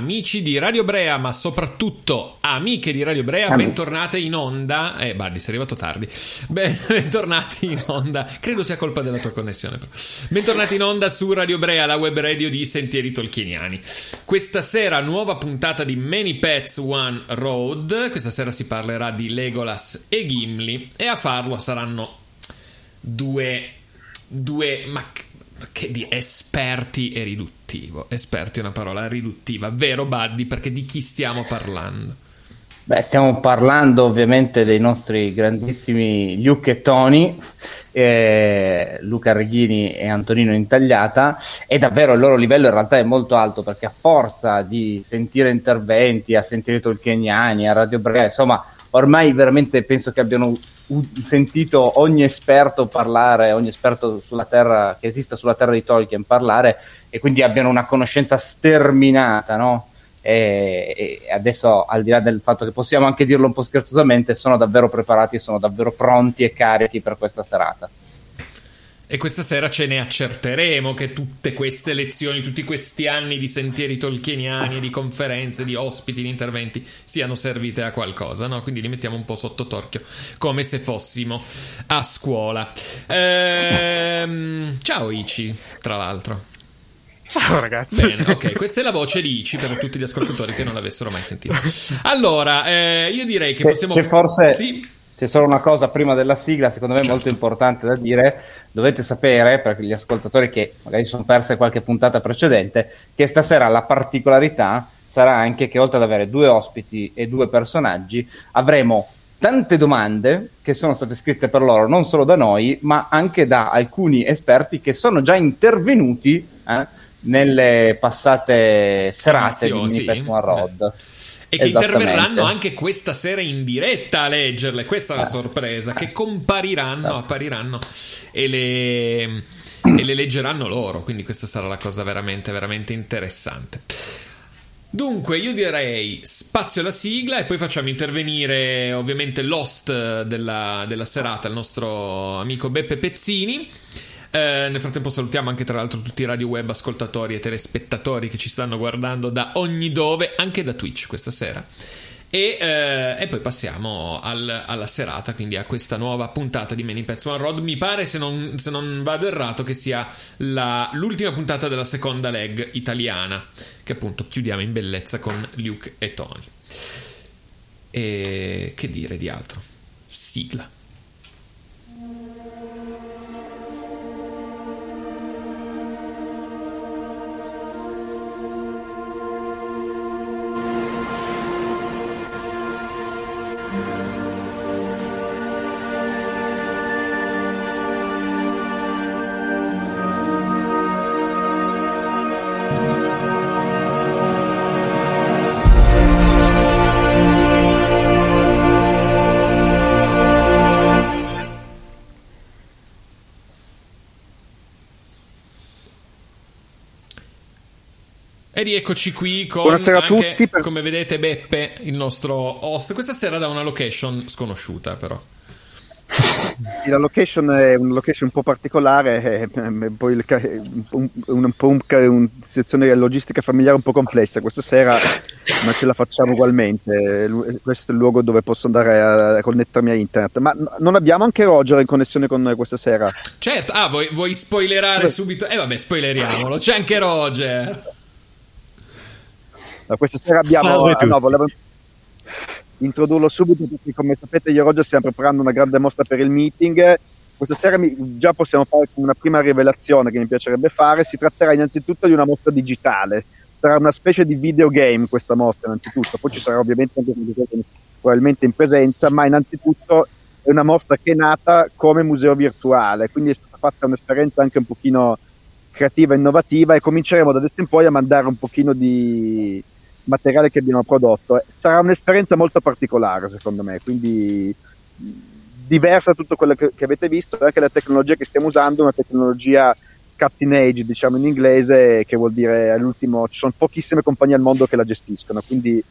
Amici di Radio Brea, ma soprattutto amiche di Radio Brea, bentornate in onda. Eh, Buddy, sei arrivato tardi. Ben, bentornati in onda. Credo sia colpa della tua connessione. Però. Bentornati in onda su Radio Brea, la web radio di Sentieri Tolkieniani. Questa sera, nuova puntata di Many Pets One Road. Questa sera si parlerà di Legolas e Gimli. E a farlo saranno due. due. ma che di esperti e riduttivo. Esperti è una parola riduttiva, vero Buddy? Perché di chi stiamo parlando? Beh, stiamo parlando ovviamente dei nostri grandissimi Luke e Tony, eh, Luca Reghini e Antonino Intagliata e davvero il loro livello in realtà è molto alto perché a forza di sentire interventi, a sentire Tolkieniani, a Radio Brea, insomma ormai veramente penso che abbiano sentito ogni esperto parlare, ogni esperto sulla terra che esista sulla terra di Tolkien parlare e quindi abbiano una conoscenza sterminata, no? E, e, adesso al di là del fatto che possiamo anche dirlo un po' scherzosamente, sono davvero preparati, sono davvero pronti e carichi per questa serata. E questa sera ce ne accerteremo che tutte queste lezioni, tutti questi anni di sentieri tolkieniani, di conferenze, di ospiti, di interventi siano servite a qualcosa, no? Quindi li mettiamo un po' sotto torchio, come se fossimo a scuola. Ehm, ciao Ici, tra l'altro. Ciao ragazzi. Bene, ok, questa è la voce di Ici per tutti gli ascoltatori che non l'avessero mai sentita. Allora, eh, io direi che possiamo... C'è forse... Sì? C'è solo una cosa prima della sigla, secondo me certo. molto importante da dire. Dovete sapere, per gli ascoltatori che magari sono perse qualche puntata precedente, che stasera la particolarità sarà anche che oltre ad avere due ospiti e due personaggi, avremo tante domande che sono state scritte per loro non solo da noi, ma anche da alcuni esperti che sono già intervenuti eh, nelle passate serate di Mini sì. Road. E che interverranno anche questa sera in diretta a leggerle. Questa è la sorpresa. Che compariranno, appariranno e le, e le leggeranno loro. Quindi questa sarà la cosa veramente, veramente interessante. Dunque, io direi spazio alla sigla e poi facciamo intervenire ovviamente l'host della, della serata, il nostro amico Beppe Pezzini. Eh, nel frattempo salutiamo anche tra l'altro tutti i radio web ascoltatori e telespettatori che ci stanno guardando da ogni dove, anche da Twitch questa sera. E, eh, e poi passiamo al, alla serata, quindi a questa nuova puntata di Many Pets One Road. Mi pare, se non, se non vado errato, che sia la, l'ultima puntata della seconda leg italiana, che appunto chiudiamo in bellezza con Luke e Tony. E che dire di altro? Sigla. Rieccoci qui con Buonasera anche, a tutti. Per... come vedete, Beppe, il nostro host. Questa sera da una location sconosciuta, però. La location è una location un po' particolare, eh, poi il, un, un, un, una situazione logistica familiare un po' complessa. Questa sera, ma ce la facciamo ugualmente. Questo è il luogo dove posso andare a, a connettermi a internet. Ma non abbiamo anche Roger in connessione con noi questa sera? Certo, ah, vuoi, vuoi spoilerare Beh. subito? Eh, vabbè, spoileriamolo. C'è anche Roger. Questa sera abbiamo. Ah, no, volevo introdurlo subito perché come sapete io e Roger stiamo preparando una grande mostra per il meeting. Questa sera mi, già possiamo fare una prima rivelazione che mi piacerebbe fare. Si tratterà innanzitutto di una mostra digitale. Sarà una specie di videogame questa mostra innanzitutto, poi ci sarà ovviamente anche probabilmente in presenza, ma innanzitutto è una mostra che è nata come museo virtuale, quindi è stata fatta un'esperienza anche un pochino creativa e innovativa e cominceremo da adesso in poi a mandare un pochino di, materiale che abbiamo prodotto. Sarà un'esperienza molto particolare, secondo me, quindi diversa da tutto quello che, che avete visto, anche la tecnologia che stiamo usando, una tecnologia cutting age, diciamo in inglese, che vuol dire all'ultimo ci sono pochissime compagnie al mondo che la gestiscono, quindi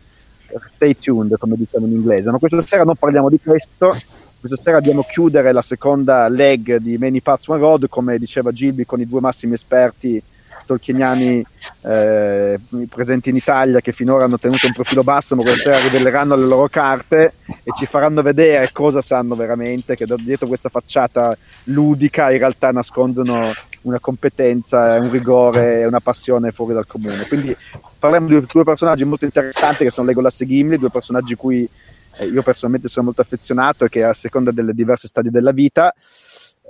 stay tuned, come diciamo in inglese. Ma questa sera non parliamo di questo, questa sera andiamo a chiudere la seconda leg di Many Paths One Road, come diceva Gilby, con i due massimi esperti tolkieniani eh, presenti in Italia che finora hanno tenuto un profilo basso, ma questa sera riveleranno le loro carte e ci faranno vedere cosa sanno veramente, che dietro questa facciata ludica in realtà nascondono una competenza, un rigore e una passione fuori dal comune. Quindi parliamo di due personaggi molto interessanti che sono Legolas e Gimli, due personaggi cui eh, io personalmente sono molto affezionato e che a seconda delle diverse stadi della vita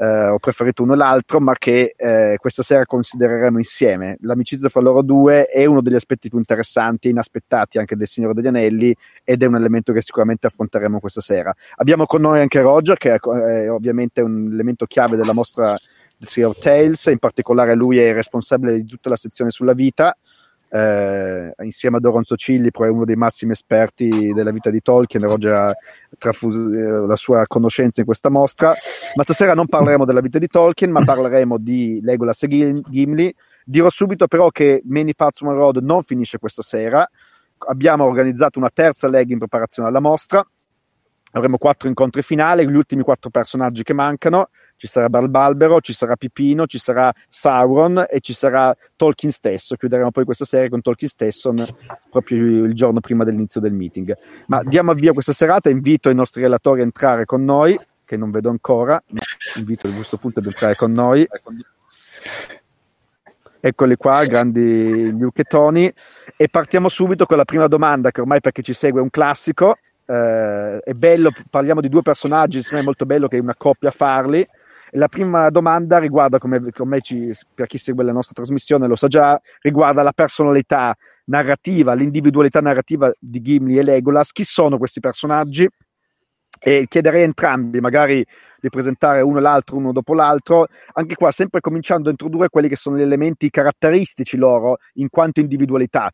eh, ho preferito uno o l'altro, ma che eh, questa sera considereremo insieme. L'amicizia fra loro due è uno degli aspetti più interessanti e inaspettati anche del Signore degli Anelli ed è un elemento che sicuramente affronteremo questa sera. Abbiamo con noi anche Roger, che è, è ovviamente un elemento chiave della mostra del Sea of Tales, in particolare lui è il responsabile di tutta la sezione sulla vita eh, insieme a Doron Socilli, è uno dei massimi esperti della vita di Tolkien, Roger ha trafuso eh, la sua conoscenza in questa mostra, ma stasera non parleremo della vita di Tolkien, ma parleremo di Legolas e Gimli. Dirò subito però che Many Paths One Road non finisce questa sera, abbiamo organizzato una terza leg in preparazione alla mostra, avremo quattro incontri finali, gli ultimi quattro personaggi che mancano, ci sarà Balbalbero, ci sarà Pipino, ci sarà Sauron e ci sarà Tolkien stesso. Chiuderemo poi questa serie con Tolkien stesso proprio il giorno prima dell'inizio del meeting. Ma diamo avvio a questa serata, invito i nostri relatori a entrare con noi, che non vedo ancora, ma invito a questo punto ad entrare con noi. Eccoli qua, grandi Luke e partiamo subito con la prima domanda che ormai perché ci segue è un classico. Eh, è bello, parliamo di due personaggi, secondo me è molto bello che una coppia farli la prima domanda riguarda, come, come ci, per chi segue la nostra trasmissione lo sa già, riguarda la personalità narrativa, l'individualità narrativa di Gimli e Legolas. Chi sono questi personaggi? E chiederei a entrambi, magari di presentare uno e l'altro, uno dopo l'altro, anche qua sempre cominciando a introdurre quelli che sono gli elementi caratteristici loro in quanto individualità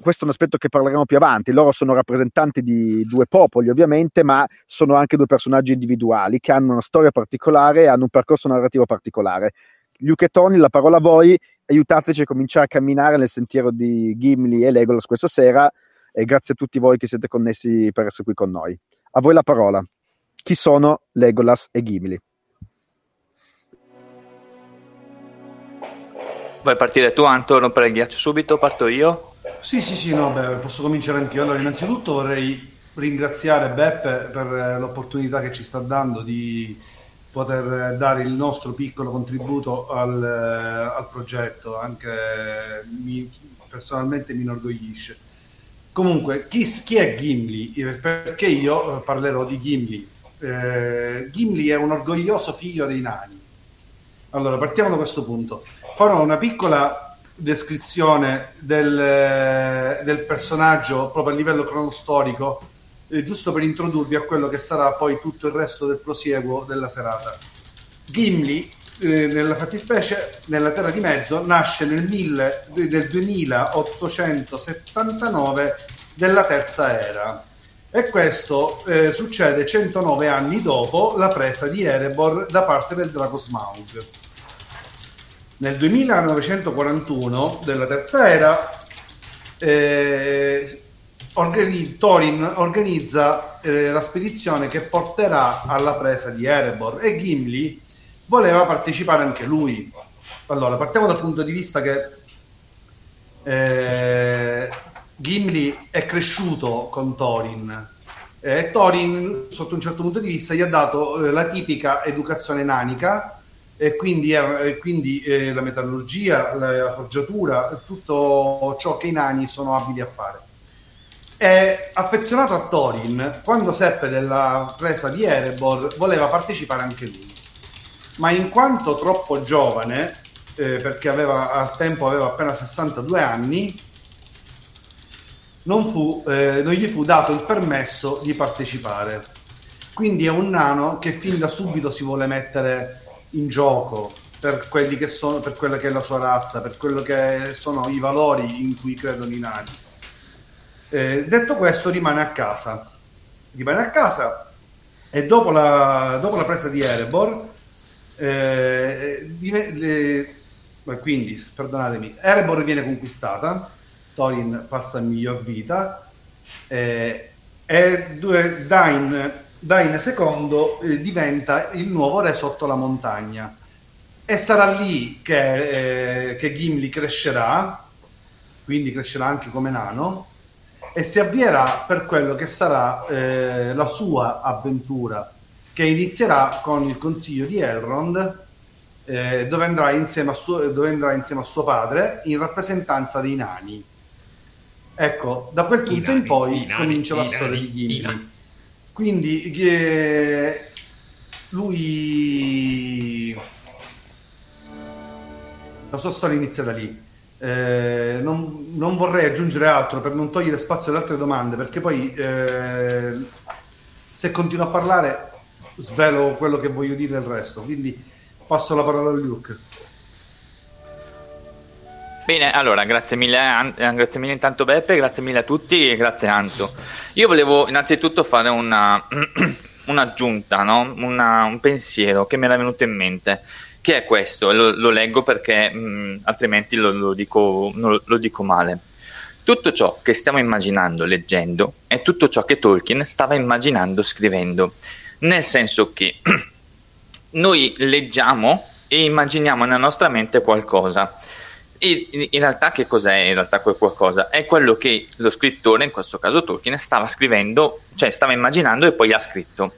questo è un aspetto che parleremo più avanti. Loro sono rappresentanti di due popoli, ovviamente, ma sono anche due personaggi individuali che hanno una storia particolare e hanno un percorso narrativo particolare. Luke e Tony, la parola a voi, aiutateci a cominciare a camminare nel sentiero di Gimli e Legolas questa sera e grazie a tutti voi che siete connessi per essere qui con noi. A voi la parola. Chi sono Legolas e Gimli? Vuoi partire tu, Anto, rompere il ghiaccio subito? Parto io? Sì, sì, sì, no, beh, posso cominciare anch'io. Allora, innanzitutto vorrei ringraziare Beppe per eh, l'opportunità che ci sta dando di poter eh, dare il nostro piccolo contributo al, eh, al progetto, anche mi, personalmente mi inorgoglisce. Comunque, chi, chi, è Gimli? Perché io parlerò di Gimli. Eh, Gimli è un orgoglioso figlio dei nani. Allora, partiamo da questo punto. Farò una piccola descrizione del, eh, del personaggio proprio a livello cronostorico, eh, giusto per introdurvi a quello che sarà poi tutto il resto del prosieguo della serata. Gimli, eh, nella fattispecie, nella Terra di Mezzo, nasce nel, mille, nel 2879 della Terza Era. E questo eh, succede 109 anni dopo la presa di Erebor da parte del drago Smaug. Nel 2941 della terza era eh, organi- Thorin organizza eh, la spedizione che porterà alla presa di Erebor e Gimli voleva partecipare anche lui. Allora, partiamo dal punto di vista che eh, Gimli è cresciuto con Thorin e Thorin, sotto un certo punto di vista, gli ha dato eh, la tipica educazione nanica e quindi, e quindi eh, la metallurgia, la, la forgiatura, tutto ciò che i nani sono abili a fare. È affezionato a Thorin, quando seppe della presa di Erebor voleva partecipare anche lui, ma in quanto troppo giovane, eh, perché aveva, al tempo aveva appena 62 anni, non, fu, eh, non gli fu dato il permesso di partecipare. Quindi è un nano che fin da subito si vuole mettere in gioco per, quelli che sono, per quella che è la sua razza, per quello che sono i valori in cui credono i nani eh, detto questo, rimane a casa. Rimane a casa e dopo la, dopo la presa di Erebor, eh, le, quindi, perdonatemi, Erebor viene conquistata, Thorin passa a miglior vita eh, e Dain, Dain II eh, diventa il nuovo re sotto la montagna e sarà lì che, eh, che Gimli crescerà, quindi crescerà anche come nano e si avvierà per quello che sarà eh, la sua avventura, che inizierà con il consiglio di Elrond, eh, dove, andrà insieme a suo, dove andrà insieme a suo padre in rappresentanza dei nani. Ecco, da quel punto nani, in poi nani, comincia la storia nani, di Gimli. Quindi eh, lui... La sua storia inizia da lì eh, non, non, vorrei aggiungere altro per non togliere spazio ad altre domande, perché poi eh, se continuo a parlare svelo quello che voglio dire il resto. Quindi passo la parola a Luke. Bene, allora grazie mille, eh, grazie mille intanto Beppe, grazie mille a tutti e grazie Anto. Io volevo innanzitutto fare una, un'aggiunta, no? una, un pensiero che mi era venuto in mente che è questo, lo, lo leggo perché mh, altrimenti lo, lo, dico, lo dico male. Tutto ciò che stiamo immaginando leggendo è tutto ciò che Tolkien stava immaginando scrivendo, nel senso che noi leggiamo e immaginiamo nella nostra mente qualcosa. E in realtà che cos'è in realtà quel qualcosa? È quello che lo scrittore, in questo caso Tolkien, stava scrivendo, cioè stava immaginando e poi ha scritto.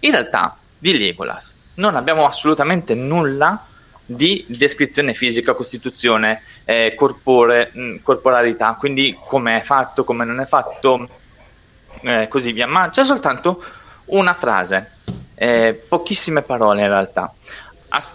In realtà di Legolas non abbiamo assolutamente nulla di descrizione fisica, costituzione, eh, corpore, mh, mm, corporalità, quindi come è fatto, come non è fatto, eh, così via, ma c'è soltanto una frase, eh, pochissime parole in realtà.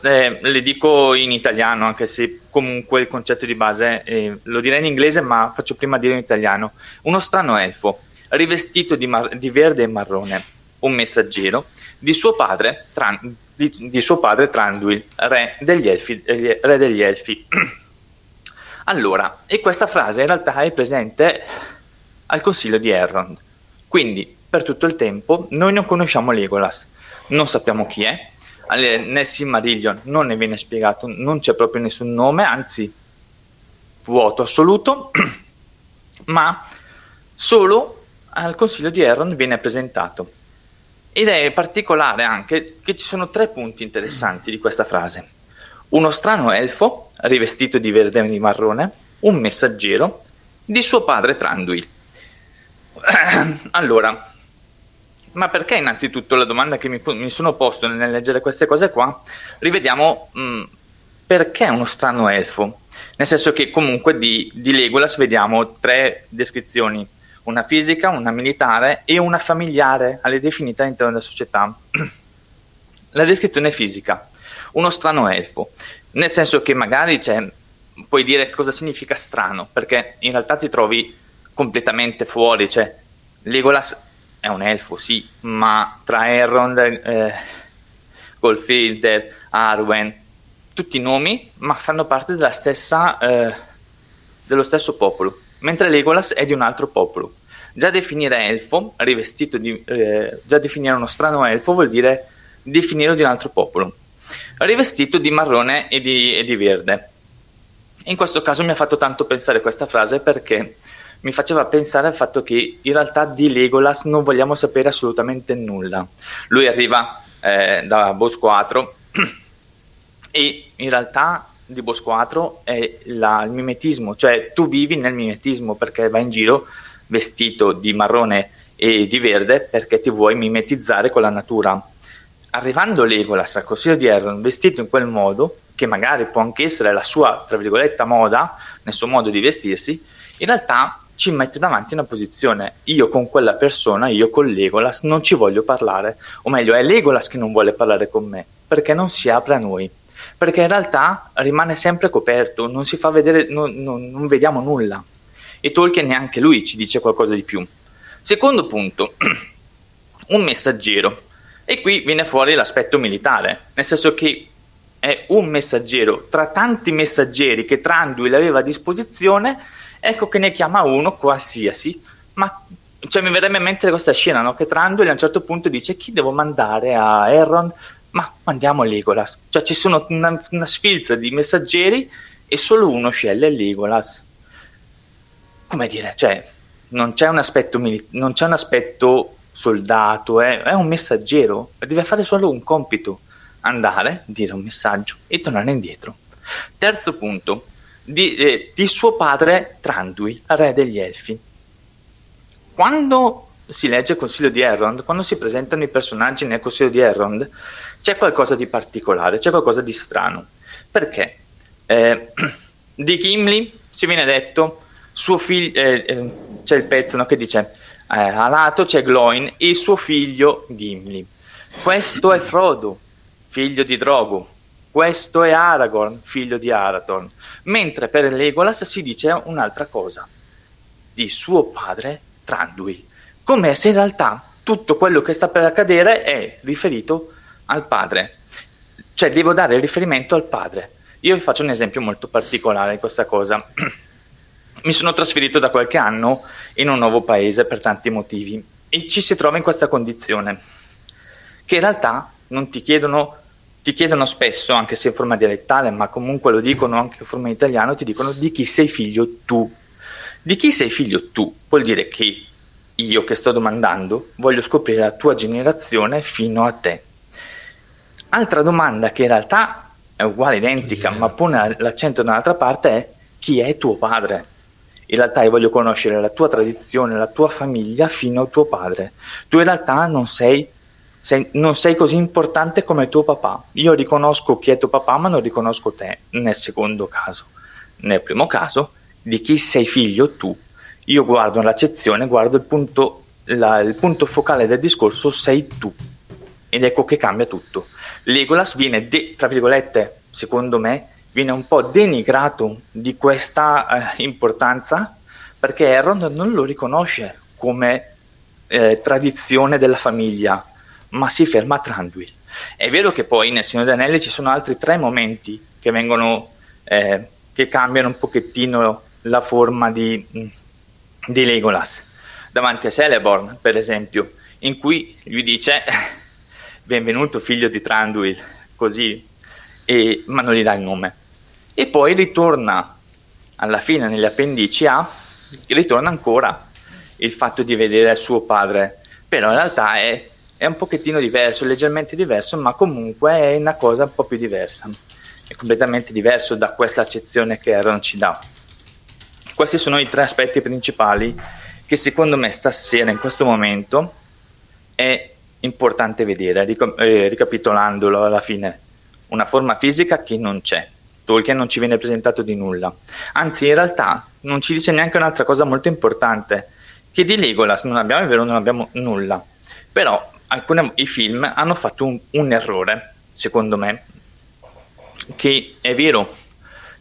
Eh, le dico in italiano, anche se comunque il concetto di base eh, lo direi in inglese, ma faccio prima dire in italiano. Uno strano elfo, rivestito di, mar- di verde e marrone, un messaggero, di suo padre, tran- di, di suo padre Tranduil, re degli Elfi. Re degli elfi. allora, e questa frase in realtà è presente al consiglio di Elrond. Quindi, per tutto il tempo, noi non conosciamo Legolas, non sappiamo chi è, nel Silmarillion non ne viene spiegato, non c'è proprio nessun nome, anzi, vuoto assoluto, ma solo al consiglio di Elrond viene presentato. Ed è particolare anche che ci sono tre punti interessanti di questa frase. Uno strano elfo, rivestito di verde e di marrone, un messaggero, di suo padre Tranduil. allora, ma perché innanzitutto la domanda che mi, mi, sono posto nel leggere queste cose qua, rivediamo mh, mm, perché uno strano elfo? Nel senso che comunque di, di Legolas vediamo tre descrizioni una fisica, una militare e una familiare alle definite all'interno della società. La descrizione fisica, uno strano elfo, nel senso che magari cioè, puoi dire cosa significa strano, perché in realtà ti trovi completamente fuori, cioè Legolas è un elfo, sì, ma tra Elrond, eh, Goldfield, Arwen, tutti nomi, ma fanno parte stessa, eh, dello stesso popolo, mentre Legolas è di un altro popolo. Già definire elfo, rivestito di... Eh, già definire uno strano elfo vuol dire definirlo di un altro popolo, rivestito di marrone e di, e di verde. In questo caso mi ha fatto tanto pensare questa frase perché mi faceva pensare al fatto che in realtà di Legolas non vogliamo sapere assolutamente nulla. Lui arriva eh, da Bosquatro e in realtà di Bosquatro è la, il mimetismo, cioè tu vivi nel mimetismo perché vai in giro vestito di marrone e di verde perché ti vuoi mimetizzare con la natura. Arrivando Legolas al Consiglio di Erron vestito in quel modo, che magari può anche essere la sua, tra virgolette, moda, nel suo modo di vestirsi, in realtà ci mette davanti una posizione. Io con quella persona, io con Legolas, non ci voglio parlare. O meglio, è Legolas che non vuole parlare con me, perché non si apre a noi. Perché in realtà rimane sempre coperto, non si fa vedere, non, non, non vediamo nulla. E Tolkien neanche lui ci dice qualcosa di più. Secondo punto, un messaggero. E qui viene fuori l'aspetto militare, nel senso che è un messaggero tra tanti messaggeri che Tranduil aveva a disposizione, ecco che ne chiama uno qualsiasi, ma cioè, mi verrebbe in mente questa scena, no? che Tranduil a un certo punto dice chi devo mandare a Erron? Ma mandiamo Legolas, cioè ci sono una, una sfilza di messaggeri e solo uno sceglie Legolas. Come dire, cioè, non c'è un aspetto, mili- non c'è un aspetto soldato, eh? è un messaggero, deve fare solo un compito andare, dire un messaggio e tornare indietro. Terzo punto, di, eh, di suo padre Tranduil, re degli Elfi. Quando si legge il Consiglio di Elrond, quando si presentano i personaggi nel Consiglio di Elrond, c'è qualcosa di particolare, c'è qualcosa di strano. Perché? Eh, di Gimli si viene detto, suo figlio, eh, eh, c'è il pezzo no, che dice, eh, a lato c'è Gloin e suo figlio Gimli. Questo è Frodo, figlio di Drogo. Questo è Aragorn, figlio di Arathorn. Mentre per Legolas si dice un'altra cosa, di suo padre Tranduil. Come se in realtà tutto quello che sta per accadere è riferito al padre. Cioè devo dare riferimento al padre. Io vi faccio un esempio molto particolare di questa cosa. Mi sono trasferito da qualche anno in un nuovo paese per tanti motivi e ci si trova in questa condizione che in realtà non ti chiedono, ti chiedono spesso, anche se in forma dialettale, ma comunque lo dicono anche in forma italiana, ti dicono di chi sei figlio tu. Di chi sei figlio tu vuol dire che io che sto domandando voglio scoprire la tua generazione fino a te. Altra domanda che in realtà è uguale, identica, ma pone l'accento da un'altra parte è chi è tuo padre? In realtà io voglio conoscere la tua tradizione, la tua famiglia fino a tuo padre. Tu in realtà non sei sei, non sei così importante come tuo papà. Io riconosco chi è tuo papà, ma non riconosco te nel secondo caso. Nel primo caso, di chi sei figlio tu. Io guardo l'accezione, guardo il punto, la, il punto focale del discorso, sei tu. Ed ecco che cambia tutto. Legolas viene, de, tra virgolette, secondo me, viene un po' denigrato di questa eh, importanza perché Elrond non lo riconosce come eh, tradizione della famiglia, ma si ferma a Tranduil. È vero che poi nel Signore degli Anelli ci sono altri tre momenti che vengono, eh, che cambiano un pochettino la forma di, di Legolas. Davanti a Celeborn, per esempio, in cui lui dice benvenuto figlio di Tranduil, così, e, ma non gli dà il nome. E poi ritorna alla fine negli appendici A, ritorna ancora il fatto di vedere suo padre, però in realtà è è un pochettino diverso, leggermente diverso, ma comunque è una cosa un po' più diversa. È completamente diverso da questa accezione che Aaron ci dà. Questi sono i tre aspetti principali che secondo me stasera, in questo momento, è importante vedere, eh, ricapitolandolo alla fine. Una forma fisica che non c'è, Tolkien non ci viene presentato di nulla. Anzi, in realtà non ci dice neanche un'altra cosa molto importante, che di Legolas non abbiamo, è vero, non abbiamo nulla. Però alcuni i film hanno fatto un, un errore, secondo me, che è vero,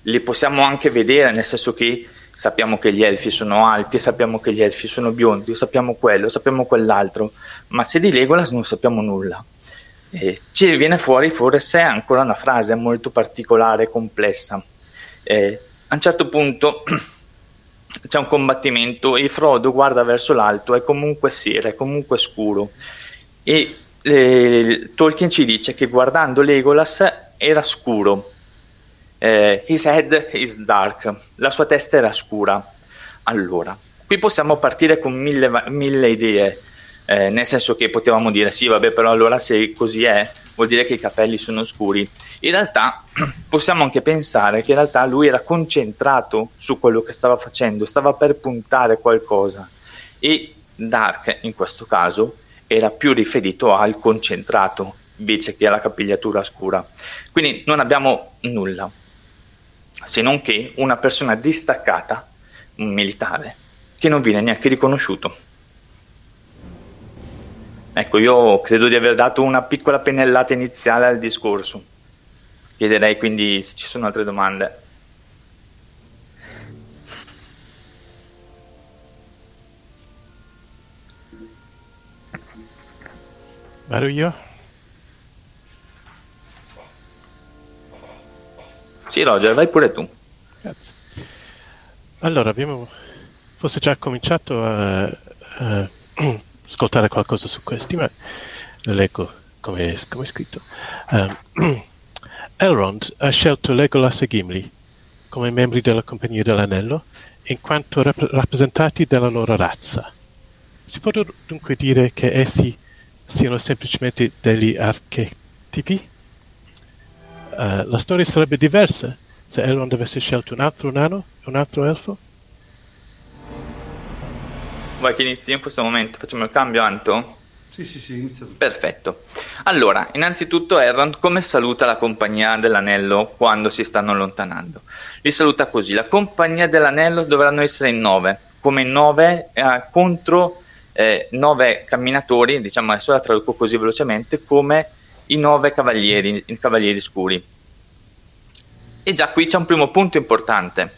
li possiamo anche vedere, nel senso che sappiamo che gli elfi sono alti, sappiamo che gli elfi sono biondi, sappiamo quello, sappiamo quell'altro, ma se di Legolas non sappiamo nulla. E ci viene fuori forse ancora una frase molto particolare e complessa. E a un certo punto c'è un combattimento e Frodo guarda verso l'alto, è comunque sera, è comunque scuro e eh, Tolkien ci dice che guardando Legolas era scuro. Eh, his head is dark, la sua testa era scura. Allora, qui possiamo partire con mille, mille idee, eh, nel senso che potevamo dire sì, vabbè, però allora se così è, vuol dire che i capelli sono scuri. In realtà possiamo anche pensare che in realtà lui era concentrato su quello che stava facendo, stava per puntare qualcosa e Dark in questo caso era più riferito al concentrato invece che alla capigliatura scura. Quindi non abbiamo nulla, se non che una persona distaccata, un militare, che non viene neanche riconosciuto. Ecco, io credo di aver dato una piccola pennellata iniziale al discorso. Chiederei quindi se ci sono altre domande. Vado io? Sì, Roger, vai pure tu. Grazie. Allora, abbiamo forse già cominciato a, a ascoltare qualcosa su questi, ma lo leggo come, come è scritto. Um, Elrond ha scelto Legolas e Gimli come membri della Compagnia dell'Anello in quanto rap- rappresentanti della loro razza. Si può dunque dire che essi siano semplicemente degli archetipi? Uh, la storia sarebbe diversa se Elrond avesse scelto un altro nano e un altro elfo? Vuoi che inizi in questo momento? Facciamo il cambio, Anto? Sì, sì, sì, inizia. Perfetto. Allora, innanzitutto Elrond come saluta la compagnia dell'anello quando si stanno allontanando? Li saluta così, la compagnia dell'anello dovranno essere in nove, come nove eh, contro eh, nove camminatori, diciamo adesso la traduco così velocemente, come i nove cavalieri, i cavalieri scuri. E già qui c'è un primo punto importante,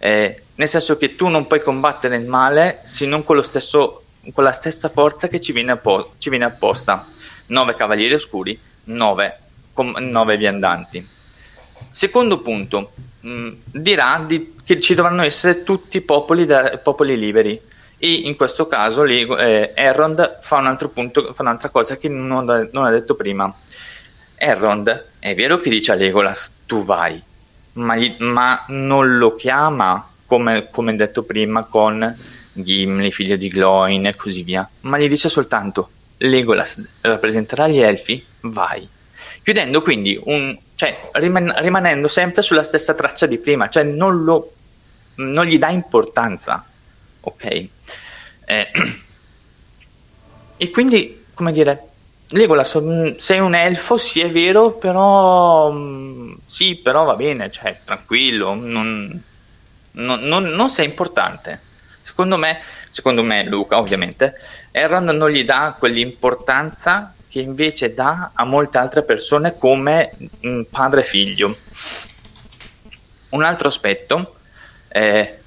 eh, nel senso che tu non puoi combattere il male se non con, stesso, con la stessa forza che ci viene, appo- ci viene apposta. Nove cavalieri oscuri, nove, com- nove viandanti. Secondo punto, mh, mm, dirà di, che ci dovranno essere tutti popoli, da, popoli liberi e in questo caso eh, Elrond fa un punto, fa un'altra cosa che non, non ha detto prima. Elrond è vero che dice a Legolas tu vai, ma, gli, ma non lo chiama come, come detto prima con Gimli, figlio di Gloin e così via, ma gli dice soltanto Legolas rappresenterà gli elfi, vai. Chiudendo quindi un, cioè riman- rimanendo sempre sulla stessa traccia di prima, cioè non, lo, non gli dà importanza, ok? Eh, e quindi, come dire, Legolas, mm, sei un elfo, sì è vero, però mm, sì, però va bene, cioè tranquillo, non, non, non, non sei importante. Secondo me, secondo me, Luca, ovviamente, Elrond non gli dà quell'importanza che invece dà a molte altre persone come mm, padre e figlio. Un altro aspetto è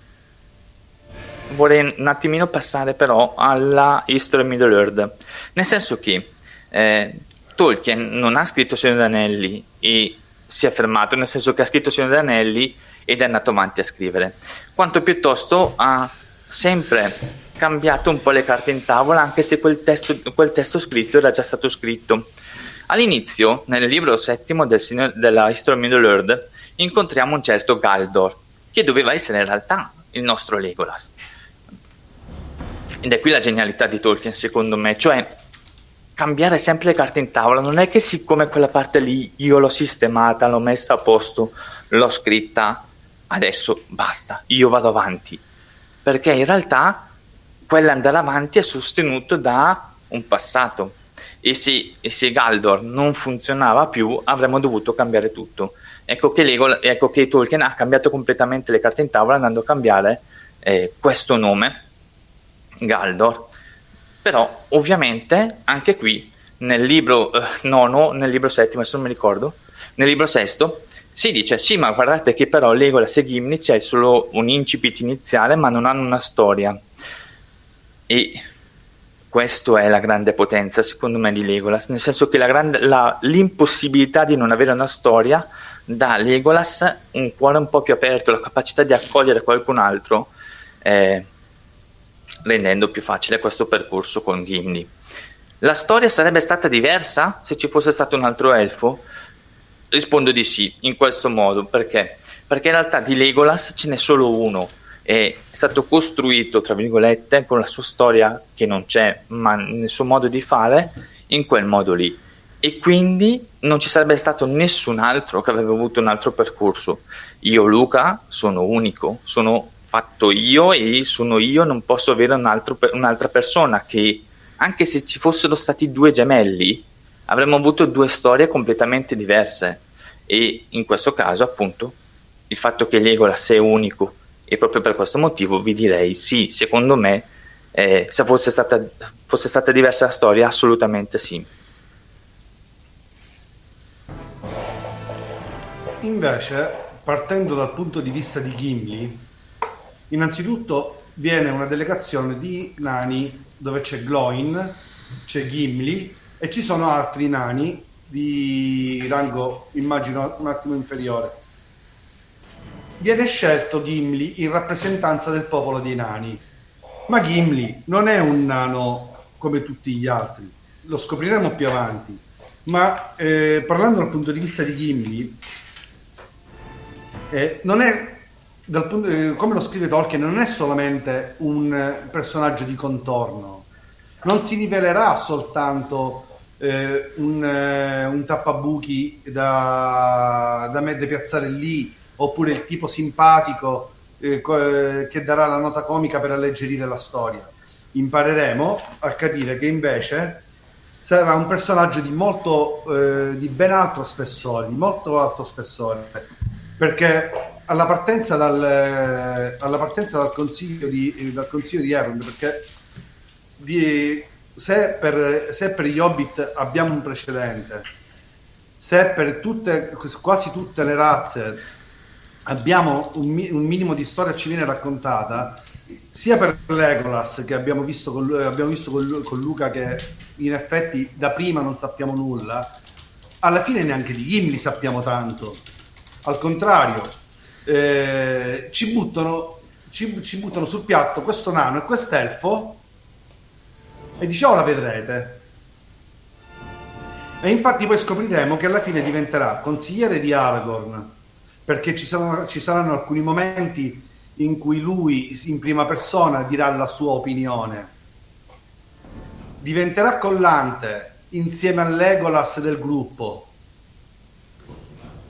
vorrei un attimino passare però alla History of Middle Earth, nel senso che eh, Tolkien non ha scritto Signore degli Anelli e si è fermato, nel senso che ha scritto Signore degli Anelli ed è andato avanti a scrivere, quanto piuttosto ha sempre cambiato un po' le carte in tavola, anche se quel testo, quel testo scritto era già stato scritto. All'inizio, nel libro settimo del signor, della History of Middle Earth, incontriamo un certo Galdor, che doveva essere in realtà il nostro Legolas. Ed è qui la genialità di Tolkien, secondo me, cioè cambiare sempre le carte in tavola. Non è che siccome quella parte lì io l'ho sistemata, l'ho messa a posto, l'ho scritta, adesso basta, io vado avanti. Perché in realtà quell'andare avanti è sostenuto da un passato. E se, e se Galdor non funzionava più, avremmo dovuto cambiare tutto. Ecco che, Lego, ecco che Tolkien ha cambiato completamente le carte in tavola andando a cambiare eh, questo nome Galdor. Però ovviamente anche qui nel libro eh, nono, nel libro settimo, adesso non mi ricordo, nel libro sesto si dice sì ma guardate che però Legolas e Gimli c'è solo un incipit iniziale ma non hanno una storia. E questa è la grande potenza secondo me di Legolas, nel senso che la grande, la, l'impossibilità di non avere una storia dà a Legolas un cuore un po' più aperto, la capacità di accogliere qualcun altro. Eh, rendendo più facile questo percorso con Gimli. La storia sarebbe stata diversa se ci fosse stato un altro elfo? Rispondo di sì, in questo modo, perché? Perché in realtà di Legolas ce n'è solo uno è stato costruito, tra virgolette, con la sua storia che non c'è, ma nel suo modo di fare, in quel modo lì. E quindi non ci sarebbe stato nessun altro che avrebbe avuto un altro percorso. Io, Luca, sono unico, sono fatto io e sono io, non posso avere un altro, un'altra persona che, anche se ci fossero stati due gemelli, avremmo avuto due storie completamente diverse. E in questo caso, appunto, il fatto che Legolas è unico e proprio per questo motivo vi direi sì, secondo me, eh, se fosse stata, fosse stata diversa la storia, assolutamente sì. Invece, partendo dal punto di vista di Gimli, innanzitutto viene una delegazione di nani dove c'è Gloin, c'è Gimli e ci sono altri nani di rango, immagino, un attimo inferiore viene scelto Gimli in rappresentanza del popolo dei nani. Ma Gimli non è un nano come tutti gli altri, lo scopriremo più avanti. Ma eh, parlando dal punto di vista di Gimli, eh, non è, punto, eh, come lo scrive Tolkien, non è solamente un personaggio di contorno, non si rivelerà soltanto eh, un, eh, un, tappabuchi da, da, da piazzare lì oppure il tipo simpatico eh, eh, che darà la nota comica per alleggerire la storia. Impareremo a capire che invece sarà un personaggio di molto eh, di ben altro spessore, di molto alto spessore, perché alla partenza dal, eh, alla partenza dal consiglio di, eh, dal consiglio di Erond, perché di, se, per, se per gli Hobbit abbiamo un precedente, se per tutte, quasi tutte le razze abbiamo un, un, minimo di storia ci viene raccontata sia per Legolas che abbiamo visto, con, abbiamo visto con, con, Luca che in effetti da prima non sappiamo nulla alla fine neanche di Gimli sappiamo tanto. Al contrario eh, ci, buttano, ci, ci buttano sul piatto questo nano e quest'elfo e dice oh la vedrete e infatti poi scopriremo che alla fine diventerà consigliere di Aragorn perché ci, sono, ci saranno alcuni momenti in cui lui in prima persona dirà la sua opinione. Diventerà collante insieme al Legolas del gruppo,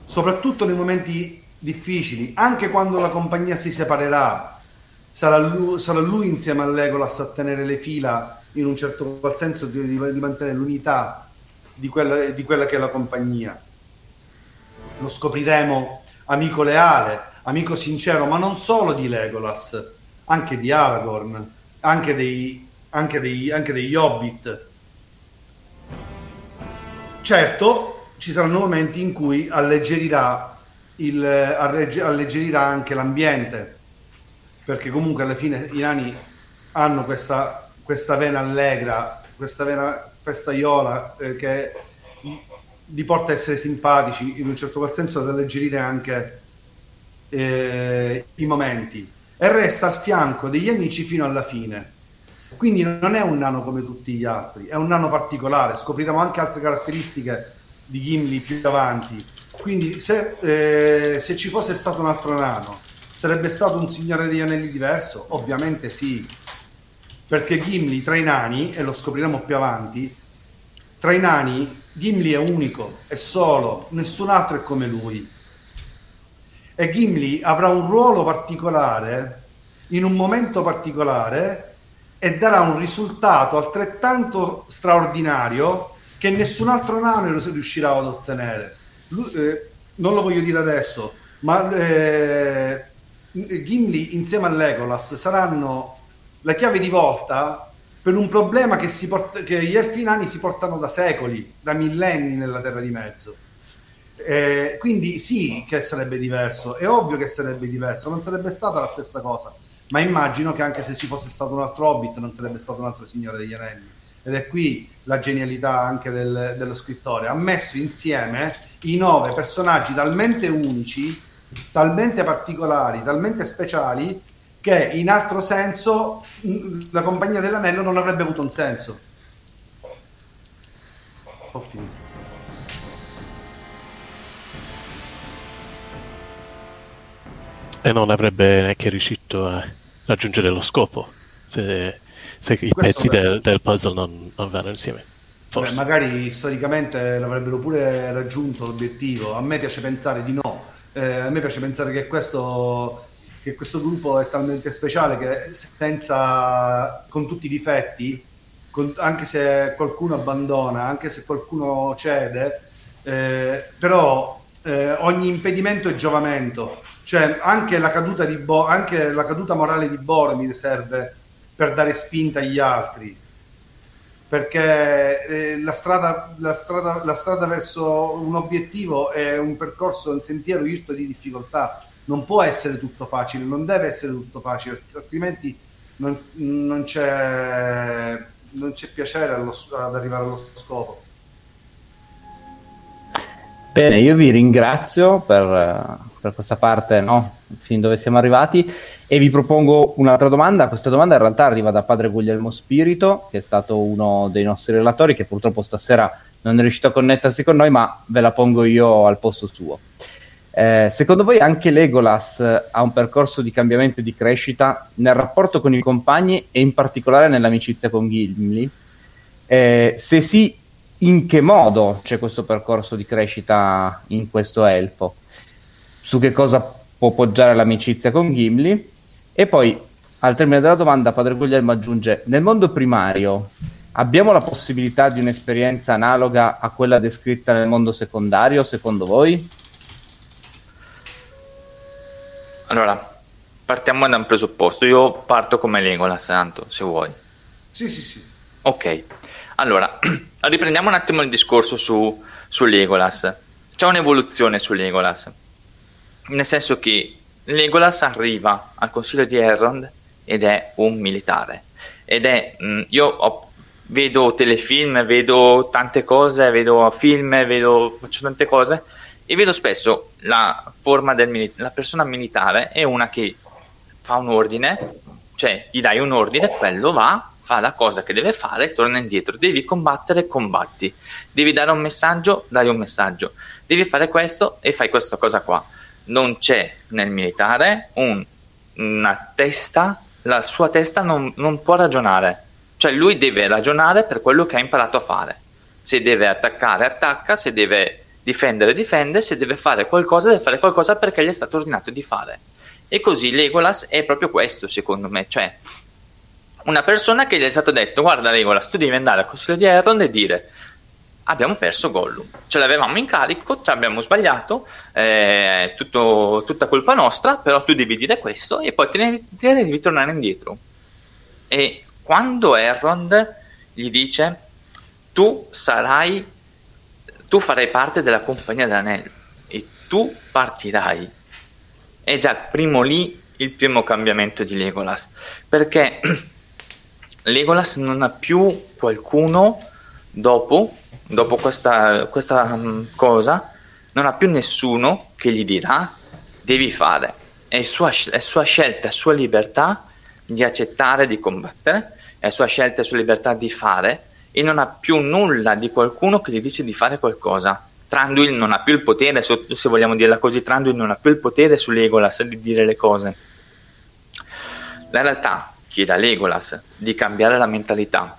soprattutto nei momenti difficili, anche quando la compagnia si separerà. Sarà lui, sarà lui insieme al Legolas a tenere le fila in un certo qual senso di, di, di mantenere l'unità di quella, di quella che è la compagnia. Lo scopriremo amico leale, amico sincero, ma non solo di Legolas, anche di Aragorn, anche, dei, anche, dei, anche degli Hobbit. Certo, ci saranno momenti in cui alleggerirà, il, alleggerirà anche l'ambiente, perché comunque alla fine i nani hanno questa, questa vena allegra, questa vena festaiola eh, che li porta a essere simpatici, in un certo qual senso ad alleggerire anche eh, i momenti e resta al fianco degli amici fino alla fine. Quindi non è un nano come tutti gli altri, è un nano particolare, scopriremo anche altre caratteristiche di Gimli più avanti. Quindi se, eh, se ci fosse stato un altro nano, sarebbe stato un Signore degli Anelli diverso? Ovviamente sì, perché Gimli tra i nani, e lo scopriremo più avanti, tra i nani Gimli è unico, è solo, nessun altro è come lui. E Gimli avrà un ruolo particolare in un momento particolare e darà un risultato altrettanto straordinario che nessun altro nano riuscirà ad ottenere. Lui, eh, non lo voglio dire adesso, ma eh, Gimli insieme a saranno la chiave di volta per un problema che, porta, che gli elfi nani si portano da secoli, da millenni nella Terra di Mezzo. Eh, quindi sì che sarebbe diverso, è ovvio che sarebbe diverso, non sarebbe stata la stessa cosa, ma immagino che anche se ci fosse stato un altro Hobbit non sarebbe stato un altro Signore degli Anelli. Ed è qui la genialità anche del, dello scrittore. Ha messo insieme i nove personaggi talmente unici, talmente particolari, talmente speciali, che in altro senso la compagnia dell'anello non avrebbe avuto un senso. Ho finito. e non avrebbe neanche riuscito a raggiungere lo scopo se, se i pezzi del, del, puzzle non, non vanno insieme. Beh, magari storicamente l'avrebbero pure raggiunto l'obiettivo. A me piace pensare di no. Eh, a me piace pensare che questo, che questo gruppo è talmente speciale che senza, con tutti i difetti, con, anche se qualcuno abbandona, anche se qualcuno cede, eh, però eh, ogni impedimento è giovamento. Cioè, anche la caduta, di Bo- anche la caduta morale di Boromir serve per dare spinta agli altri. Perché eh, la, strada, la, strada, la strada verso un obiettivo è un percorso, un sentiero irto di difficoltà. Non può essere tutto facile, non deve essere tutto facile, altrimenti non, non, c'è, non c'è, piacere allo, ad arrivare allo scopo. Bene, io vi ringrazio per, per questa parte, no? fin dove siamo arrivati, e vi propongo un'altra domanda. Questa domanda in realtà arriva da padre Guglielmo Spirito, che è stato uno dei nostri relatori, che purtroppo stasera non è riuscito a connettersi con noi, ma ve la pongo io al posto suo. Eh, secondo voi anche Legolas ha un percorso di cambiamento e di crescita nel rapporto con i compagni e in particolare nell'amicizia con Gimli? Eh, se sì, in che modo c'è questo percorso di crescita in questo elfo, su che cosa può poggiare l'amicizia con Gimli e poi al termine della domanda padre Guglielmo aggiunge nel mondo primario abbiamo la possibilità di un'esperienza analoga a quella descritta nel mondo secondario secondo voi? Allora, partiamo da un presupposto. Io parto come Legolas, Santo, se vuoi. Sì, sì, sì. Ok. Allora, riprendiamo un attimo il discorso su, su Legolas. C'è un'evoluzione su Legolas, nel senso che Legolas arriva al consiglio di Elrond ed è un militare. Ed è, mh, mm, io ho, vedo telefilm, vedo tante cose, vedo film, vedo, faccio tante cose e vedo spesso la forma del mili- la persona militare è una che fa un ordine, cioè gli dai un ordine, quello va, fa la cosa che deve fare, torna indietro. Devi combattere, combatti. Devi dare un messaggio, dai un messaggio. Devi fare questo e fai questa cosa qua. Non c'è nel militare un, una testa, la sua testa non, non può ragionare. Cioè lui deve ragionare per quello che ha imparato a fare. Se deve attaccare, attacca, se deve difendere, difende, se deve fare qualcosa, deve fare qualcosa perché gli è stato ordinato di fare. E così Legolas è proprio questo, secondo me, cioè una persona che gli è stato detto guarda Legolas tu devi andare al consiglio di Elrond e dire abbiamo perso Gollum. Ce l'avevamo in carico ci abbiamo sbagliato tutto, tutta colpa nostra però tu devi dire questo e poi te ne, te ne devi tornare indietro. E quando Elrond gli dice tu sarai tu farai parte della compagnia dell'anello e tu partirai è già primo lì il primo cambiamento di Legolas perché Legolas non ha più qualcuno dopo, dopo questa, questa um, cosa, non ha più nessuno che gli dirà devi fare. È sua, è sua scelta, è sua libertà di accettare di combattere, è sua scelta e sua libertà di fare e non ha più nulla di qualcuno che gli dice di fare qualcosa. Tranduil non ha più il potere, se vogliamo dirla così, Tranduil non ha più il potere su Legolas di dire le cose. La realtà chiede a Legolas di cambiare la mentalità.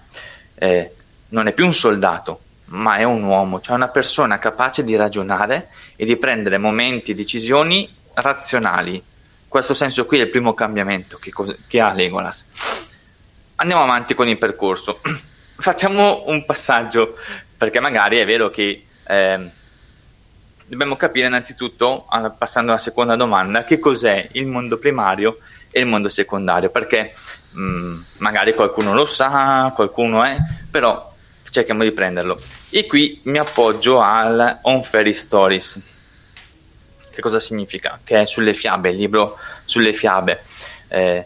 Eh, non è più un soldato, ma è un uomo, cioè una persona capace di ragionare e di prendere momenti e decisioni razionali. Questo senso qui è il primo cambiamento che, cos- che ha Legolas. Andiamo avanti con il percorso. Facciamo un passaggio, perché magari è vero che eh, dobbiamo capire innanzitutto, passando alla seconda domanda, che cos'è il mondo primario e il mondo secondario, perché Mm, magari qualcuno lo sa, qualcuno è, però cerchiamo di prenderlo. E qui mi appoggio al On Fairy Stories. Che cosa significa? Che è sulle fiabe, il libro sulle fiabe. Eh,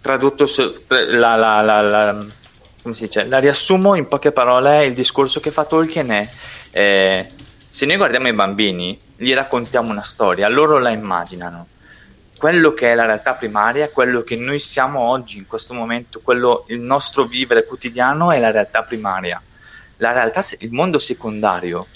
tradotto su, la, la, la, come si dice? La riassumo in poche parole. Il discorso che fa Tolkien è: eh, se noi guardiamo i bambini, gli raccontiamo una storia, loro la immaginano quello che è la realtà primaria, quello che noi siamo oggi, in questo momento, quello, il nostro vivere quotidiano è la realtà primaria. La realtà, il mondo secondario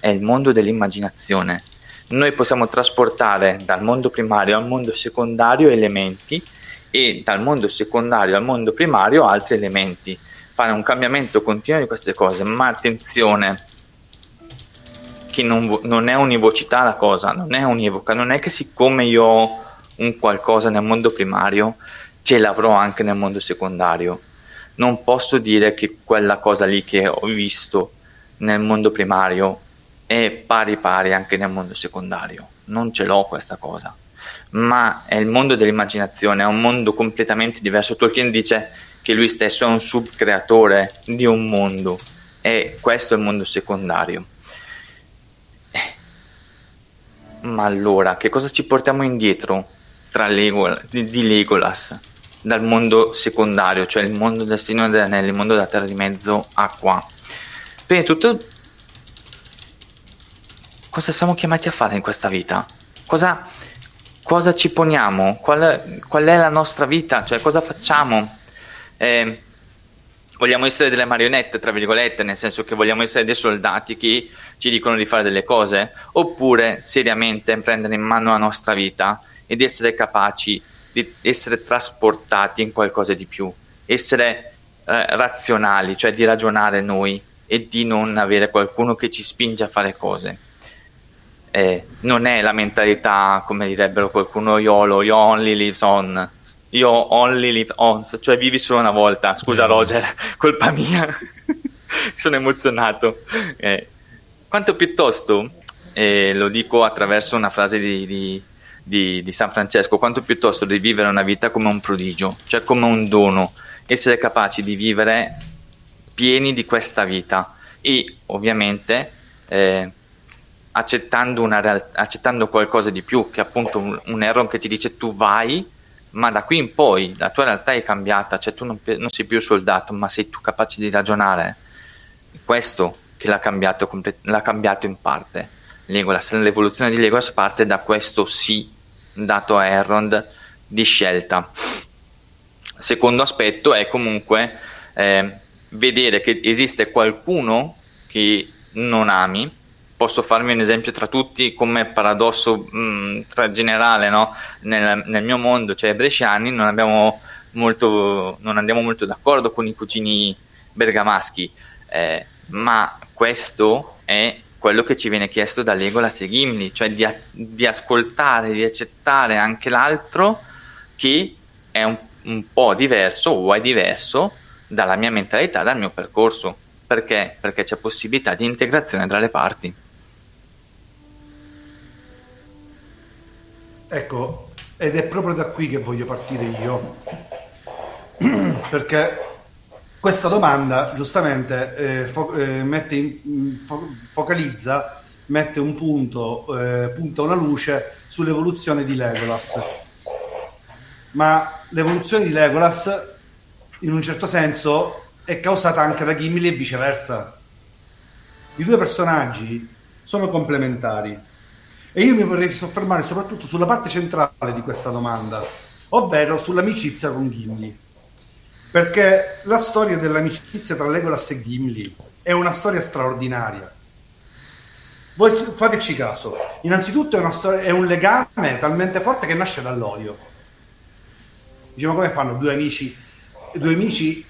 è il mondo dell'immaginazione, noi possiamo trasportare dal mondo primario al mondo secondario elementi e dal mondo secondario al mondo primario altri elementi. Fare un cambiamento continuo di queste cose, ma attenzione, che non, non è univocità la cosa, non è univoca, non è che siccome io ho un qualcosa nel mondo primario, ce l'avrò anche nel mondo secondario. Non posso dire che quella cosa lì che ho visto nel mondo primario è pari pari anche nel mondo secondario. Non ce l'ho questa cosa. Ma è il mondo dell'immaginazione, è un mondo completamente diverso. Tolkien dice che lui stesso è un subcreatore di un mondo e questo è il mondo secondario. Eh. Ma allora, che cosa ci portiamo indietro tra Legol- di, Legolas dal mondo secondario, cioè il mondo del Signore degli Anelli, il mondo della Terra di Mezzo a qua? Prima di tutto, cosa siamo chiamati a fare in questa vita? Cosa, cosa ci poniamo? Qual, qual, è la nostra vita? Cioè, cosa facciamo? Eh, vogliamo essere delle marionette, tra virgolette, nel senso che vogliamo essere dei soldati che ci dicono di fare delle cose? Oppure seriamente prendere in mano la nostra vita ed essere capaci di essere trasportati in qualcosa di più, essere eh, razionali, cioè di ragionare noi e di non avere qualcuno che ci spinge a fare cose. Eh, non è la mentalità, come direbbero qualcuno, YOLO, you only live on, io only live on, cioè vivi solo una volta. Scusa Roger, colpa mia, sono emozionato. Eh, quanto piuttosto, eh, lo dico attraverso una frase di, di di, di San Francesco, quanto piuttosto di vivere una vita come un prodigio, cioè come un dono, essere capaci di vivere pieni di questa vita e ovviamente eh, accettando, una, accettando qualcosa di più, che appunto un, un error che ti dice tu vai, ma da qui in poi la tua realtà è cambiata, cioè tu non, non sei più soldato, ma sei tu capace di ragionare. Questo che l'ha cambiato, l'ha cambiato in parte. L'evoluzione di Legolas parte da questo sì dato a Elrond di scelta. Secondo aspetto è comunque eh, vedere che esiste qualcuno che non ami. Posso farmi un esempio tra tutti come paradosso mh, mm, tra generale no? nel, nel, mio mondo, cioè bresciani, non, molto, non andiamo molto d'accordo con i cugini bergamaschi, eh, ma questo è quello che ci viene chiesto da Legolas e Gimli, cioè di, di ascoltare, di accettare anche l'altro che è un, un, po' diverso o è diverso dalla mia mentalità, dal mio percorso. Perché? Perché c'è possibilità di integrazione tra le parti. Ecco, ed è proprio da qui che voglio partire io. Perché questa domanda giustamente eh, fo- eh, mette in, fo- focalizza, mette un punto, eh, punta una luce sull'evoluzione di Legolas. Ma l'evoluzione di Legolas, in un certo senso, è causata anche da Gimli e viceversa. I due personaggi sono complementari. E io mi vorrei soffermare soprattutto sulla parte centrale di questa domanda, ovvero sull'amicizia con Gimli perché la storia dell'amicizia tra Legolas e Gimli è una storia straordinaria. Voi fateci caso, innanzitutto è, storia, è un legame talmente forte che nasce dall'odio. Diciamo come fanno due amici, due amici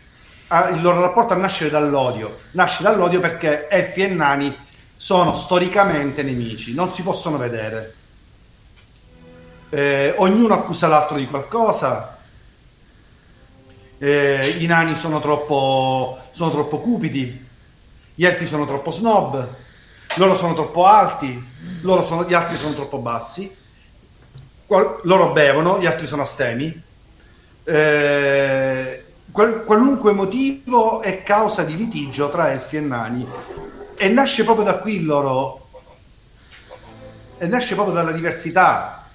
il loro rapporto a nascere dall'odio. Nasce dall'odio perché elfi e nani sono storicamente nemici, non si possono vedere. Eh, ognuno accusa l'altro di qualcosa, eh, i nani sono troppo, sono troppo cupidi, gli elfi sono troppo snob, loro sono troppo alti, sono, gli altri sono troppo bassi, qual, loro bevono, gli altri sono astemi. Eh, qual, qualunque motivo è causa di litigio tra elfi e nani. E nasce proprio da qui il loro e nasce proprio dalla diversità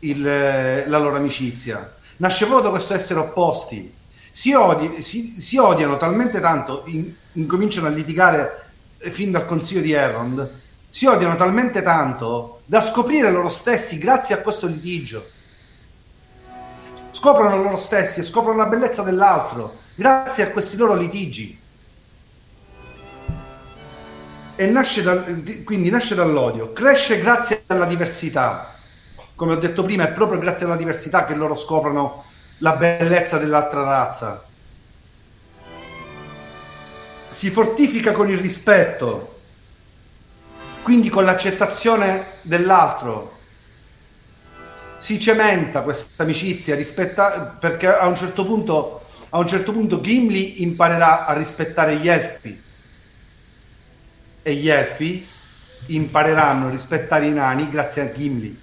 il, la loro amicizia. Nasce proprio da questo essere opposti si, odi- si, si odiano talmente tanto, in, incominciano a litigare fin dal consiglio di Elrond, si odiano talmente tanto da scoprire loro stessi grazie a questo litigio. Scoprono loro stessi e scoprono la bellezza dell'altro grazie a questi loro litigi. e nasce dal, quindi nasce dall'odio, cresce grazie alla diversità. Come ho detto prima, è proprio grazie alla diversità che loro scoprono la bellezza dell'altra razza. Si fortifica con il rispetto, quindi con l'accettazione dell'altro. Si cementa questa amicizia rispetta, perché a un certo punto, a un certo punto Gimli imparerà a rispettare gli elfi e gli elfi impareranno a rispettare i nani grazie a Gimli.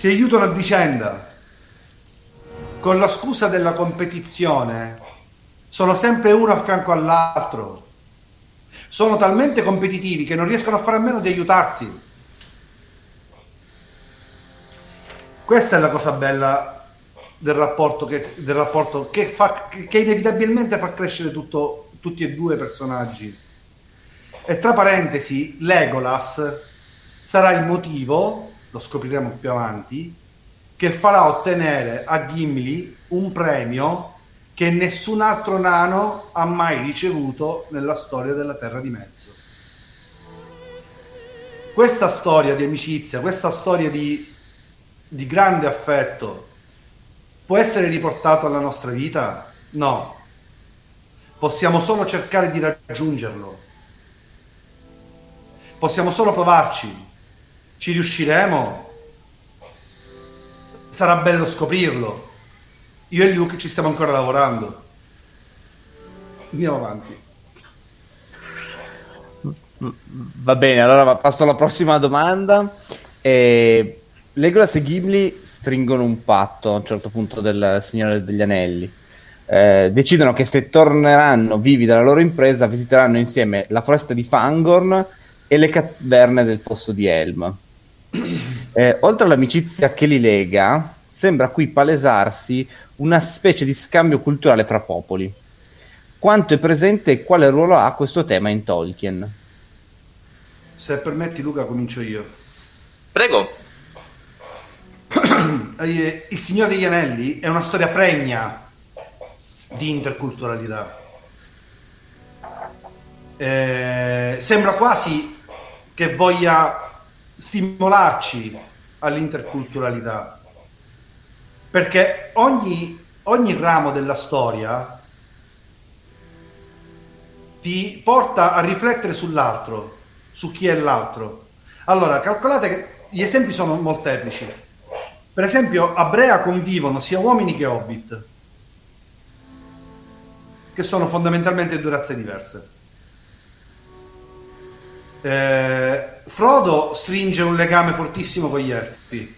Si aiutano a vicenda. Con la scusa della competizione, sono sempre uno a fianco all'altro. Sono talmente competitivi che non riescono a fare a meno di aiutarsi. Questa è la cosa bella del rapporto che, del rapporto che, fa, che inevitabilmente fa crescere tutto, tutti e due i personaggi. E tra parentesi, Legolas sarà il motivo, lo scopriremo più avanti, che farà ottenere a Gimli un premio che nessun altro nano ha mai ricevuto nella storia della Terra di Mezzo. Questa storia di amicizia, questa storia di, di grande affetto può essere riportata alla nostra vita? No, Possiamo solo cercare di raggiungerlo. Possiamo solo provarci. Ci riusciremo? Sarà bello scoprirlo. Io e Luke ci stiamo ancora lavorando. Andiamo avanti. Va bene, allora passo alla prossima domanda. Eh, Legolas e Ghibli stringono un patto a un certo punto del Signore degli Anelli eh, decidono che se torneranno vivi dalla loro impresa visiteranno insieme la foresta di Fangorn e le caverne del posto di Helm. Eh, oltre all'amicizia che li lega, sembra qui palesarsi una specie di scambio culturale fra popoli. Quanto è presente e quale ruolo ha questo tema in Tolkien? Se permetti Luca comincio io. Prego. Eh, Il Signore degli Anelli è una storia pregna di interculturalità. Eh, sembra quasi che voglia stimolarci all'interculturalità, perché ogni, ogni ramo della storia ti porta a riflettere sull'altro, su chi è l'altro. Allora, calcolate che gli esempi sono molteplici. Per esempio, a Brea convivono sia uomini che hobbit che sono fondamentalmente due razze diverse. Eh, Frodo stringe un legame fortissimo con gli elfi.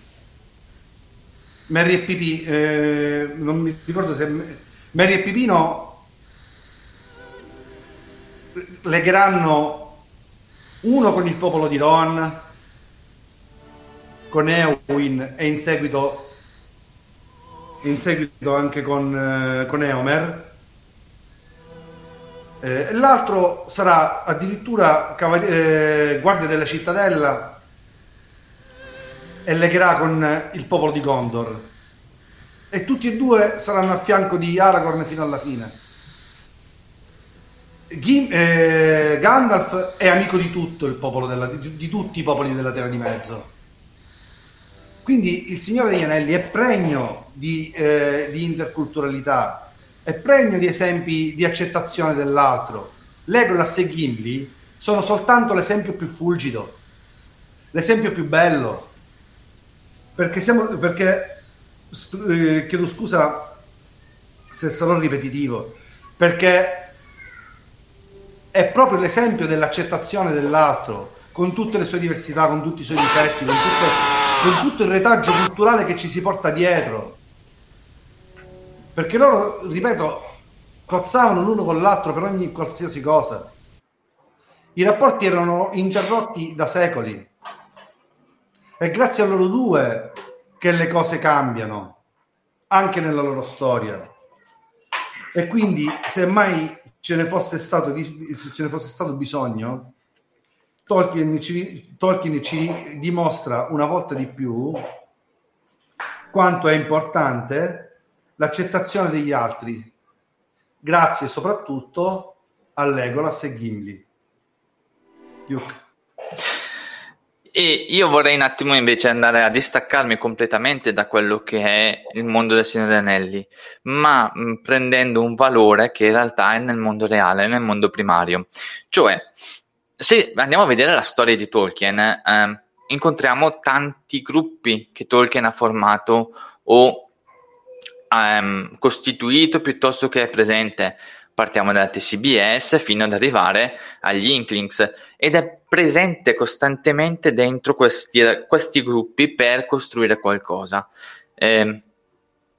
Merry e Pipì, eh, non mi ricordo se Merry e Pipino legheranno uno con il popolo di Rohan, con Eowyn e in seguito, in seguito anche con, eh, con Eomer eh, l'altro sarà addirittura cavali- eh, guardia della cittadella e legherà con il popolo di Gondor. E tutti e due saranno a fianco di Aragorn fino alla fine. Gim- eh, Gandalf è amico di della, di, di, tutti i popoli della Terra di Mezzo. Quindi il Signore degli Anelli è pregno di, eh, di interculturalità è pregno di esempi di accettazione dell'altro. Legolas e Gimli sono soltanto l'esempio più fulgido, l'esempio più bello. Perché, siamo, perché eh, chiedo scusa se sarò ripetitivo, perché è proprio l'esempio dell'accettazione dell'altro, con tutte le sue diversità, con tutti i suoi difetti, con, tutte, con tutto il retaggio culturale che ci si porta dietro perché loro, ripeto, cozzavano l'uno con l'altro per ogni qualsiasi cosa. I rapporti erano interrotti da secoli. È grazie a loro due che le cose cambiano, anche nella loro storia. E quindi, se mai ce ne fosse stato, ce ne fosse stato bisogno, Tolkien ci, Tolkien ci dimostra una volta di più quanto è importante l'accettazione degli altri, grazie soprattutto a Legolas e Gimli. Luke. E io vorrei un attimo invece andare a distaccarmi completamente da quello che è il mondo del Signore Anelli, ma mh, prendendo un valore che in realtà è nel mondo reale, nel mondo primario. Cioè, se andiamo a vedere la storia di Tolkien, eh, incontriamo tanti gruppi che Tolkien ha formato o ehm, costituito piuttosto che presente. Partiamo dalla TCBS fino ad arrivare agli Inklings ed è presente costantemente dentro questi, questi gruppi per costruire qualcosa. Eh,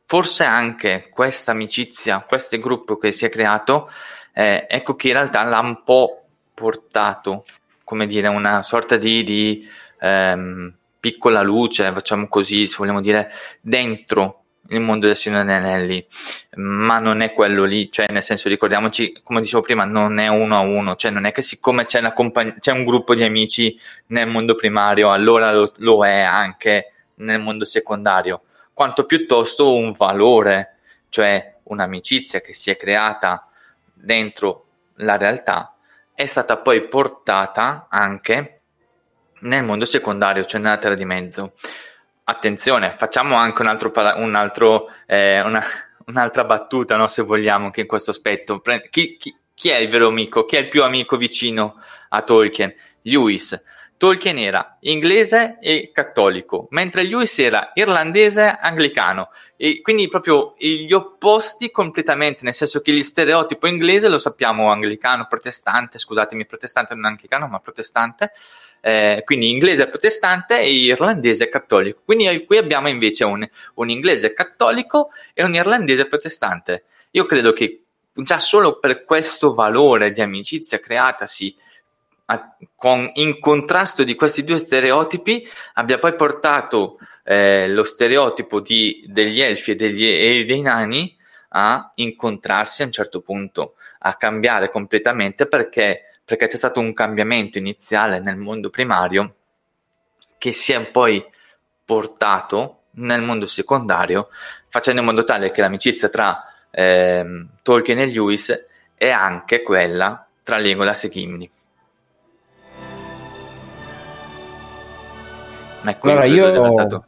forse anche questa amicizia, questo gruppo che si è creato, eh, ecco che in realtà l'ha un po' portato, come dire, una sorta di, di ehm, piccola luce, facciamo così, se vogliamo dire, dentro il mondo del Signore degli Anelli, ma non è quello lì, cioè nel senso ricordiamoci, come dicevo prima, non è uno a uno, cioè non è che siccome c'è, compagn- c'è un gruppo di amici nel mondo primario, allora lo, lo, è anche nel mondo secondario, quanto piuttosto un valore, cioè un'amicizia che si è creata dentro la realtà, è stata poi portata anche nel mondo secondario, cioè nella terra di mezzo attenzione, facciamo anche un altro, un altro, eh, una, un'altra battuta, no, se vogliamo, anche in questo aspetto. Chi, chi, chi, è il vero amico? Chi è il più amico vicino a Tolkien? Lewis. Tolkien era inglese e cattolico, mentre Lewis era irlandese e anglicano, e quindi proprio gli opposti completamente, nel senso che il stereotipo inglese lo sappiamo anglicano, protestante, scusatemi, protestante non anglicano, ma protestante, eh, quindi inglese protestante e irlandese cattolico. Quindi qui abbiamo invece un, un inglese cattolico e un irlandese protestante. Io credo che già solo per questo valore di amicizia creatasi a, con, in contrasto di questi due stereotipi abbia poi portato eh, lo stereotipo di, degli elfi e, degli, e dei nani a incontrarsi a un certo punto, a cambiare completamente perché perché c'è stato un cambiamento iniziale nel mondo primario che si è poi portato nel mondo secondario, facendo in modo tale che l'amicizia tra eh, Tolkien e Lewis è anche quella tra Legolas e Gimli. Ecco, allora io...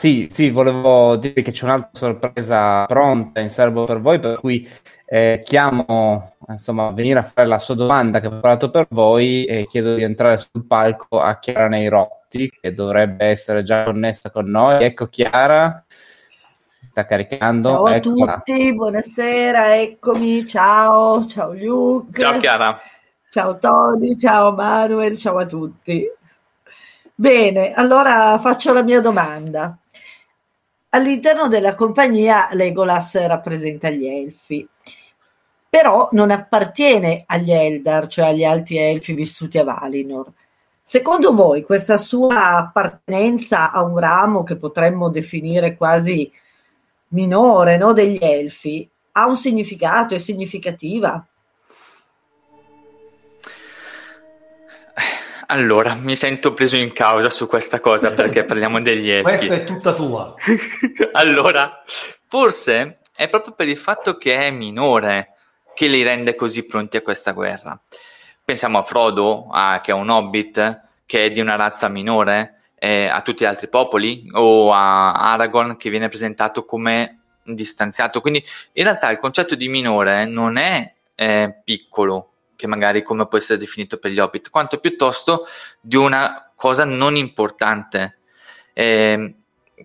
Sì, sì, volevo dire che c'è un'altra sorpresa pronta in serbo per voi, per cui eh, chiamo insomma, a venire a fare la sua domanda che ho preparato per voi e chiedo di entrare sul palco a Chiara Neirotti, che dovrebbe essere già connessa con noi. Ecco Chiara, si sta caricando. Ciao Eccola. a tutti, buonasera, eccomi, ciao, ciao Luke. Ciao Chiara. Ciao Tony, ciao Manuel, ciao a tutti. Bene, allora faccio la mia domanda. All'interno della compagnia Legolas rappresenta gli elfi però non appartiene agli Eldar, cioè agli alti elfi vissuti a Valinor. Secondo voi questa sua appartenenza a un ramo che potremmo definire quasi minore no, degli elfi ha un significato, è significativa? Allora, mi sento preso in causa su questa cosa perché parliamo degli elfi. Questa è tutta tua. allora, forse è proprio per il fatto che è minore che li rende così pronti a questa guerra. Pensiamo a Frodo, a, che è un hobbit, che è di una razza minore, eh, a tutti gli altri popoli, o a Aragorn che viene presentato come distanziato. Quindi in realtà il concetto di minore non è eh, piccolo, che magari come può essere definito per gli hobbit, quanto piuttosto di una cosa non importante. Eh,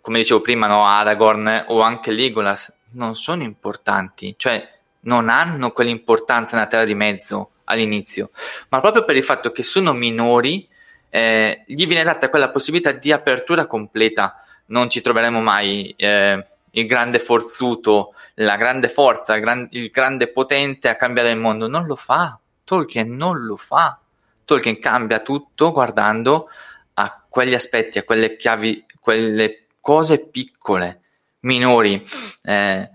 come dicevo prima, no, Aragorn o anche Legolas non sono importanti, cioè non hanno quell'importanza nella terra di mezzo all'inizio, ma proprio per il fatto che sono minori, eh, gli viene data quella possibilità di apertura completa. Non ci troveremo mai eh, il grande forzuto, la grande forza, il, gran- il grande potente a cambiare il mondo. Non lo fa. Tolkien non lo fa. Tolkien cambia tutto guardando a quegli aspetti, a quelle chiavi, quelle cose piccole, minori. Eh,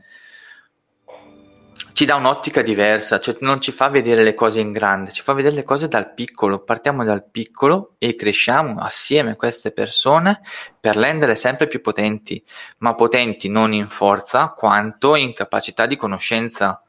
ci dà un'ottica diversa, cioè non ci fa vedere le cose in grande, ci fa vedere le cose dal piccolo. Partiamo dal piccolo e cresciamo assieme a queste persone per rendere sempre più potenti, ma potenti non in forza quanto in capacità di conoscenza.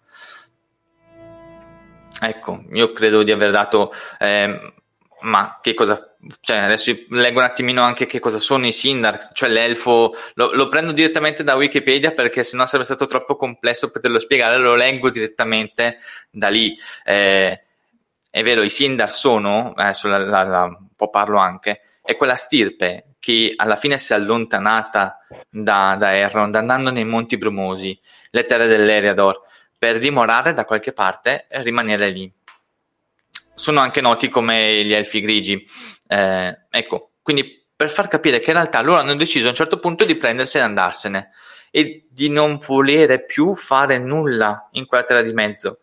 Ecco, io credo di aver dato, eh, ma che cosa cioè adesso leggo un attimino anche che cosa sono i Sindar, cioè l'elfo, lo, lo, prendo direttamente da Wikipedia perché sennò sarebbe stato troppo complesso poterlo spiegare, lo leggo direttamente da lì. Eh, è vero, i Sindar sono, adesso la, la, la, un po' parlo anche, è quella stirpe che alla fine si è allontanata da, da Errond andando nei Monti Brumosi, le terre dell'Eriador, per dimorare da qualche parte e rimanere lì sono anche noti come gli elfi grigi. Eh, ecco, quindi per far capire che in realtà loro hanno deciso a un certo punto di prendersene e andarsene e di non volere più fare nulla in quella terra di mezzo,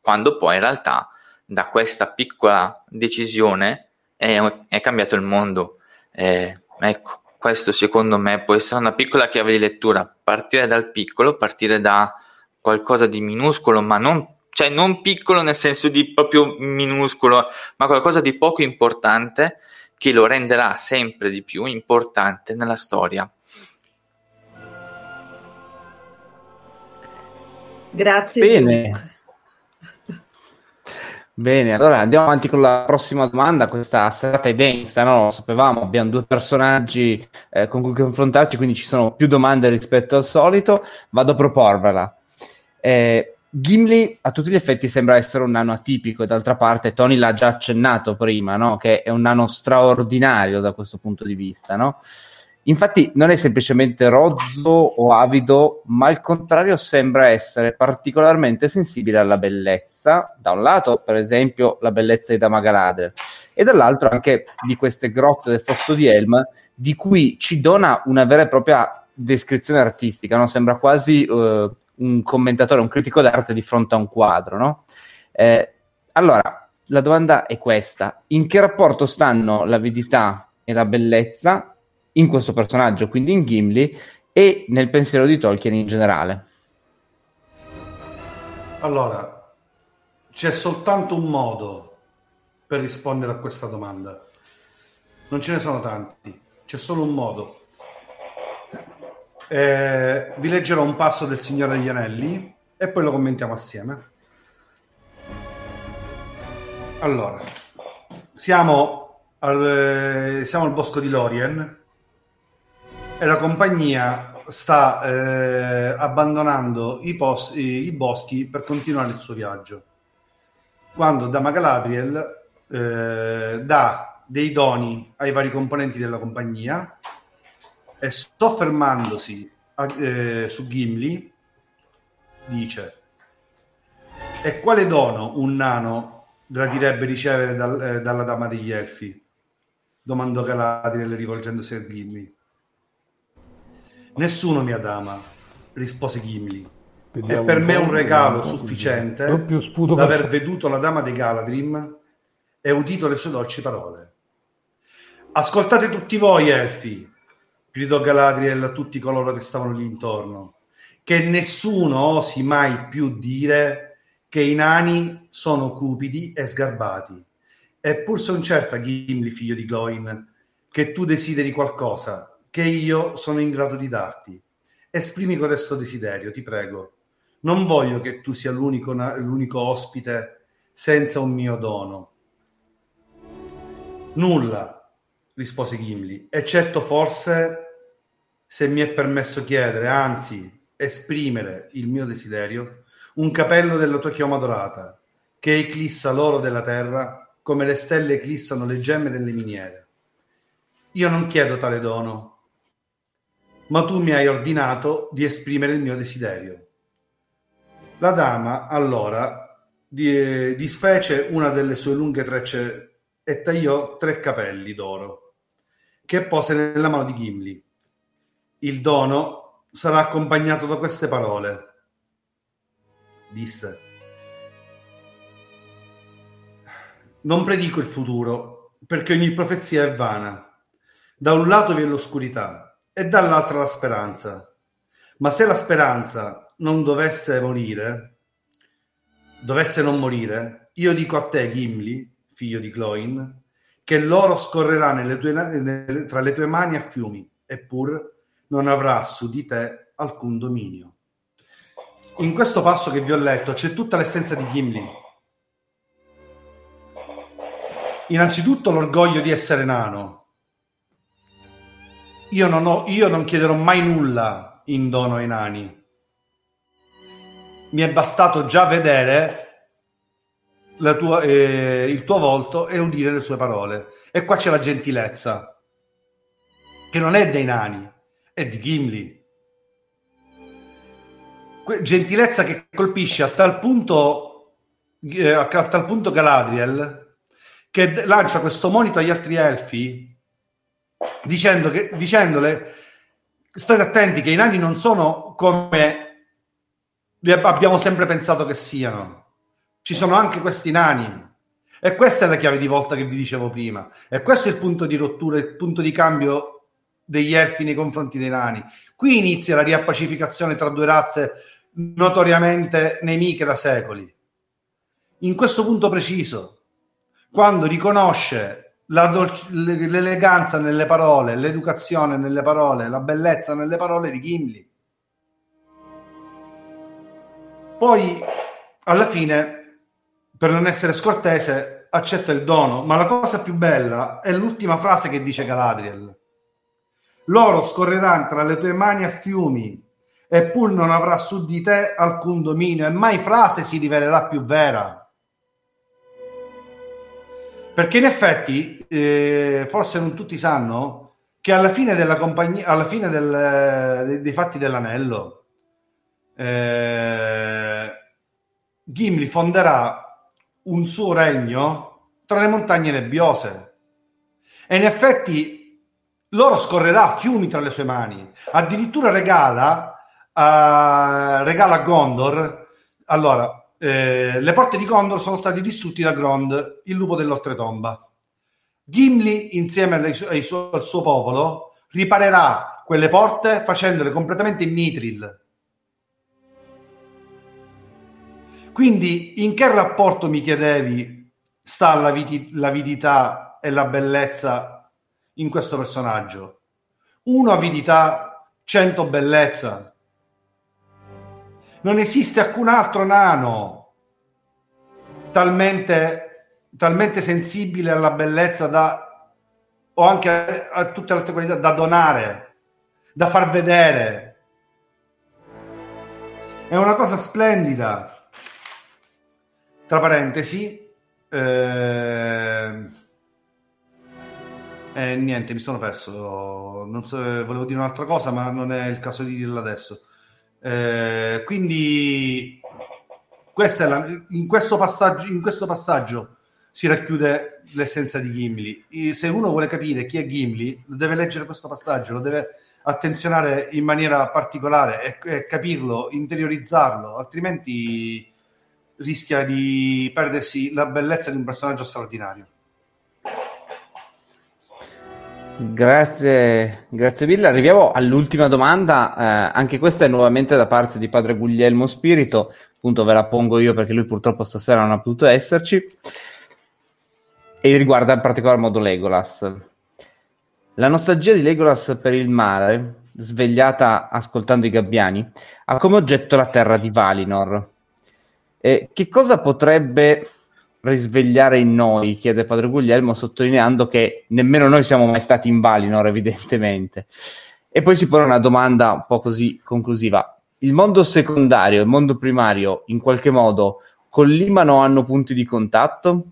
quando poi in realtà da questa piccola decisione è, è cambiato il mondo. Eh, ecco, questo secondo me può essere una piccola chiave di lettura, partire dal piccolo, partire da qualcosa di minuscolo, ma non cioè non piccolo nel senso di proprio minuscolo, ma qualcosa di poco importante che lo renderà sempre di più importante nella storia. Grazie. Bene. Bene, allora andiamo avanti con la prossima domanda. Questa serata è densa, no? Lo sapevamo, abbiamo due personaggi eh, con cui confrontarci, quindi ci sono più domande rispetto al solito. Vado a proporvela. Eh, Gimli a tutti gli effetti sembra essere un nano atipico, e d'altra parte Tony l'ha già accennato prima, no? che è un nano straordinario da questo punto di vista. No? Infatti non è semplicemente rozzo o avido, ma al contrario sembra essere particolarmente sensibile alla bellezza, da un lato per esempio la bellezza di Dama Galadriel, e dall'altro anche di queste grotte del fosso di Helm, di cui ci dona una vera e propria descrizione artistica, no? sembra quasi... Uh, un commentatore, un critico d'arte di fronte a un quadro, no? Eh, allora, la domanda è questa: in che rapporto stanno l'avidità e la bellezza in questo personaggio, quindi in Gimli, e nel pensiero di Tolkien in generale? Allora, c'è soltanto un modo per rispondere a questa domanda. Non ce ne sono tanti, c'è solo un modo. Eh, vi leggerò un passo del Signore degli Anelli e poi lo commentiamo assieme. Allora, siamo al, eh, siamo al bosco di Lorien e la compagnia sta eh, abbandonando i, pos- i, i, boschi per continuare il suo viaggio. Quando Dama Galadriel eh, dà dei doni ai vari componenti della compagnia e soffermandosi a, eh, su Gimli dice e quale dono un nano gradirebbe ricevere dal, eh, dalla dama degli elfi? domandò Galadriel rivolgendosi a Gimli. Nessuno mia dama rispose Gimli. Vediamo è per me un regalo sufficiente l'aver veduto la dama di Galadrim e udito le sue dolci parole. Ascoltate tutti voi elfi gridò Galadriel a tutti coloro che stavano lì intorno, che nessuno osi mai più dire che i nani sono cupidi e sgarbati. Eppur son certa, Gimli, figlio di Gloin, che tu desideri qualcosa che io sono in grado di darti. Esprimi codesto desiderio, ti prego. Non voglio che tu sia l'unico, l'unico ospite senza un mio dono. Nulla, rispose Gimli, eccetto forse se mi è permesso chiedere, anzi esprimere il mio desiderio, un capello della tua chioma dorata, che eclissa l'oro della terra come le stelle eclissano le gemme delle miniere. Io non chiedo tale dono, ma tu mi hai ordinato di esprimere il mio desiderio. La dama allora disfece una delle sue lunghe trecce e tagliò tre capelli d'oro che pose nella mano di Gimli. Il dono sarà accompagnato da queste parole. Disse. Non predico il futuro, perché ogni profezia è vana. Da un lato vi è l'oscurità e dall'altro la speranza. Ma se la speranza non dovesse morire, dovesse non morire, io dico a te, Gimli, figlio di Gloin, che l'oro scorrerà nelle tue, nelle, tra le tue mani a fiumi, eppur non avrà su di te alcun dominio. In questo passo che vi ho letto c'è tutta l'essenza di Gimli. innanzitutto l'orgoglio di essere nano. Io non, ho, io non chiederò mai nulla in dono ai nani. Mi è bastato già vedere tua, eh, il tuo volto e udire le sue parole. E qua c'è la gentilezza, che non è dei nani, è di Gimli. Que- gentilezza che colpisce a tal punto, eh, a tal punto Galadriel che d- lancia questo monito agli altri elfi dicendo che, dicendole state attenti che i nani non sono come abbiamo sempre pensato che siano ci sono anche questi nani. E questa è la chiave di volta che vi dicevo prima. E questo è il punto di rottura, il punto di cambio degli elfi nei confronti dei nani. Qui inizia la riappacificazione tra due razze notoriamente nemiche da secoli. In questo punto preciso, quando riconosce dolce, l'eleganza nelle parole, l'educazione nelle parole, la bellezza nelle parole di Gimli. Poi, alla fine, per non essere scortese, accetta il dono. Ma la cosa più bella è l'ultima frase che dice Galadriel. L'oro scorrerà tra le tue mani a fiumi, e pur non avrà su di te alcun dominio, e mai frase si rivelerà più vera. Perché in effetti, eh, forse non tutti sanno, che alla fine della compagnia, alla fine del, dei, dei, fatti dell'anello, eh, Gimli fonderà un suo regno tra le montagne nebbiose. E in effetti l'oro scorrerà fiumi tra le sue mani. Addirittura regala, uh, regala a Gondor. Allora, eh, le porte di Gondor sono state distrutte da Grond, il lupo dell'oltretomba. Gimli, insieme ai su- ai al suo popolo, riparerà quelle porte facendole completamente in Mithril Quindi in che rapporto mi chiedevi sta la l'avidità e la bellezza in questo personaggio? Uno avidità, cento bellezza. Non esiste alcun altro nano talmente, talmente sensibile alla bellezza da, o anche a, a tutte le altre qualità da donare, da far vedere. È una cosa splendida tra parentesi, eh, eh, niente, mi sono perso. Non so, volevo dire un'altra cosa, ma non è il caso di dirla adesso. Eh, quindi, la, in, questo passaggio, in questo passaggio si racchiude l'essenza di Gimli. Se uno vuole capire chi è Gimli, deve leggere questo passaggio, lo deve attenzionare in maniera particolare e, e capirlo, interiorizzarlo, altrimenti rischia di perdersi la bellezza di un personaggio straordinario. Grazie, grazie mille. Arriviamo all'ultima domanda. Eh, anche questa è nuovamente da parte di padre Guglielmo Spirito. Appunto, ve la pongo io perché lui purtroppo stasera non ha potuto esserci. E riguarda in particolar modo Legolas. La nostalgia di Legolas per il mare, svegliata ascoltando i gabbiani, ha come oggetto la terra di Valinor, eh, che cosa potrebbe risvegliare in noi, chiede padre Guglielmo, sottolineando che nemmeno noi siamo mai stati in Valinor, evidentemente. E poi si pone una domanda un po' così conclusiva. Il mondo secondario il mondo primario, in qualche modo, collimano hanno punti di contatto?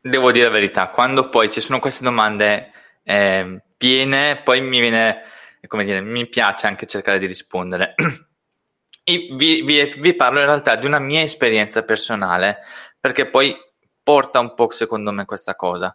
Devo dire la verità, quando poi ci sono queste domande eh, piene, poi mi viene, come dire, mi piace anche cercare di rispondere. vi, vi, vi, parlo in realtà di una mia esperienza personale, perché poi porta un po' secondo me questa cosa.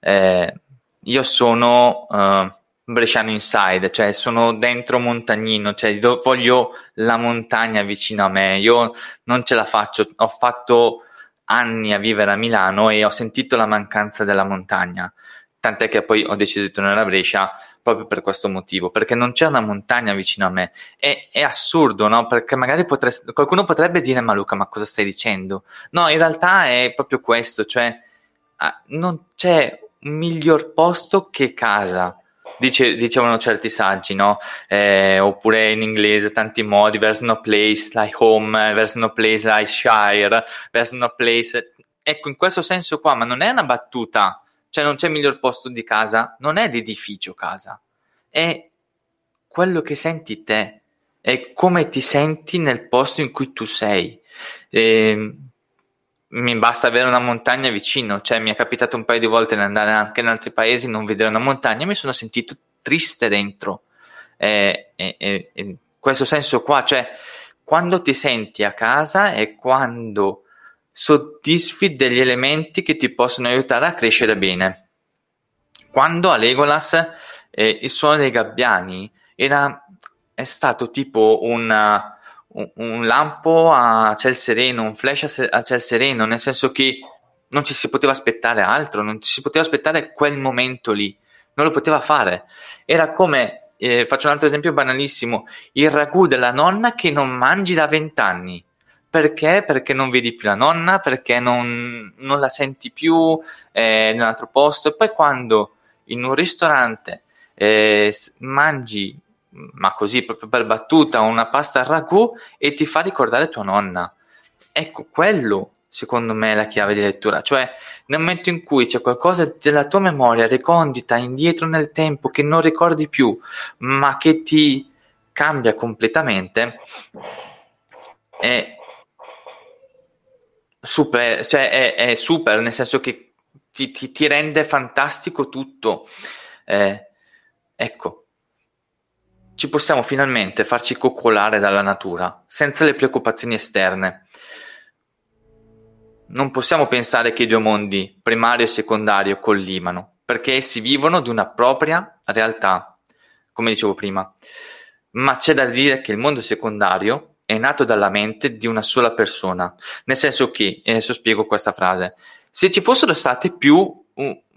Eh, io sono uh, bresciano inside, cioè sono dentro montagnino, cioè voglio la montagna vicino a me, io non ce la faccio, ho fatto anni a vivere a Milano e ho sentito la mancanza della montagna, tant'è che poi ho deciso di tornare a Brescia proprio per questo motivo, perché non c'è una montagna vicino a me. È, è assurdo, no? Perché magari potresti, qualcuno potrebbe dire, ma Luca, ma cosa stai dicendo? No, in realtà è proprio questo, cioè non c'è un miglior posto che casa. dice, dicevano certi saggi, no? Eh, oppure in inglese tanti modi, there's no place like home, there's no place like shire, there's no place... Ecco, in questo senso qua, ma non è una battuta, cioè non c'è miglior posto di casa, non è l'edificio casa, è quello che senti te, è come ti senti nel posto in cui tu sei. E, mi basta avere una montagna vicino, cioè mi è capitato un paio di volte di andare anche in altri paesi e non vedere una montagna, mi sono sentito triste dentro. E, e, e, questo senso qua, cioè quando ti senti a casa è quando soddisfi degli elementi che ti possono aiutare a crescere bene. Quando a Legolas eh, il suono dei gabbiani era, è stato tipo una un, lampo a ciel sereno, un flash a, ciel sereno, nel senso che non ci si poteva aspettare altro, non ci si poteva aspettare quel momento lì, non lo poteva fare. Era come, eh, faccio un altro esempio banalissimo, il ragù della nonna che non mangi da vent'anni. Perché? Perché non vedi più la nonna, perché non, non la senti più eh, in un altro posto. E poi quando in un ristorante eh, mangi ma così proprio per battuta, una pasta al ragù e ti fa ricordare tua nonna. Ecco, quello secondo me è la chiave di lettura, cioè nel momento in cui c'è qualcosa della tua memoria recondita indietro nel tempo che non ricordi più, ma che ti cambia completamente, è super, cioè è, è super nel senso che ti, ti, ti rende fantastico tutto. Eh, ecco, ci possiamo finalmente farci coccolare dalla natura, senza le preoccupazioni esterne. Non possiamo pensare che i due mondi, primario e secondario, collimano, perché essi vivono di una propria realtà, come dicevo prima. Ma c'è da dire che il mondo secondario è nato dalla mente di una sola persona, nel senso che, e adesso spiego questa frase, se ci fossero state più,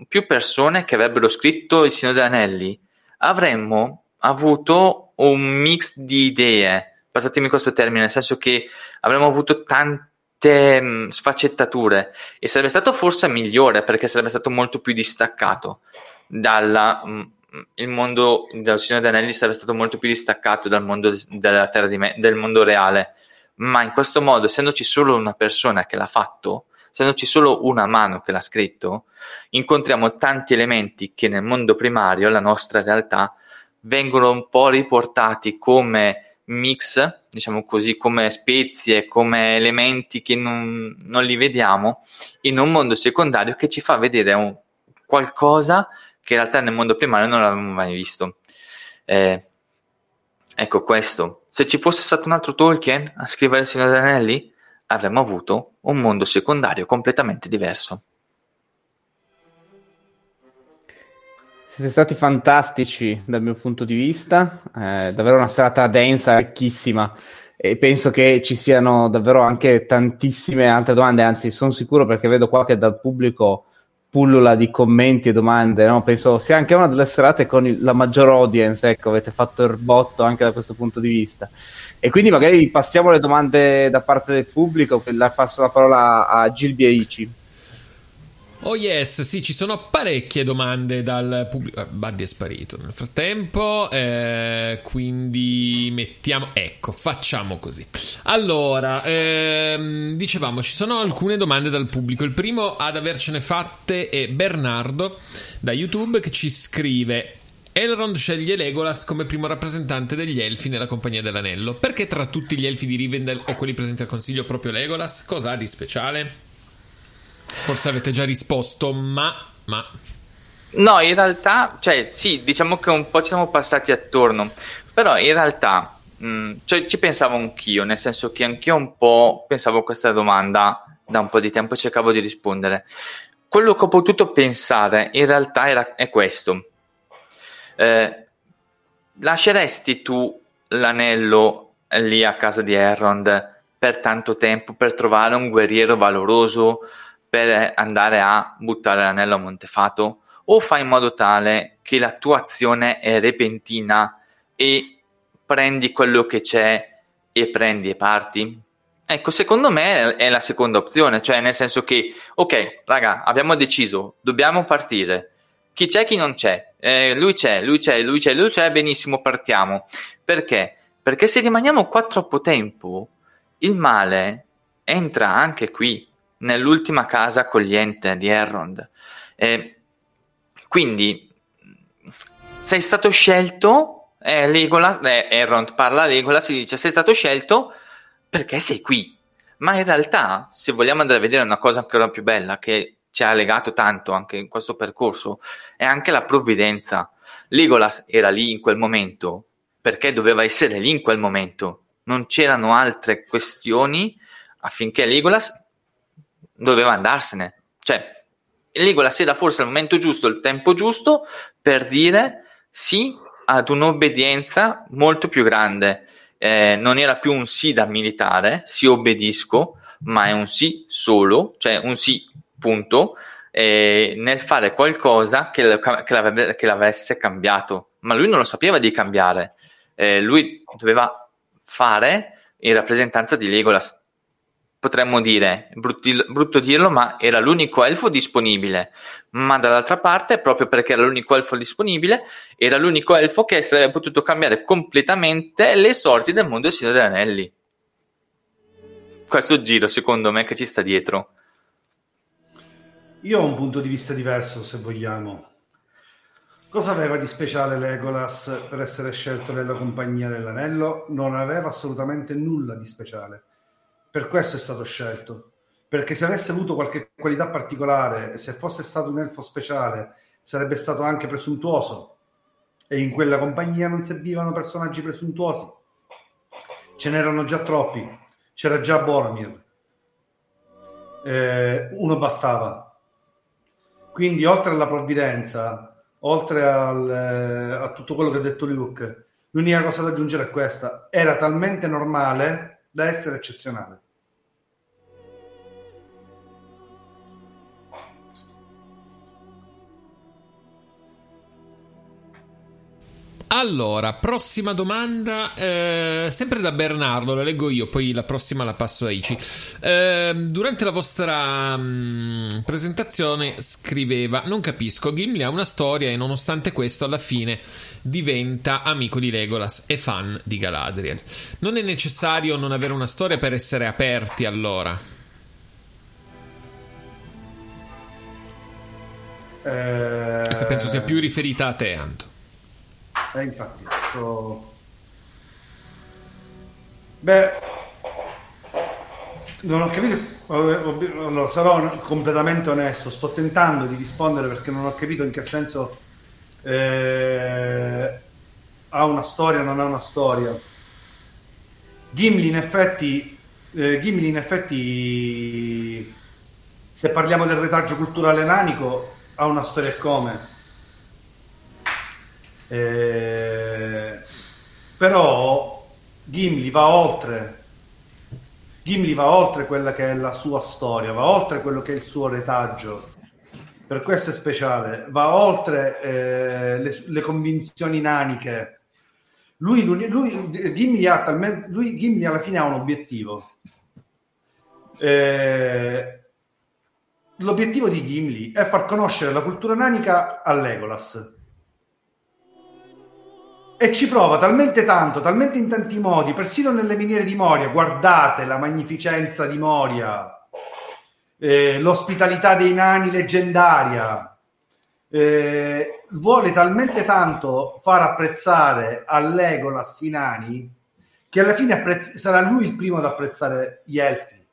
più persone che avrebbero scritto Il Signore degli Anelli, avremmo avuto un mix di idee, passatemi questo termine, nel senso che avremmo avuto tante mh, mm, sfaccettature e sarebbe stato forse migliore perché sarebbe stato molto più distaccato dal mm, il mondo del Signore degli Anelli sarebbe stato molto più distaccato dal mondo della terra di me, del mondo reale. Ma in questo modo essendoci solo una persona che l'ha fatto essendoci solo una mano che l'ha scritto incontriamo tanti elementi che nel mondo primario la nostra realtà vengono un po' riportati come mix, diciamo così, come spezie, come elementi che non, non li vediamo in un mondo secondario che ci fa vedere un, qualcosa che in realtà nel mondo primario non avevamo mai visto. Eh, ecco questo. Se ci fosse stato un altro Tolkien a scrivere Il Signore degli Anelli, avremmo avuto un mondo secondario completamente diverso. Siete stati fantastici dal mio punto di vista, eh, davvero una serata densa, ricchissima e penso che ci siano davvero anche tantissime altre domande, anzi sono sicuro perché vedo qua che dal pubblico pullula di commenti e domande, no? penso sia anche una delle serate con il, la maggior audience, ecco, avete fatto il botto anche da questo punto di vista. E quindi magari passiamo le domande da parte del pubblico, la passo la parola a Gil Bieici. Oh yes, sì, ci sono parecchie domande dal pubblico. Ah, Buddy è sparito nel frattempo, eh, quindi mettiamo... Ecco, facciamo così. Allora, ehm, dicevamo, ci sono alcune domande dal pubblico. Il primo ad avercene fatte è Bernardo da YouTube che ci scrive... Elrond sceglie Legolas come primo rappresentante degli elfi nella Compagnia dell'Anello. Perché tra tutti gli elfi di Rivendell o quelli presenti al Consiglio proprio Legolas? Cosa ha di speciale? Forse avete già risposto, ma, ma... No, in realtà, cioè, sì, diciamo che un po' ci siamo passati attorno, però in realtà mh, mm, cioè, ci pensavo anch'io, nel senso che anch'io un po' pensavo a questa domanda da un po' di tempo e cercavo di rispondere. Quello che ho potuto pensare in realtà era, è questo. Eh, lasceresti tu l'anello lì a casa di Elrond per tanto tempo per trovare un guerriero valoroso per andare a buttare l'anello a Montefato o fai in modo tale che la tua azione è repentina e prendi quello che c'è e prendi e parti? Ecco, secondo me è la seconda opzione, cioè nel senso che, ok, raga, abbiamo deciso, dobbiamo partire, chi c'è, chi non c'è, eh, lui c'è, lui c'è, lui c'è, lui c'è, benissimo, partiamo. Perché? Perché se rimaniamo qua troppo tempo, il male entra anche qui, nell'ultima casa accogliente di Errond. Eh, quindi sei stato scelto, eh, Legolas, eh, Elrond parla a Legolas e dice sei stato scelto perché sei qui. Ma in realtà, se vogliamo andare a vedere una cosa ancora più bella che ci ha legato tanto anche in questo percorso, è anche la provvidenza. Legolas era lì in quel momento perché doveva essere lì in quel momento. Non c'erano altre questioni affinché Legolas doveva andarsene. Cioè, Legolas era forse al momento giusto, il tempo giusto per dire sì ad un'obbedienza molto più grande. Eh, non era più un sì da militare, sì obbedisco, ma è un sì solo, cioè un sì punto, eh, nel fare qualcosa che, che, che, l'avesse cambiato. Ma lui non lo sapeva di cambiare, eh, lui doveva fare in rappresentanza di Legolas potremmo dire, brutto dirlo, ma era l'unico elfo disponibile. Ma dall'altra parte, proprio perché era l'unico elfo disponibile, era l'unico elfo che sarebbe potuto cambiare completamente le sorti del mondo Signore degli Anelli. Questo giro, secondo me, che ci sta dietro. Io ho un punto di vista diverso, se vogliamo. Cosa aveva di speciale Legolas per essere scelto nella compagnia dell'anello? Non aveva assolutamente nulla di speciale per questo è stato scelto. Perché se avesse avuto qualche qualità particolare, se fosse stato un elfo speciale, sarebbe stato anche presuntuoso. E in quella compagnia non servivano personaggi presuntuosi. Ce n'erano già troppi. C'era già Boromir. Eh, uno bastava. Quindi, oltre alla provvidenza, oltre al, eh, a tutto quello che ha detto Luke, l'unica cosa da aggiungere è questa. Era talmente normale da essere eccezionale. Allora, prossima domanda, eh, sempre da Bernardo, la leggo io, poi la prossima la passo a Ici. Eh, durante la vostra mh, mm, presentazione scriveva: Non capisco, Gimli ha una storia e nonostante questo, alla fine diventa amico di Legolas e fan di Galadriel. Non è necessario non avere una storia per essere aperti, allora. Eh... Questa penso sia più riferita a te, Anto. Eh, infatti, sto... Beh, non ho capito. Allora, sarò completamente onesto. Sto tentando di rispondere perché non ho capito in che senso eh, ha una storia, non ha una storia. Gimli, in effetti, eh, Gimli, in effetti, se parliamo del retaggio culturale nanico, ha una storia come eh, però Gimli va oltre Gimli va oltre quella che è la sua storia, va oltre quello che è il suo retaggio. Per questo è speciale, va oltre eh, le, le, convinzioni naniche. Lui, lui, lui, Gimli, ha talmente, lui, Gimli alla fine ha un obiettivo. Eh, l'obiettivo di Gimli è far conoscere la cultura nanica a Legolas e ci prova talmente tanto, talmente in tanti modi, persino nelle miniere di Moria. Guardate la magnificenza di Moria, eh, l'ospitalità dei nani leggendaria. Eh, vuole talmente tanto far apprezzare a Legolas i nani che alla fine apprezz- sarà lui il primo ad apprezzare gli elfi.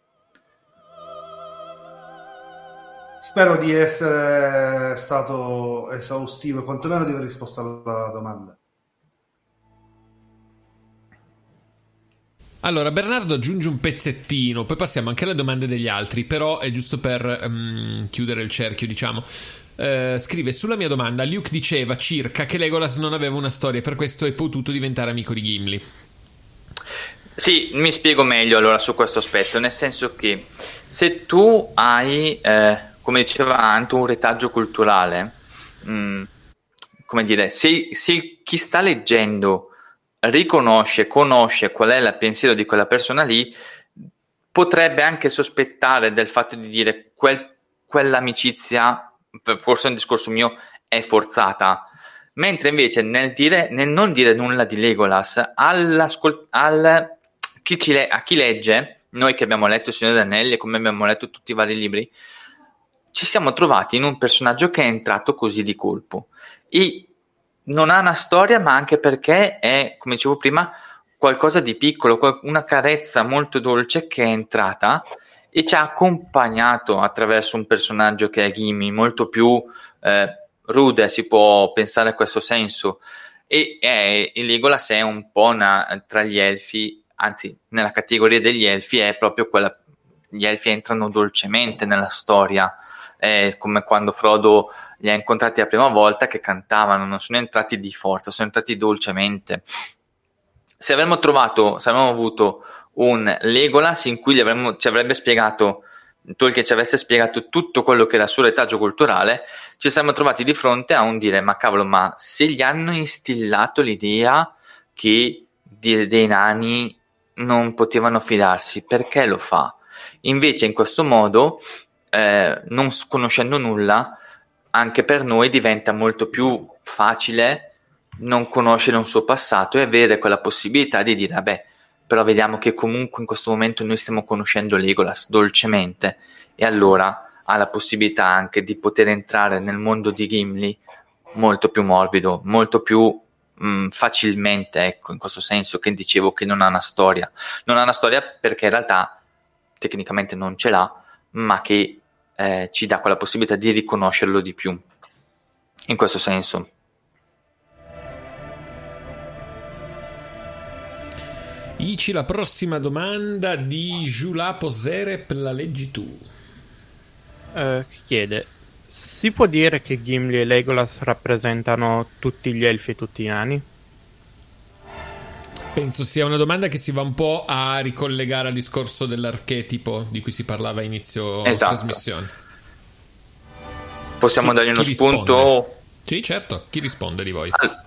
Spero di essere stato esaustivo e quantomeno di aver risposto alla domanda. Allora, Bernardo aggiunge un pezzettino, poi passiamo anche alle domande degli altri, però è giusto per um, chiudere il cerchio, diciamo. Uh, scrive sulla mia domanda Luke diceva circa che Legolas non aveva una storia per questo è potuto diventare amico di Gimli sì mi spiego meglio allora su questo aspetto nel senso che se tu hai eh, come diceva Anto un retaggio culturale mh, mm, come dire se, se chi sta leggendo riconosce, conosce qual è il pensiero di quella persona lì, potrebbe anche sospettare del fatto di dire quel, quell'amicizia, forse è un discorso mio, è forzata. Mentre invece nel, dire, nel non dire nulla di Legolas, al, chi ci a chi legge, noi che abbiamo letto Il Signore degli Anelli e come abbiamo letto tutti i vari libri, ci siamo trovati in un personaggio che è entrato così di colpo. E non ha una storia, ma anche perché è, come dicevo prima, qualcosa di piccolo, una carezza molto dolce che è entrata e ci ha accompagnato attraverso un personaggio che è Gimmy, molto più eh, rude, si può pensare a questo senso. E è, il Legolas è un po' una, tra gli elfi, anzi, nella categoria degli elfi è proprio quella. Gli elfi entrano dolcemente nella storia, è come quando Frodo li ha incontrati la prima volta che cantavano, non sono entrati di forza, sono entrati dolcemente. Se avremmo trovato, se avremmo avuto un Legolas in cui avremmo, ci avrebbe spiegato Tolkien ci avesse spiegato tutto quello che era il suo retaggio culturale, ci siamo trovati di fronte a un dire: Ma cavolo, ma se gli hanno instillato l'idea che dei nani non potevano fidarsi, perché lo fa? Invece, in questo modo, eh, non conoscendo nulla, anche per noi diventa molto più facile non conoscere un suo passato e avere quella possibilità di dire: Vabbè, però vediamo che comunque in questo momento noi stiamo conoscendo Legolas dolcemente e allora ha la possibilità anche di poter entrare nel mondo di Gimli molto più morbido, molto più mh, mm, facilmente, ecco, in questo senso che dicevo che non ha una storia. Non ha una storia perché in realtà tecnicamente non ce l'ha, ma che eh, ci dà quella possibilità di riconoscerlo di più. In questo senso. Ici la prossima domanda di Jula Poserep, la leggi tu. Uh, chiede, si può dire che Gimli e Legolas rappresentano tutti gli elfi e tutti i nani? Penso sia una domanda che si va un po' a ricollegare al discorso dell'archetipo di cui si parlava a inizio esatto. trasmissione. Possiamo chi, dargli uno spunto? Sì, certo. Chi risponde di voi? All-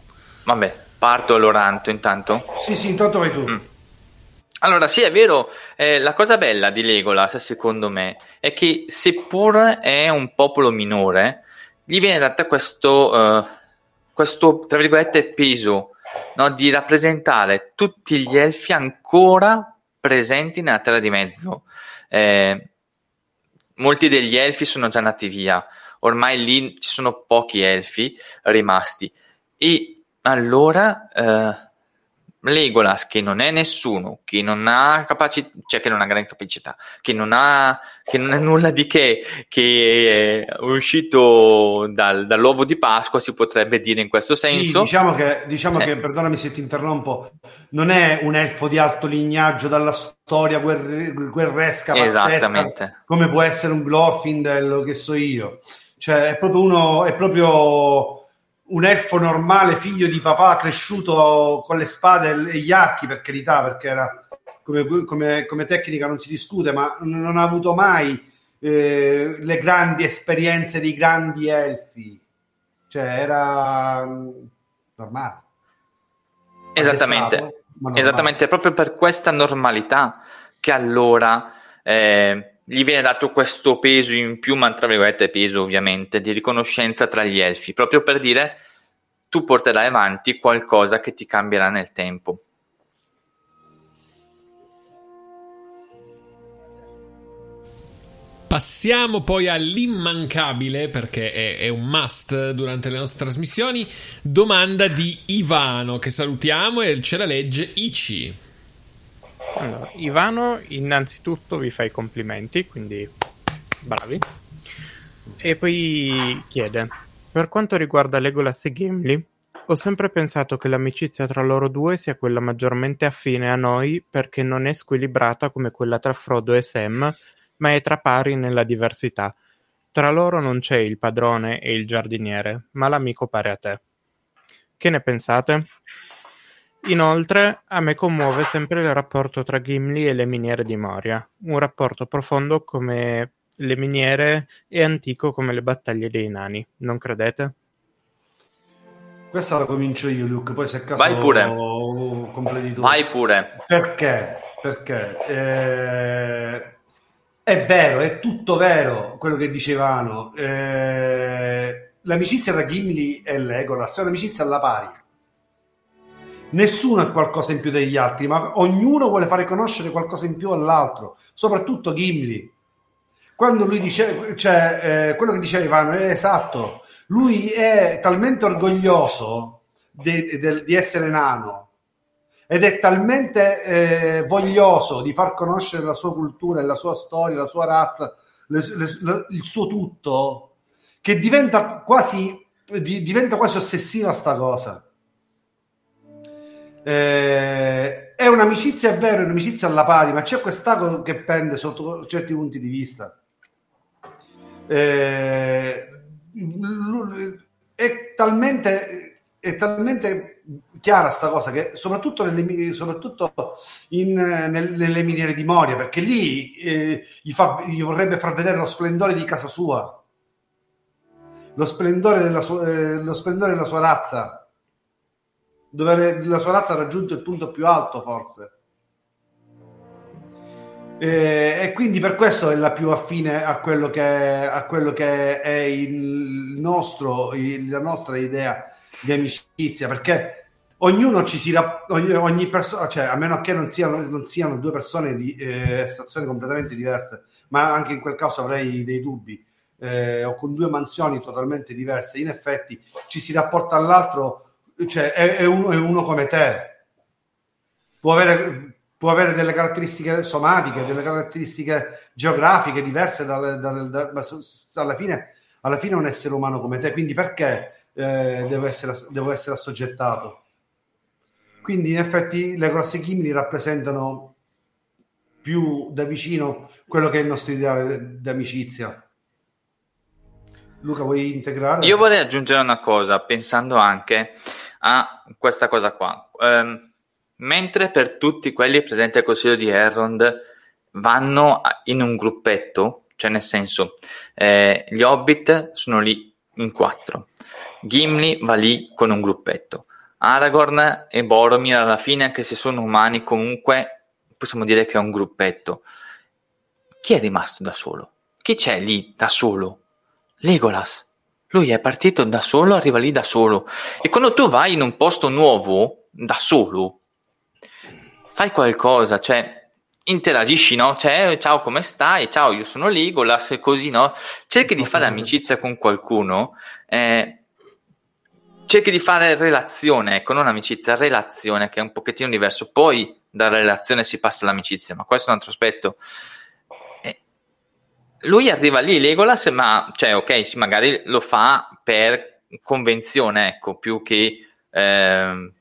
vabbè, parto Loranto intanto. Sì, sì, intanto vai tu. Mm. Allora, sì, è vero, eh, la cosa bella di Legolas, secondo me, è che seppur è un popolo minore, gli viene dato questo, uh, questo tra virgolette, peso no, di rappresentare tutti gli elfi ancora presenti nella Terra di Mezzo. Eh, molti degli elfi sono già nati via, ormai lì ci sono pochi elfi rimasti. E allora... Uh, Legolas che non è nessuno, che non ha capacità, cioè che non ha gran capacità, che non ha, che non è nulla di che, che è uscito dal, dall'uovo di Pasqua, si potrebbe dire in questo senso. Sì, diciamo che, diciamo eh. che, perdonami se ti interrompo, non è un elfo di alto lignaggio dalla storia guerre, guerresca pazzesca, come può essere un Glorfindel, che so io. Cioè, è proprio uno, è proprio un elfo normale, figlio di papà, cresciuto con le spade e gli archi, per carità, perché era come, come, come tecnica non si discute, ma non ha avuto mai eh, le grandi esperienze dei grandi elfi. Cioè, era mm, normale. Esattamente, normale. esattamente, proprio per questa normalità che allora eh, gli viene dato questo peso in più, ma tra virgolette peso ovviamente, di riconoscenza tra gli elfi, proprio per dire tu porterai avanti qualcosa che ti cambierà nel tempo. Passiamo poi all'immancabile, perché è, è, un must durante le nostre trasmissioni, domanda di Ivano, che salutiamo e ce la legge Ici. Allora, Ivano, innanzitutto vi fa i complimenti, quindi bravi. E poi chiede: Per quanto riguarda Legolas e Gimli, ho sempre pensato che l'amicizia tra loro due sia quella maggiormente affine a noi perché non è squilibrata come quella tra Frodo e Sam, ma è tra pari nella diversità. Tra loro non c'è il padrone e il giardiniere, ma l'amico pare a te. Che ne pensate? Inoltre, a me commuove sempre il rapporto tra Gimli e le miniere di Moria, un rapporto profondo come le miniere e antico come le battaglie dei nani, non credete? Questa la comincio io, Luke, poi se a caso Vai pure. completi tu. Vai pure. Perché? Perché eh, è vero, è tutto vero quello che dicevano. Eh, l'amicizia tra Gimli e Legolas è un'amicizia alla pari. Nessuno ha qualcosa in più degli altri, ma ognuno vuole fare conoscere qualcosa in più all'altro, soprattutto Gimli. Quando lui dice, cioè, eh, quello che diceva Ivano è esatto, lui è talmente orgoglioso de, de, di essere nano ed è talmente eh, voglioso di far conoscere la sua cultura, la sua storia, la sua razza, le, le, le, il suo tutto, che diventa quasi, di, diventa quasi ossessiva sta cosa. Eh, è un'amicizia, è vero, è un'amicizia alla pari, ma c'è quest'ago che pende sotto certi punti di vista. Eh, è talmente, è talmente chiara sta cosa che soprattutto nelle, soprattutto in, nel, nelle miniere di Moria, perché lì eh, gli, fa, gli, vorrebbe far vedere lo splendore di casa sua, lo splendore della, sua, eh, lo splendore della sua razza, dove la sua razza ha raggiunto il punto più alto forse. E, e quindi per questo è la più affine a quello che, a quello che è il nostro, il, la nostra idea di amicizia, perché ognuno ci si ogni, ogni persona, cioè a meno che non siano, non siano due persone di eh, situazioni completamente diverse, ma anche in quel caso avrei dei dubbi, eh, o con due mansioni totalmente diverse, in effetti ci si rapporta all'altro, cioè è, è, uno, è uno, come te, può avere, può avere, delle caratteristiche somatiche, delle caratteristiche geografiche diverse, dalle, dalle, da, ma alla fine, alla fine è un essere umano come te, quindi perché eh, devo, essere, devo essere assoggettato? Quindi in effetti le grosse chimili rappresentano più da vicino quello che è il nostro ideale d'amicizia. Luca, vuoi integrare? Io vorrei aggiungere una cosa, pensando anche a questa cosa qua. Um, mentre per tutti quelli presenti al consiglio di Errond vanno in un gruppetto, cioè nel senso, eh, gli Hobbit sono lì in quattro, Gimli va lì con un gruppetto, Aragorn e Boromir alla fine, anche se sono umani, comunque possiamo dire che è un gruppetto. Chi è rimasto da solo? Chi c'è lì da solo? Legolas. Lui è partito da solo, arriva lì da solo. E quando tu vai in un posto nuovo, da solo, fai qualcosa, cioè interagisci, no? Cioè, ciao, come stai? Ciao, io sono Legolas, così, no? Cerchi di fare amicizia con qualcuno. Eh, cerchi di fare relazione, ecco, non amicizia, relazione, che è un pochettino diverso. Poi dalla relazione si passa all'amicizia, ma questo è un altro aspetto. Lui arriva lì, Legolas, ma, cioè, ok, magari lo fa per convenzione, ecco, più che... Eh,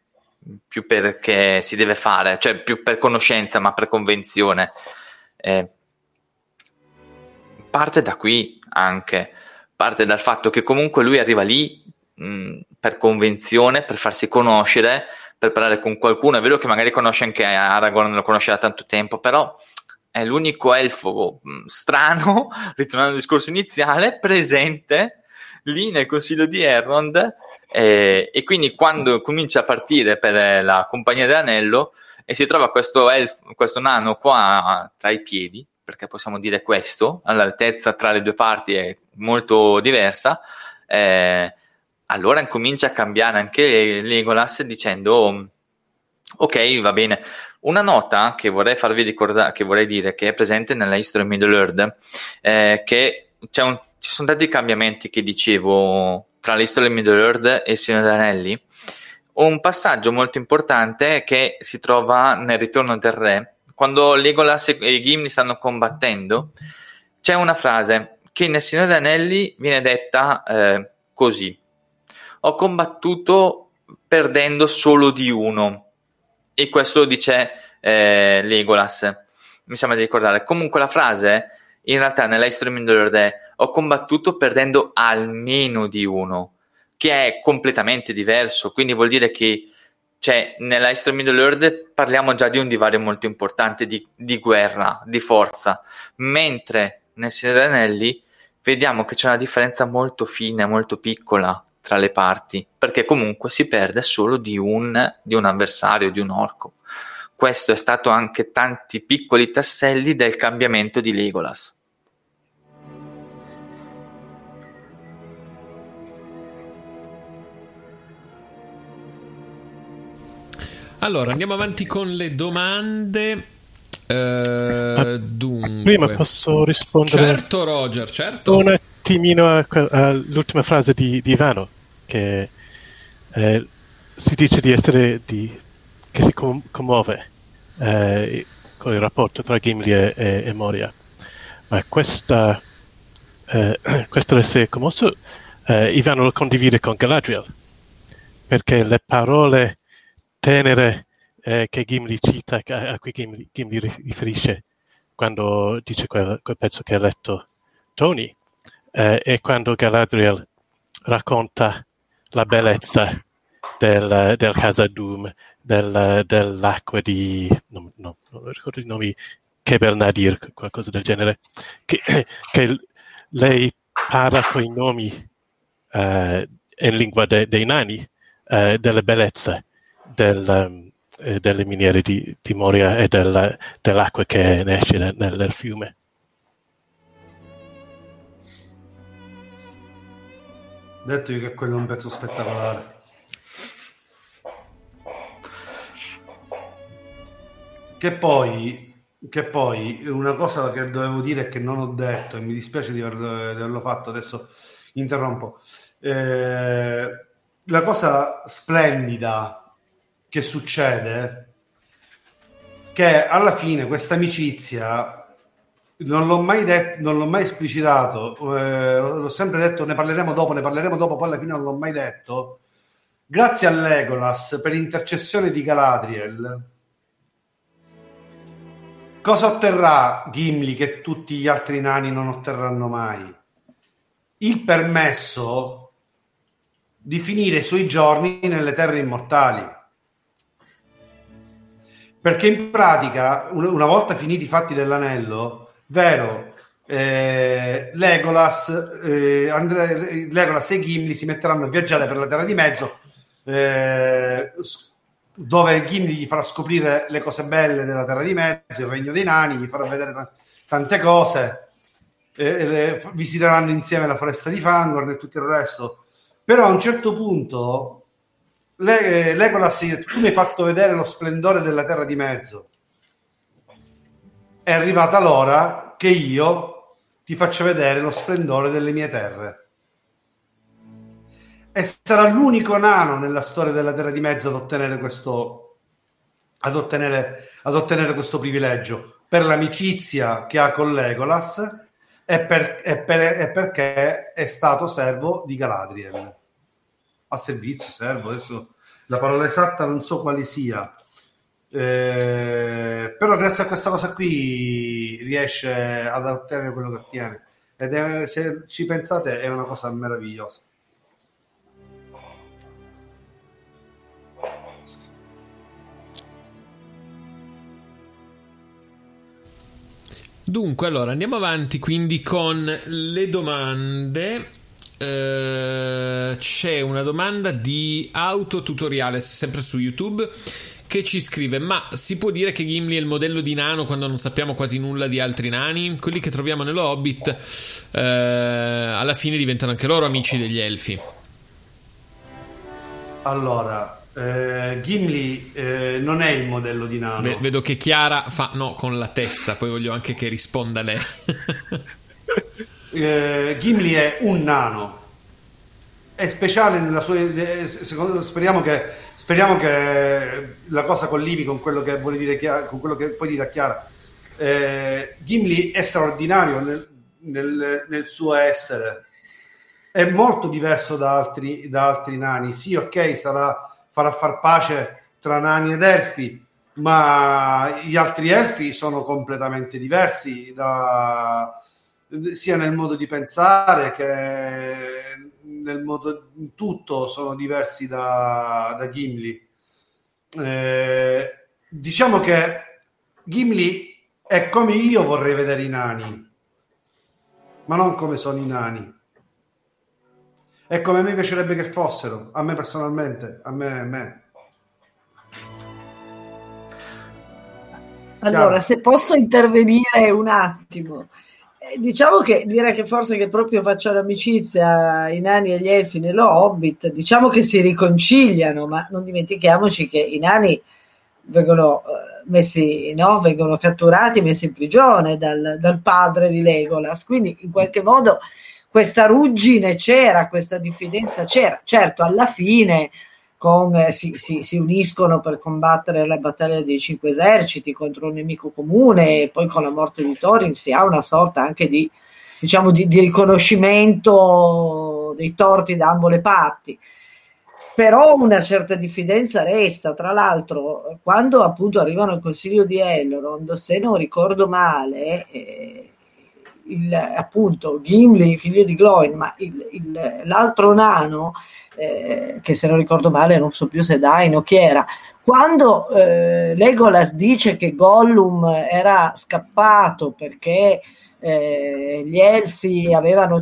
più perché si deve fare, cioè più per conoscenza, ma per convenzione. Eh, parte da qui anche, parte dal fatto che comunque lui arriva lì mh, per convenzione, per farsi conoscere, per parlare con qualcuno. È vero che magari conosce anche Aragorn, lo conosce da tanto tempo, però è l'unico elfo mh, strano, ritornando al discorso iniziale, presente lì nel consiglio di Elrond. Eh, e quindi quando comincia a partire per la compagnia dell'anello e si trova questo, elfo, questo nano qua tra i piedi, perché possiamo dire questo, all'altezza tra le due parti è molto diversa, eh, allora comincia a cambiare anche Legolas dicendo ok va bene. Una nota che vorrei farvi ricordare che vorrei dire che è presente nella History of Middle Earth eh, che un, ci sono tanti cambiamenti che dicevo tra la History of Middle Earth e il Signore degli Anelli. Un passaggio molto importante che si trova nel Ritorno del Re. Quando Legolas e Gimli stanno combattendo c'è una frase che nel Signore degli Anelli viene detta eh, così. Ho combattuto perdendo solo di uno. E questo lo dice eh, Legolas. Mi sembra di ricordare. Comunque la frase, in realtà nella History Middle è ho combattuto perdendo almeno di uno, che è completamente diverso. Quindi vuol dire che cioè, nella History Middle Earth parliamo già di un divario molto importante di, di guerra, di forza, mentre nel Signore Anelli vediamo che c'è una differenza molto fine, molto piccola tra le parti, perché comunque si perde solo di un, di un avversario, di un orco. Questo è stato anche tanti piccoli tasselli del cambiamento di Legolas. Allora, andiamo avanti con le domande. Eh, dunque. Prima posso rispondere? Certo, Roger, certo. Un attimino all'ultima frase di, di Ivano che eh, si dice di essere di, che si com- commuove eh, con il rapporto tra Gimli e, e, e Moria. Ma questa, eh, questo essere commosso eh, Ivano lo condivide con Galadriel, perché le parole tenere eh, che Gimli cita, a cui Gimli, Gimli riferisce quando dice quel, quel, pezzo che ha letto Tony, eh, e quando Galadriel racconta la bellezza del, del Casa Doom, del, dell'acqua di... No, no, non ricordo i nomi, Kebel Nadir, qualcosa del genere, che, che lei parla con i nomi eh, in lingua de, dei nani eh, delle bellezze del, um, delle miniere di, di Moria e del, dell'acqua che ne esce nel, nel fiume. Detto io che quello è un pezzo spettacolare. Che poi, che poi una cosa che dovevo dire e che non ho detto e mi dispiace di averlo, di averlo fatto, adesso interrompo. Eh, la cosa splendida che succede che alla fine questa amicizia non l'ho mai detto, non l'ho mai esplicitato, eh, l'ho sempre detto, ne parleremo dopo, ne parleremo dopo, poi alla fine non l'ho mai detto. Grazie a Legolas per intercessione di Galadriel, cosa otterrà Gimli che tutti gli altri nani non otterranno mai? Il permesso di finire i suoi giorni nelle terre immortali. Perché in pratica, una volta finiti i fatti dell'anello, vero, eh, Legolas, eh, Andre, Legolas e Gimli si metteranno a viaggiare per la Terra di Mezzo, eh, dove Gimli gli farà scoprire le cose belle della Terra di Mezzo, il Regno dei Nani, gli farà vedere t- tante cose, eh, visiteranno insieme la foresta di Fangorn e tutto il resto. Però a un certo punto Le- Legolas, tu mi hai fatto vedere lo splendore della Terra di Mezzo. È arrivata l'ora che io ti faccia vedere lo splendore delle mie terre. E sarà l'unico nano nella storia della Terra di Mezzo ad ottenere questo, ad ottenere, ad ottenere questo privilegio. Per l'amicizia che ha con Legolas e, per, e, per, e perché è stato servo di Galadriel. A servizio, servo adesso la parola esatta non so quale sia eh, però grazie a questa cosa qui riesce ad ottenere quello che ottiene. Ed è, se ci pensate è una cosa meravigliosa. Dunque, allora andiamo avanti quindi con le domande. Eh, c'è una domanda di autotutoriale sempre su YouTube che ci scrive: Ma si può dire che Gimli è il modello di nano quando non sappiamo quasi nulla di altri nani? Quelli che troviamo nello Hobbit eh, alla fine diventano anche loro amici degli elfi. Allora, eh, Gimli eh, non è il modello di nano. Ve- vedo che Chiara fa no con la testa, poi voglio anche che risponda lei. eh, Gimli è un nano. È speciale nella sua. secondo- speriamo, che, speriamo che la cosa collivi con quello che vuole dire Chiara, con quello che puoi dire a Chiara. Eh, Gimli è straordinario nel, nel- nel suo essere. È molto diverso da altri, da altri nani. Sì, ok, sarà farà far pace tra nani ed elfi, ma gli altri elfi sono completamente diversi da, sia nel modo di pensare che nel modo in tutto sono diversi da, da Gimli. Eh, diciamo che Gimli è come io vorrei vedere i nani, ma non come sono i nani. È come a me piacerebbe che fossero, a me personalmente, a me, a me. Allora, Chiaro. se posso intervenire un attimo, diciamo che dire che forse che proprio faccio l'amicizia ai nani e gli elfi nello Hobbit, diciamo che si riconciliano, ma non dimentichiamoci che i nani vengono eh, messi, no? vengono catturati, messi in prigione dal, dal padre di Legolas. Quindi in qualche modo questa ruggine c'era, questa diffidenza c'era. Certo, alla fine con, eh, si, si, si, uniscono per combattere la battaglia dei cinque eserciti contro un nemico comune e poi con la morte di Thorin si ha una sorta anche di, diciamo, di, di riconoscimento dei torti da ambo le parti però una certa diffidenza resta. Tra l'altro, quando appunto arrivano al consiglio di Elrond, se non ricordo male, eh, il, appunto Gimli, figlio di Gloin, ma il, il, l'altro nano, eh, che se non ricordo male, non so più se Dain o chi era, quando eh, Legolas dice che Gollum era scappato perché eh, gli elfi avevano,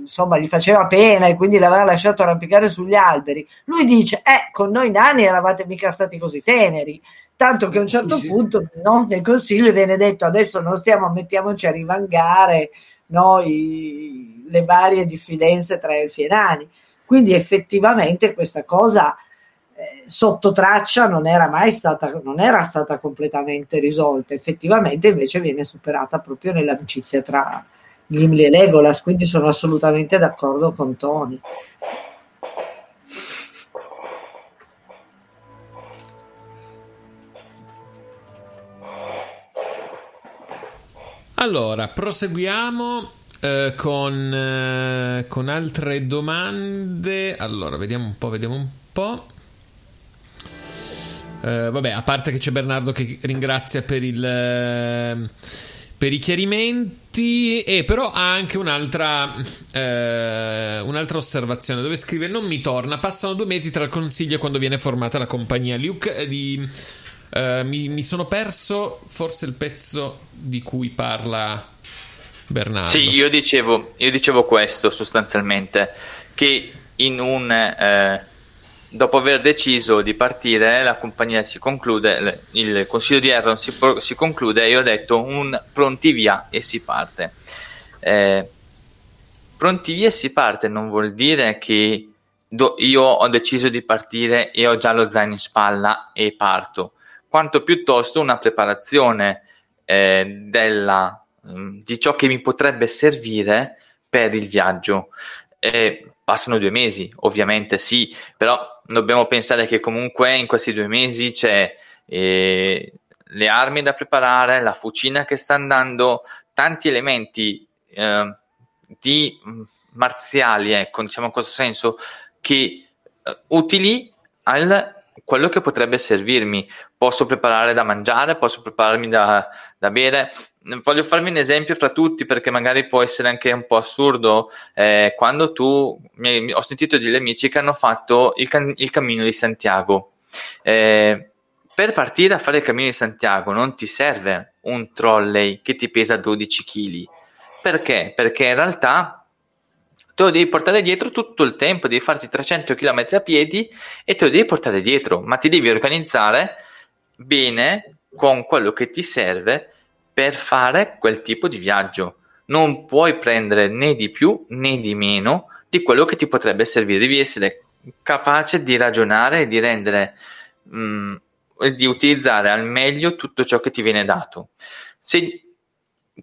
insomma, gli faceva pena e quindi l'aveva lasciato arrampicare sugli alberi. Lui dice: Eh, con noi nani eravate mica stati così teneri. Tanto che a un certo sì, punto sì. No, nel consiglio viene detto: adesso non stiamo, mettiamoci a rivangare no, i, le varie diffidenze tra elfi e nani. Quindi effettivamente questa cosa sotto traccia non era mai stata, non era stata completamente risolta, effettivamente invece viene superata proprio nell'amicizia tra Gimli e Legolas, quindi sono assolutamente d'accordo con Tony. Allora, proseguiamo eh, con, eh, con altre domande. Allora, vediamo un po', vediamo un po'. Uh, vabbè, a parte che c'è Bernardo che ringrazia per, il, uh, per i chiarimenti, e però ha anche un'altra, uh, un'altra, osservazione dove scrive: Non mi torna, passano due mesi tra il consiglio e quando viene formata la compagnia. Luke, di, mi, mi, sono perso forse il pezzo di cui parla Bernardo. Sì, io dicevo, io dicevo questo sostanzialmente: che un dopo aver deciso di partire, la compagnia si conclude, il consiglio di Erron si, si conclude e io ho detto un pronti via e si parte. Eh, pronti via e si parte non vuol dire che do, io ho deciso di partire e ho già lo zaino in spalla e parto, quanto piuttosto una preparazione eh, della, mm, di ciò che mi potrebbe servire per il viaggio. Eh, passano due mesi, ovviamente sì, però dobbiamo pensare che comunque in questi due mesi c'è eh, le armi da preparare, la fucina che sta andando, tanti elementi eh, di mm, marziali, ecco, diciamo in questo senso, che eh, utili al quello che potrebbe servirmi. Posso preparare da mangiare, posso prepararmi da, da bere. Voglio farvi un esempio fra tutti perché magari può essere anche un po' assurdo. Eh, quando tu, mi, ho sentito degli amici che hanno fatto il, can, il cammino di Santiago. Eh, per partire a fare il cammino di Santiago non ti serve un trolley che ti pesa 12 kg. Perché? Perché in realtà te lo devi portare dietro tutto il tempo, devi farti 300 km a piedi e te lo devi portare dietro, ma ti devi organizzare bene con quello che ti serve per fare quel tipo di viaggio. Non puoi prendere né di più né di meno di quello che ti potrebbe servire, devi essere capace di ragionare e di rendere mh, mm, di utilizzare al meglio tutto ciò che ti viene dato. Se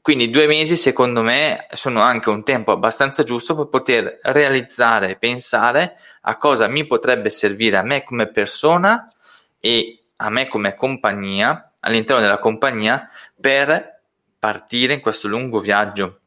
quindi due mesi secondo me sono anche un tempo abbastanza giusto per poter realizzare e pensare a cosa mi potrebbe servire a me come persona e a me come compagnia, all'interno della compagnia, per partire in questo lungo viaggio.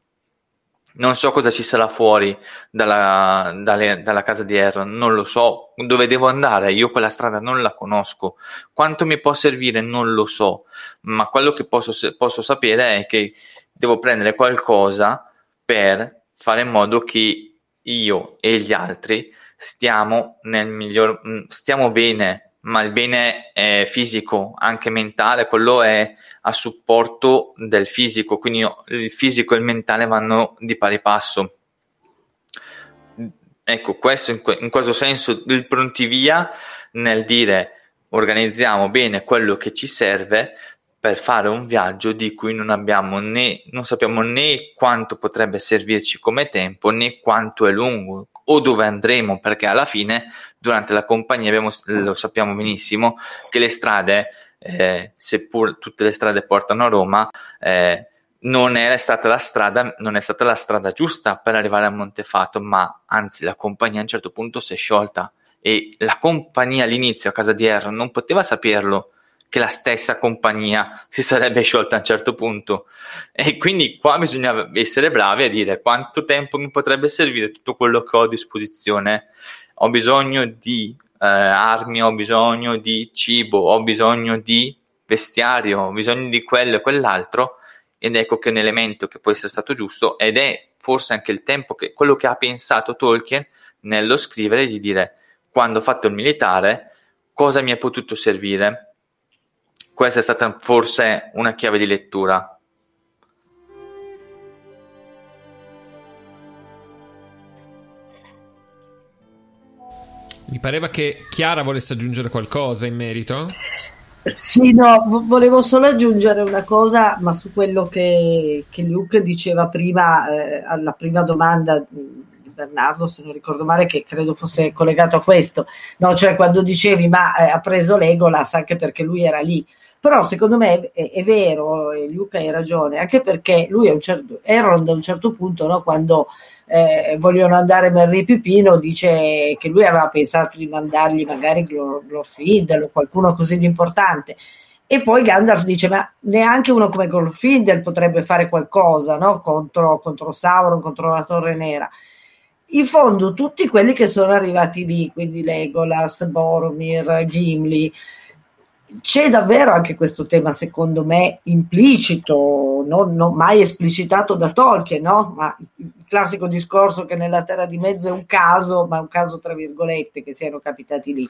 Non so cosa ci sarà fuori dalla, dalle, dalla casa di Aaron, non lo so. Dove devo andare, io quella strada non la conosco, quanto mi può servire non lo so, ma quello che posso, posso sapere è che devo prendere qualcosa per fare in modo che io e gli altri stiamo nel miglior stiamo bene ma il bene è fisico anche mentale quello è a supporto del fisico quindi il fisico e il mentale vanno di pari passo. Ecco questo in, questo senso il pronti via nel dire organizziamo bene quello che ci serve per fare un viaggio di cui non abbiamo né, non sappiamo né quanto potrebbe servirci come tempo né quanto è lungo o dove andremo, perché alla fine durante la compagnia abbiamo, lo sappiamo benissimo che le strade eh, seppur tutte le strade portano a Roma, eh, non, stata strada, non è stata la strada giusta per arrivare a Montefato, ma anzi la compagnia a un certo punto si è sciolta e la compagnia all'inizio a casa di Erron non poteva saperlo che la stessa compagnia si sarebbe sciolta a un certo punto. E quindi qua bisogna essere bravi a dire quanto tempo mi potrebbe servire tutto quello che ho a disposizione. Ho bisogno di eh, armi ho bisogno di cibo ho bisogno di vestiario ho bisogno di quello e quell'altro. Ed ecco che un elemento che può essere stato giusto ed è forse anche il tempo che quello che ha pensato Tolkien nello scrivere di dire quando ho fatto il militare cosa mi è potuto servire questa è stata forse una chiave di lettura Mi pareva che Chiara volesse aggiungere qualcosa in merito. Sì, no, volevo solo aggiungere una cosa, ma su quello che, che Luke diceva prima, eh, alla prima domanda di Bernardo, se non ricordo male, che credo fosse collegato a questo, no? cioè quando dicevi ma eh, ha preso Legolas anche perché lui era lì. Però secondo me è, è vero, e Luca hai ragione, anche perché lui a un certo, Aaron a un certo punto, no, quando eh, vogliono andare Merry e Pipino, dice che lui aveva pensato di mandargli magari Glorfindel o qualcuno così di importante. E poi Gandalf dice: Ma neanche uno come Glorfindel potrebbe fare qualcosa no? contro, contro Sauron, contro la Torre Nera. In fondo, tutti quelli che sono arrivati lì, quindi Legolas, Boromir, Gimli, c'è davvero anche questo tema, secondo me, implicito, non, non mai esplicitato da Tolkien, no? Ma il classico discorso che nella Terra di Mezzo è un caso, ma un caso tra virgolette, che siano capitati lì.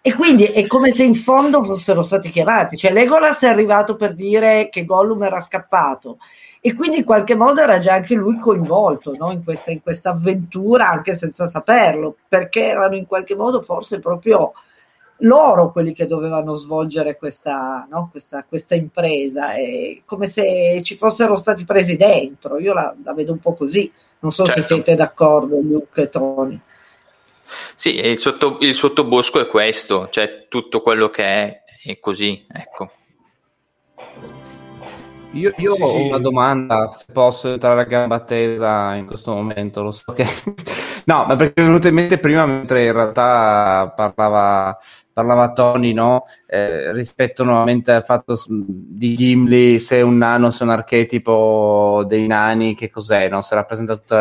E quindi è come se in fondo fossero stati chiamati. Cioè, Legolas è arrivato per dire che Gollum era scappato. E quindi in qualche modo era già anche lui coinvolto no? in, questa, in questa avventura, anche senza saperlo, perché erano in qualche modo forse proprio loro quelli che dovevano svolgere questa, no? questa, questa impresa, è come se ci fossero stati presi dentro. Io la, la vedo un po' così. Non so certo. se siete d'accordo, Luke e Tony. Sì, il, sotto, il sottobosco è questo, cioè tutto quello che è è così, ecco. Io, io sì, ho sì. una domanda, se posso entrare a gamba tesa in questo momento, lo so che... no, ma perché è venuto in mente prima mentre in realtà parlava, parlava Tony, no? Eh, rispetto nuovamente al fatto di Gimli, se un nano, se un archetipo dei nani, che cos'è, no? Se rappresenta tutti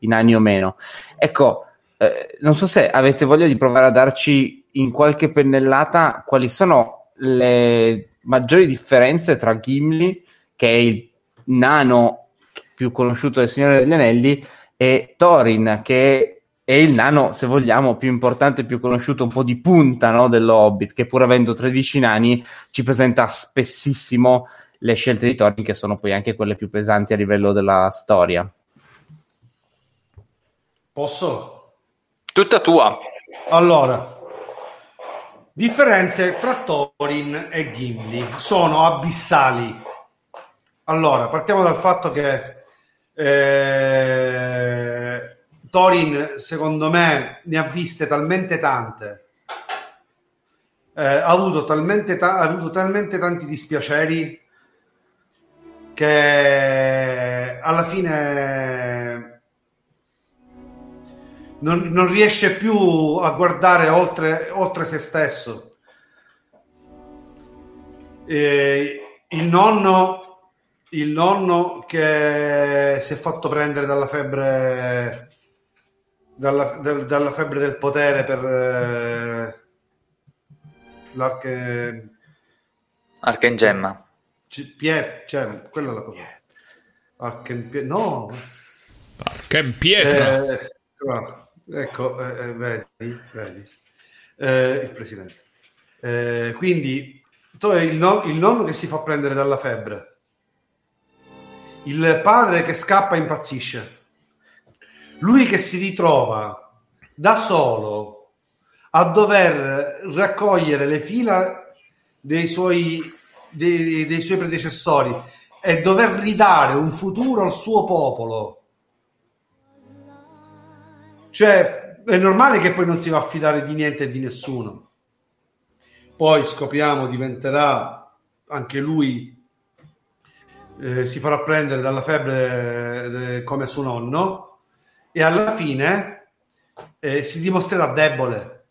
i nani o meno. Ecco, eh, non so se avete voglia di provare a darci in qualche pennellata quali sono le maggiori differenze tra Gimli che è il nano più conosciuto del Signore degli Anelli, e Thorin, che è il nano, se vogliamo, più importante e più conosciuto, un po' di punta no, dello Hobbit, che pur avendo 13 nani ci presenta spessissimo le scelte di Thorin, che sono poi anche quelle più pesanti a livello della storia. Posso? Tutta tua. Allora, differenze tra Thorin e Gimli sono abissali allora, partiamo dal fatto che eh, Torin, secondo me, ne ha viste talmente tante, eh, ha, avuto talmente ta- ha avuto talmente tanti dispiaceri che alla fine non, non riesce più a guardare oltre, oltre se stesso. E il nonno il nonno che si è fatto prendere dalla febbre dalla, del, dalla febbre del potere per eh, l'arche Archengemma Pie, cioè quella è la cosa Archenpie, no. Archenpietra eh, ecco eh, eh, vedi, vedi. Eh, il presidente. Eh, quindi il, non, il nonno che si fa prendere dalla febbre il padre che scappa impazzisce, lui che si ritrova da solo a dover raccogliere le fila dei suoi, dei, dei suoi predecessori e dover ridare un futuro al suo popolo. Cioè, è normale che poi non si va a fidare di niente e di nessuno. poi scopriamo diventerà anche lui eh, si farà prendere dalla febbre eh, come suo nonno e alla fine eh, si dimostrerà debole.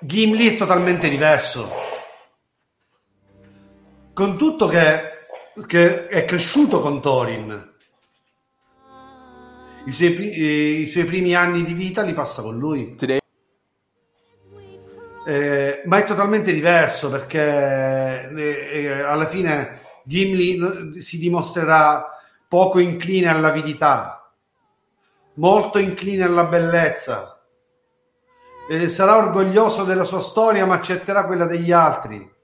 Gimli è totalmente diverso. Con tutto che, che è cresciuto con Thorin. I suoi, i suoi, primi anni di vita li passa con lui. Eh, ma è totalmente diverso perché eh, eh, alla fine Gimli si dimostrerà poco incline all'avidità, molto incline alla bellezza. Eh, sarà orgoglioso della sua storia, ma accetterà quella degli altri.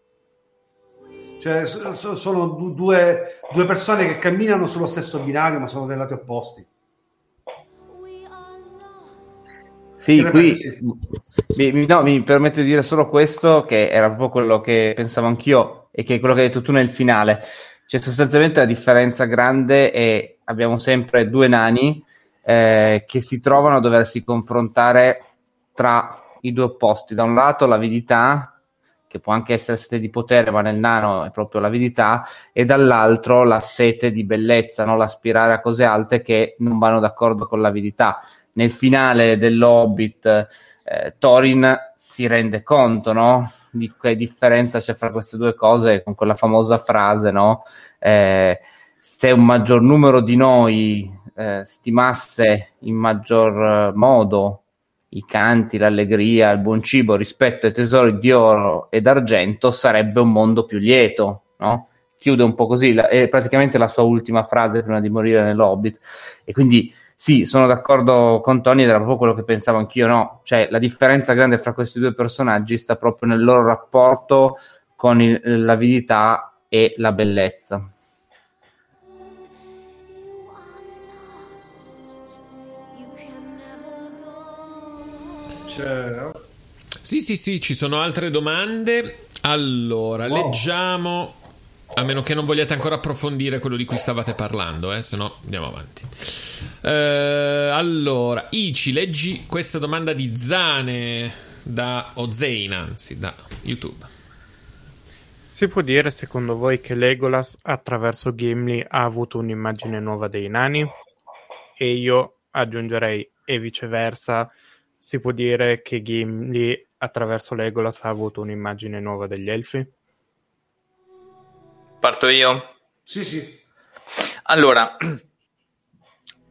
Cioè, sono due, due persone che camminano sullo stesso binario, ma sono dei lati opposti. Sì, qui mi, no, mi, permetto di dire solo questo, che era proprio quello che pensavo anch'io e che è quello che hai detto tu nel finale. Cioè, sostanzialmente la differenza grande è abbiamo sempre due nani eh, che si trovano a doversi confrontare tra i due opposti. Da un lato l'avidità, che può anche essere sete di potere, ma nel nano è proprio l'avidità, e dall'altro la sete di bellezza, no? l'aspirare a cose alte che non vanno d'accordo con l'avidità nel finale dell'Hobbit eh, Thorin si rende conto, no? Di che differenza c'è fra queste due cose con quella famosa frase, no? Eh, se un maggior numero di noi eh, stimasse in maggior modo i canti, l'allegria, il buon cibo rispetto ai tesori di oro ed argento, sarebbe un mondo più lieto, no? Chiude un po' così, la, è praticamente la sua ultima frase prima di morire nell'Hobbit. E quindi sì, sono d'accordo con Tony ed era proprio quello che pensavo anch'io, no? Cioè, la differenza grande fra questi due personaggi sta proprio nel loro rapporto con il, l'avidità e la bellezza. C'è... Sì, sì, sì, ci sono altre domande. Allora, wow. leggiamo a meno che non vogliate ancora approfondire quello di cui stavate parlando, eh, se no andiamo avanti. Eh, allora, Ici, leggi questa domanda di Zane da Ozeina, anzi, da YouTube. Si può dire, secondo voi, che Legolas attraverso Gimli ha avuto un'immagine nuova dei nani? E io aggiungerei, e viceversa, si può dire che Gimli attraverso Legolas ha avuto un'immagine nuova degli elfi? Parto io? Sì, sì. Allora,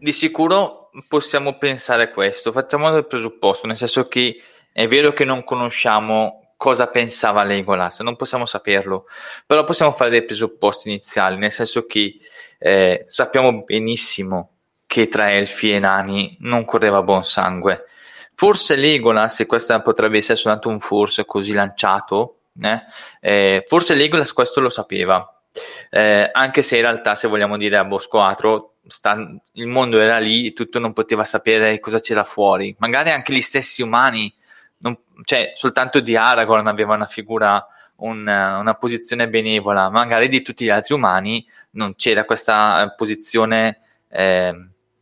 di sicuro possiamo pensare questo. Facciamo il presupposto, nel senso che è vero che non conosciamo cosa pensava Legolas, non possiamo saperlo, però possiamo fare dei presupposti iniziali, nel senso che eh, sappiamo benissimo che tra elfi e nani non correva buon sangue. Forse Legolas, e questo potrebbe essere soltanto un forse così lanciato, eh, eh, forse Legolas questo lo sapeva, eh, anche se in realtà, se vogliamo dire a Bosco Atro, sta, il mondo era lì, tutto non poteva sapere cosa c'era fuori. Magari anche gli stessi umani, non, cioè soltanto di Aragorn aveva una figura, un, una posizione benevola, magari di tutti gli altri umani non c'era questa posizione eh,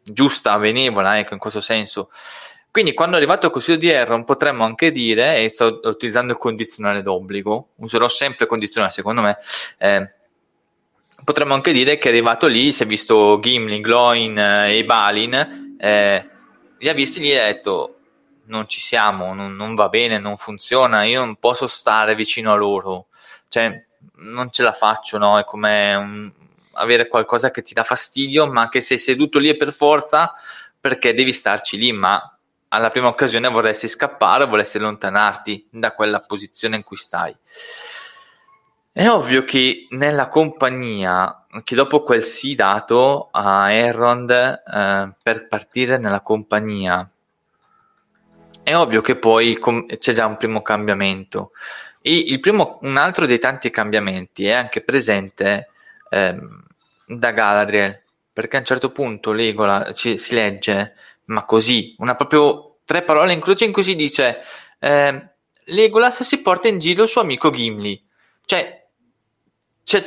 giusta, benevola, ecco, in questo senso. Quindi quando è arrivato il consiglio di Erron potremmo anche dire, e sto utilizzando il condizionale d'obbligo, userò sempre il condizionale secondo me, eh, potremmo anche dire che è arrivato lì, si è visto Gimli, Gloin eh, e Balin, eh, li ha visti e ha detto non ci siamo, non, non, va bene, non funziona, io non posso stare vicino a loro, cioè non ce la faccio, no? È come un, avere qualcosa che ti dà fastidio, ma che sei seduto lì per forza perché devi starci lì, ma alla prima occasione vorresti scappare, vorresti allontanarti da quella posizione in cui stai. È ovvio che nella compagnia, che dopo quel sì dato a Elrond eh, per partire nella compagnia, è ovvio che poi com- c'è già un primo cambiamento. E primo, un altro dei tanti cambiamenti è anche presente eh, da Galadriel, perché a un certo punto Legola ci, si legge, ma così, una proprio tre parole in croce in cui si dice eh, Legolas si porta in giro il suo amico Gimli. Cioè, cioè,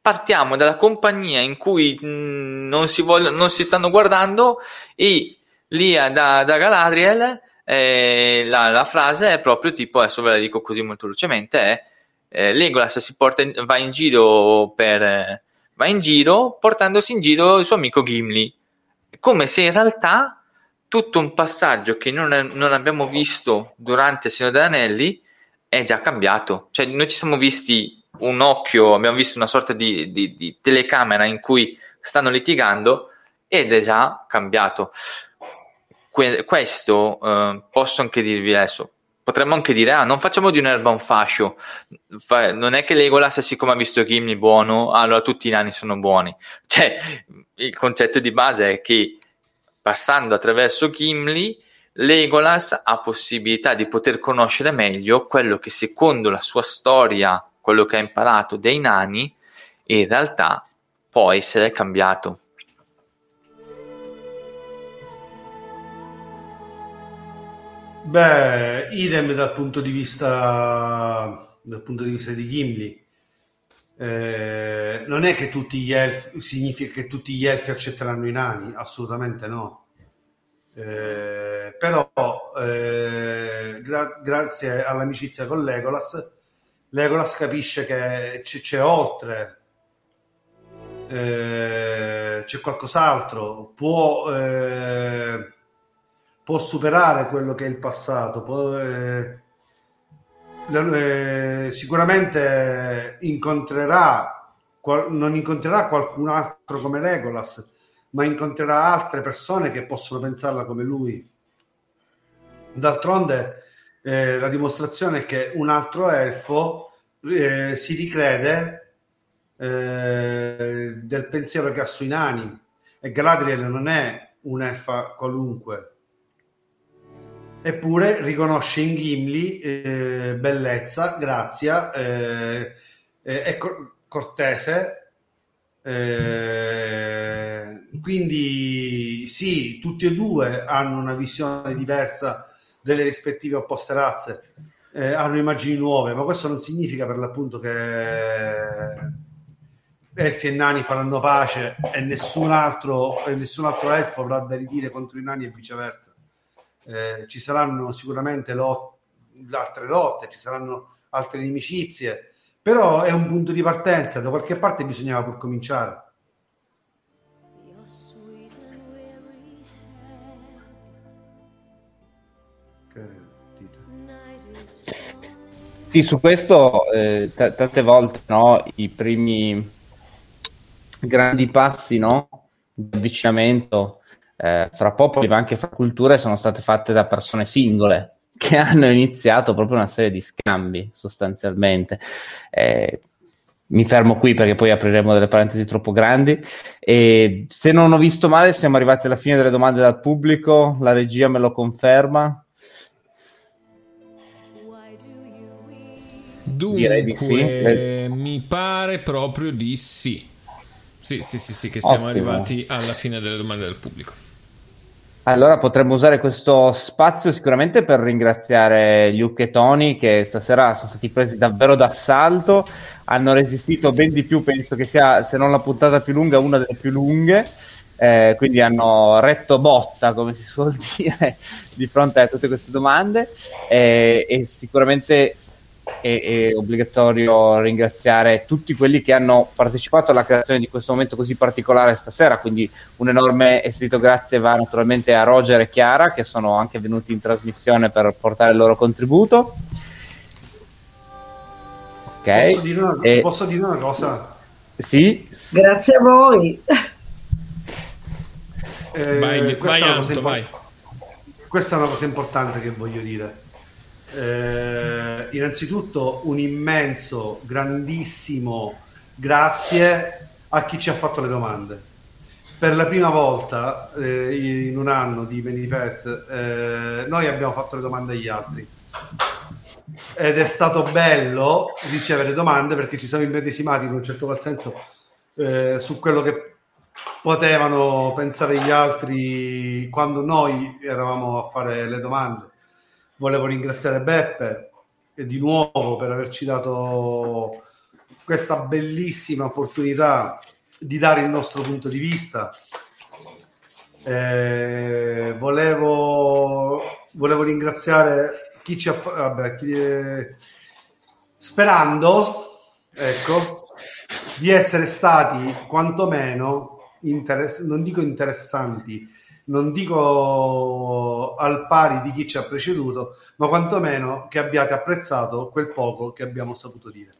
partiamo dalla compagnia in cui non, si voglio, non si stanno guardando e lì da, da Galadriel eh, la, la, frase è proprio tipo, adesso ve la dico così molto velocemente, è eh, Legolas si porta in, va in giro per... va in giro portandosi in giro il suo amico Gimli, come se in realtà tutto un passaggio che non, è, non abbiamo visto durante il Signore degli Anelli è già cambiato. Cioè, noi ci siamo visti un occhio, abbiamo visto una sorta di, di, di telecamera in cui stanno litigando ed è già cambiato. Que- questo eh, posso anche dirvi adesso. Potremmo anche dire, ah, non facciamo di un'erba un fascio. Fa- non è che Legolas, siccome ha visto Gimli buono, allora tutti i nani sono buoni. Cioè, il concetto di base è che passando attraverso Gimli, Legolas ha possibilità di poter conoscere meglio quello che secondo la sua storia, quello che ha imparato dei nani, in realtà può essere cambiato. Beh, idem dal punto di vista, dal punto di, vista di Gimli. Eh, non è che tutti gli elfi significa che tutti gli elfi accetteranno i nani, assolutamente no. Eh, però eh, gra- grazie all'amicizia con Legolas, Legolas capisce che c- c'è oltre, eh, c'è qualcos'altro, può, eh, può, superare quello che è il passato, può, eh, eh, sicuramente incontrerà, qual- non incontrerà qualcun altro come Legolas ma incontrerà altre persone che possono pensarla come lui. D'altronde, eh, la dimostrazione è che un altro elfo eh, si ricrede eh, del pensiero che ha sui nani e Galadriel non è un'elfa qualunque. Eppure riconosce in Gimli eh, bellezza, grazia, eh, eh, è cortese eh, quindi sì, tutti e due hanno una visione diversa delle rispettive opposte razze, eh, hanno immagini nuove, ma questo non significa per l'appunto che elfi e nani faranno pace e nessun altro, e nessun altro elfo avrà da ridire contro i nani e viceversa. Eh, ci saranno sicuramente lot- altre lotte, ci saranno altre inimicizie, però è un punto di partenza, da qualche parte bisognava pur cominciare. Sì, su questo eh, t- tante volte no, i primi grandi passi no, di avvicinamento eh, fra popoli ma anche fra culture sono state fatte da persone singole che hanno iniziato proprio una serie di scambi sostanzialmente. Eh, mi fermo qui perché poi apriremo delle parentesi troppo grandi. E se non ho visto male, siamo arrivati alla fine delle domande dal pubblico. La regia me lo conferma. Dunque, di sì. mi pare proprio di sì. Sì, sì, sì, sì, che siamo Ottimo. arrivati alla fine delle domande del pubblico. Allora potremmo usare questo spazio sicuramente per ringraziare Luke e Tony che stasera sono stati presi davvero d'assalto, hanno resistito ben di più, penso che sia se non la puntata più lunga, una delle più lunghe, eh, quindi hanno retto botta, come si suol dire, di fronte a tutte queste domande eh, e sicuramente è, è, obbligatorio ringraziare tutti quelli che hanno partecipato alla creazione di questo momento così particolare stasera, quindi un enorme e sentito grazie va naturalmente a Roger e Chiara che sono anche venuti in trasmissione per portare il loro contributo. Ok. Posso dire una, e... posso dire una cosa? Sì. Grazie a voi. Eh, vai, vai, Anto, vai. Questa è una cosa importante che voglio dire eh, innanzitutto un immenso, grandissimo grazie a chi ci ha fatto le domande. Per la prima volta eh, in un anno di Benipet eh, noi abbiamo fatto le domande agli altri ed è stato bello ricevere domande perché ci siamo immedesimati in un certo qual senso eh, su quello che potevano pensare gli altri quando noi eravamo a fare le domande volevo ringraziare Beppe di nuovo per averci dato questa bellissima opportunità di dare il nostro punto di vista. Eh, volevo volevo ringraziare chi ci ha vabbè, chi, eh, sperando ecco di essere stati quantomeno interess- non dico interessanti non dico al pari di chi ci ha preceduto ma quantomeno che abbiate apprezzato quel poco che abbiamo saputo dire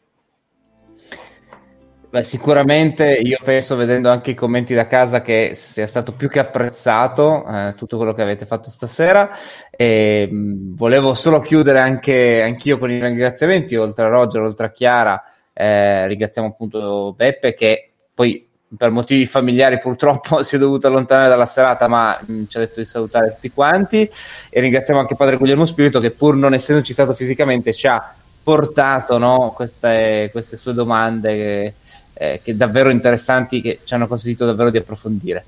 Beh, sicuramente io penso, vedendo anche i commenti da casa, che sia stato più che apprezzato eh, tutto quello che avete fatto stasera. E, mh, volevo solo chiudere anche anch'io con i ringraziamenti, oltre a Roger, oltre a Chiara, eh, ringraziamo appunto Beppe che poi per motivi familiari purtroppo si è dovuto allontanare dalla serata, ma mh, ci ha detto di salutare tutti quanti. E ringraziamo anche Padre Guglielmo Spirito che pur non essendoci stato fisicamente ci ha portato no, queste, queste sue domande. Che, eh, che davvero interessanti che ci hanno consentito davvero di approfondire.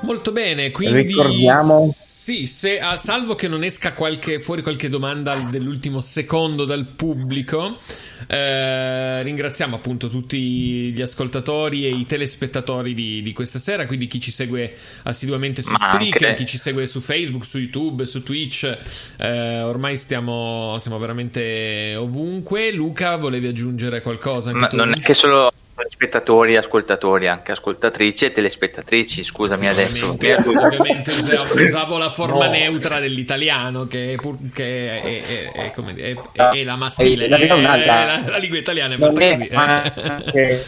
Molto bene, quindi ricordiamo sì, se, a salvo che non esca qualche, fuori qualche domanda dell'ultimo secondo dal pubblico, eh, ringraziamo appunto tutti gli ascoltatori e i telespettatori di, di questa sera, quindi chi ci segue assiduamente su Ma Spreaker, anche- chi ci segue su Facebook, su YouTube, su Twitch, eh, ormai stiamo, siamo veramente ovunque. Luca, volevi aggiungere qualcosa? Anche Ma non è che solo spettatori, ascoltatori, anche ascoltatrici e telespettatrici. Scusami Sì, adesso. ovviamente, ovviamente usavo, usavo la forma No. neutra dell'italiano che, è, pur- che è, è- è- come dire, è- la maschile Eh, la la, lingua italiana è fatta così eh.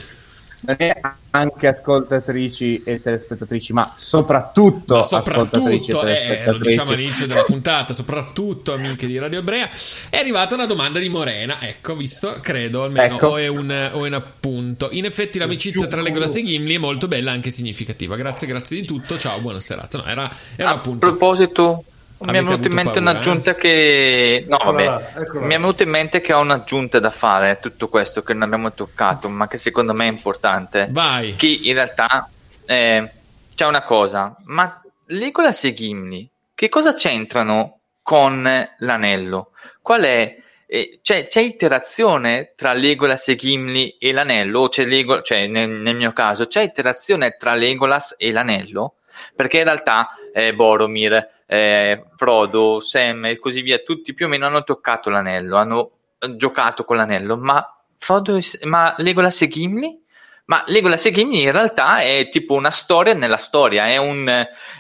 Anche, non è anche ascoltatrici e telespettatrici, ma soprattutto, ma ascoltatrici soprattutto e eh, lo diciamo all'inizio della puntata soprattutto amiche di Radio Ebrea è arrivata una domanda di Morena ecco visto credo almeno Ecco. o, è un, o è un appunto. In effetti l'amicizia tra Legolas e Gimli è molto bella e anche significativa. Grazie grazie di tutto ciao buona serata. No, era, era A appunto. proposito, mi è venuta in mente paura, un'aggiunta che. No, Eccola vabbè. là, eccola Mi è venuta in mente che ho un'aggiunta da fare a tutto questo che non abbiamo toccato, ma che secondo me è importante. Vai. Che in realtà eh, c'è una cosa, ma Legolas e Gimli che cosa c'entrano con l'anello? Qual è? eh, c'è, c'è interazione tra Legolas e Gimli e l'anello? O c'è Lego- cioè, nel, nel mio caso, c'è interazione tra Legolas e l'anello? Perché in realtà eh, Boromir, eh, Frodo, Sam e così via, tutti più o meno hanno toccato l'anello, hanno eh, giocato con l'anello, ma, Frodo ma Legolas e Gimli? Ma Legolas e Gimli in realtà è tipo una storia nella storia, è un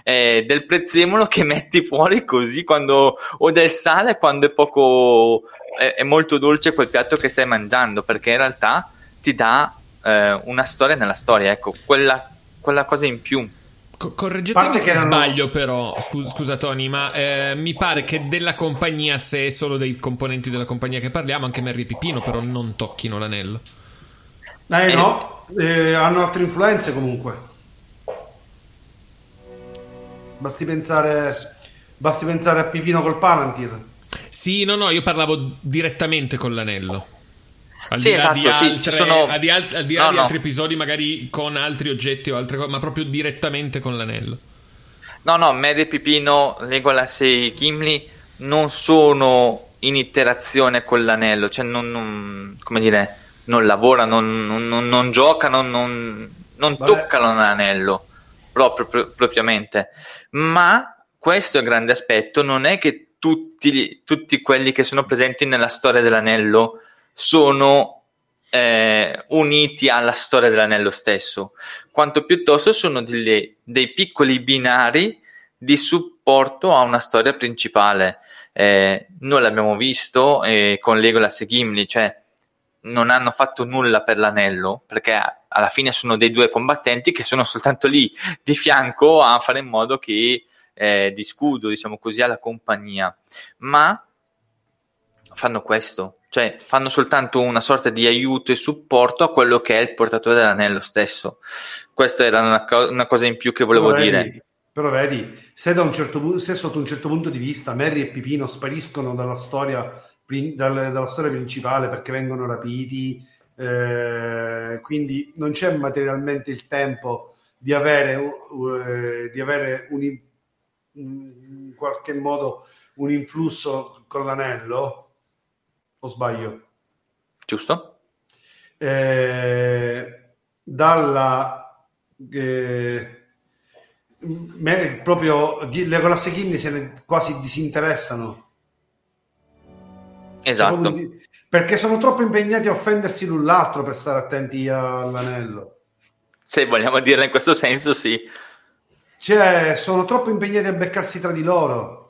eh, del prezzemolo che metti fuori così quando o del sale quando è poco è, è molto dolce quel piatto che stai mangiando, perché in realtà ti dà eh, una storia nella storia, ecco, quella, quella cosa in più. Co- correggetemi se erano- sbaglio, però. Scusa, scusa Tony, ma eh, mi pare che della compagnia, se è solo dei componenti della compagnia che parliamo, anche Merry e Pipino, però non tocchino l'anello. Eh no, eh, hanno altre influenze comunque. Basti pensare, basti pensare a Pipino col Palantir. Sì, no, no, io parlavo direttamente con l'anello. Al Sì, di là di, esatto, sì, altre, ci sono- al di, al- al di là No, di no. altri episodi, magari con altri oggetti o altre cose, ma proprio direttamente con l'anello. No, no, Merry, Pipino, Legolas e Gimli non sono in interazione con l'anello, cioè non, non- come dire, non lavorano, non, non- non giocano, non, toccano l'anello proprio, pro- propriamente. Ma questo è il grande aspetto, non è che tutti, tutti quelli che sono presenti nella storia dell'anello sono eh, uniti alla storia dell'anello stesso, quanto piuttosto sono delle- dei piccoli binari di supporto a una storia principale. Eh, noi l'abbiamo visto eh, con Legolas e Gimli, cioè non hanno fatto nulla per l'anello, perché alla fine sono dei due combattenti che sono soltanto lì di fianco a fare in modo che eh, di scudo, diciamo così, alla compagnia. Ma fanno questo, cioè fanno soltanto una sorta di aiuto e supporto a quello che è il portatore dell'anello stesso. Questa era una, co- una cosa in più che volevo Però dire. vedi- Però vedi, se, da un certo se sotto un certo punto di vista Merry e Pipino spariscono dalla storia, prin- dal- dalla storia principale perché vengono rapiti, eh, quindi non c'è materialmente il tempo di avere, uh, di avere un, in qualche modo un influsso con l'anello, o sbaglio? Giusto? Eh, dalla, eh, me, proprio Legolas e Gimli se ne quasi disinteressano. Esatto. perché sono troppo impegnati a offendersi l'un l'altro per stare attenti all'anello. Se vogliamo dirla in questo senso, sì. Cioè, sono troppo impegnati a beccarsi tra di loro.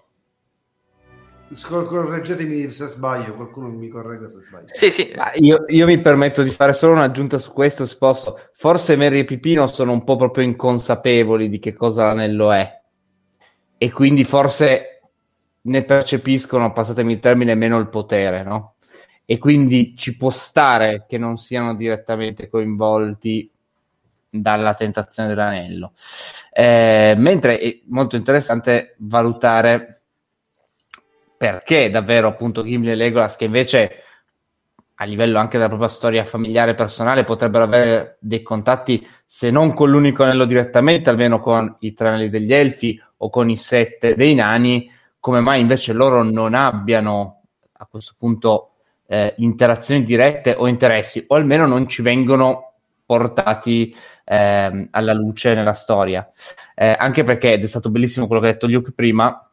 Correggetemi se sbaglio, qualcuno mi corregga se sbaglio. Sì, sì. Io, io, mi permetto di fare solo un'aggiunta su questo, se posso. Forse Mary e Pipino sono un po' proprio inconsapevoli di che cosa l'anello è. E quindi forse ne percepiscono, passatemi il termine, meno il potere, no? E quindi ci può stare che non siano direttamente coinvolti dalla tentazione dell'anello. Eh, mentre è molto interessante valutare perché davvero appunto Gimli e Legolas che invece a livello anche della propria storia familiare e personale potrebbero avere dei contatti se non con l'unico anello direttamente almeno con i tre anelli degli elfi o con i sette dei nani come mai invece loro non abbiano a questo punto eh, interazioni dirette o interessi o almeno non ci vengono portati eh, alla luce nella storia. Eh, anche perché ed è stato bellissimo quello che ha detto Luke prima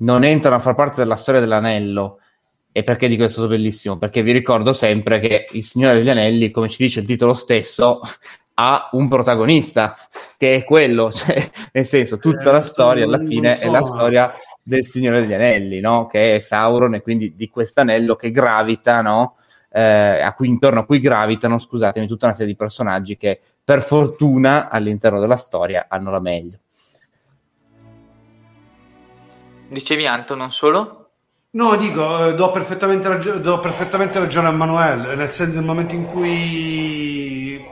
non entrano a far parte della storia dell'anello. E perché dico che è stato bellissimo? Perché vi ricordo sempre che Il Signore degli Anelli, come ci dice il titolo stesso, ha un protagonista, che è quello, cioè, nel senso, tutta eh, la storia alla fine è la storia del Signore degli Anelli, no? Che è Sauron e quindi di quest'anello che gravita, no? Eh, a cui intorno a cui gravitano, scusatemi, tutta una serie di personaggi che per fortuna all'interno della storia hanno la meglio. Dicevi Anto, non solo? No, dico, eh, do, perfettamente ragio- do perfettamente ragione a Manuel, nel senso nel momento in cui...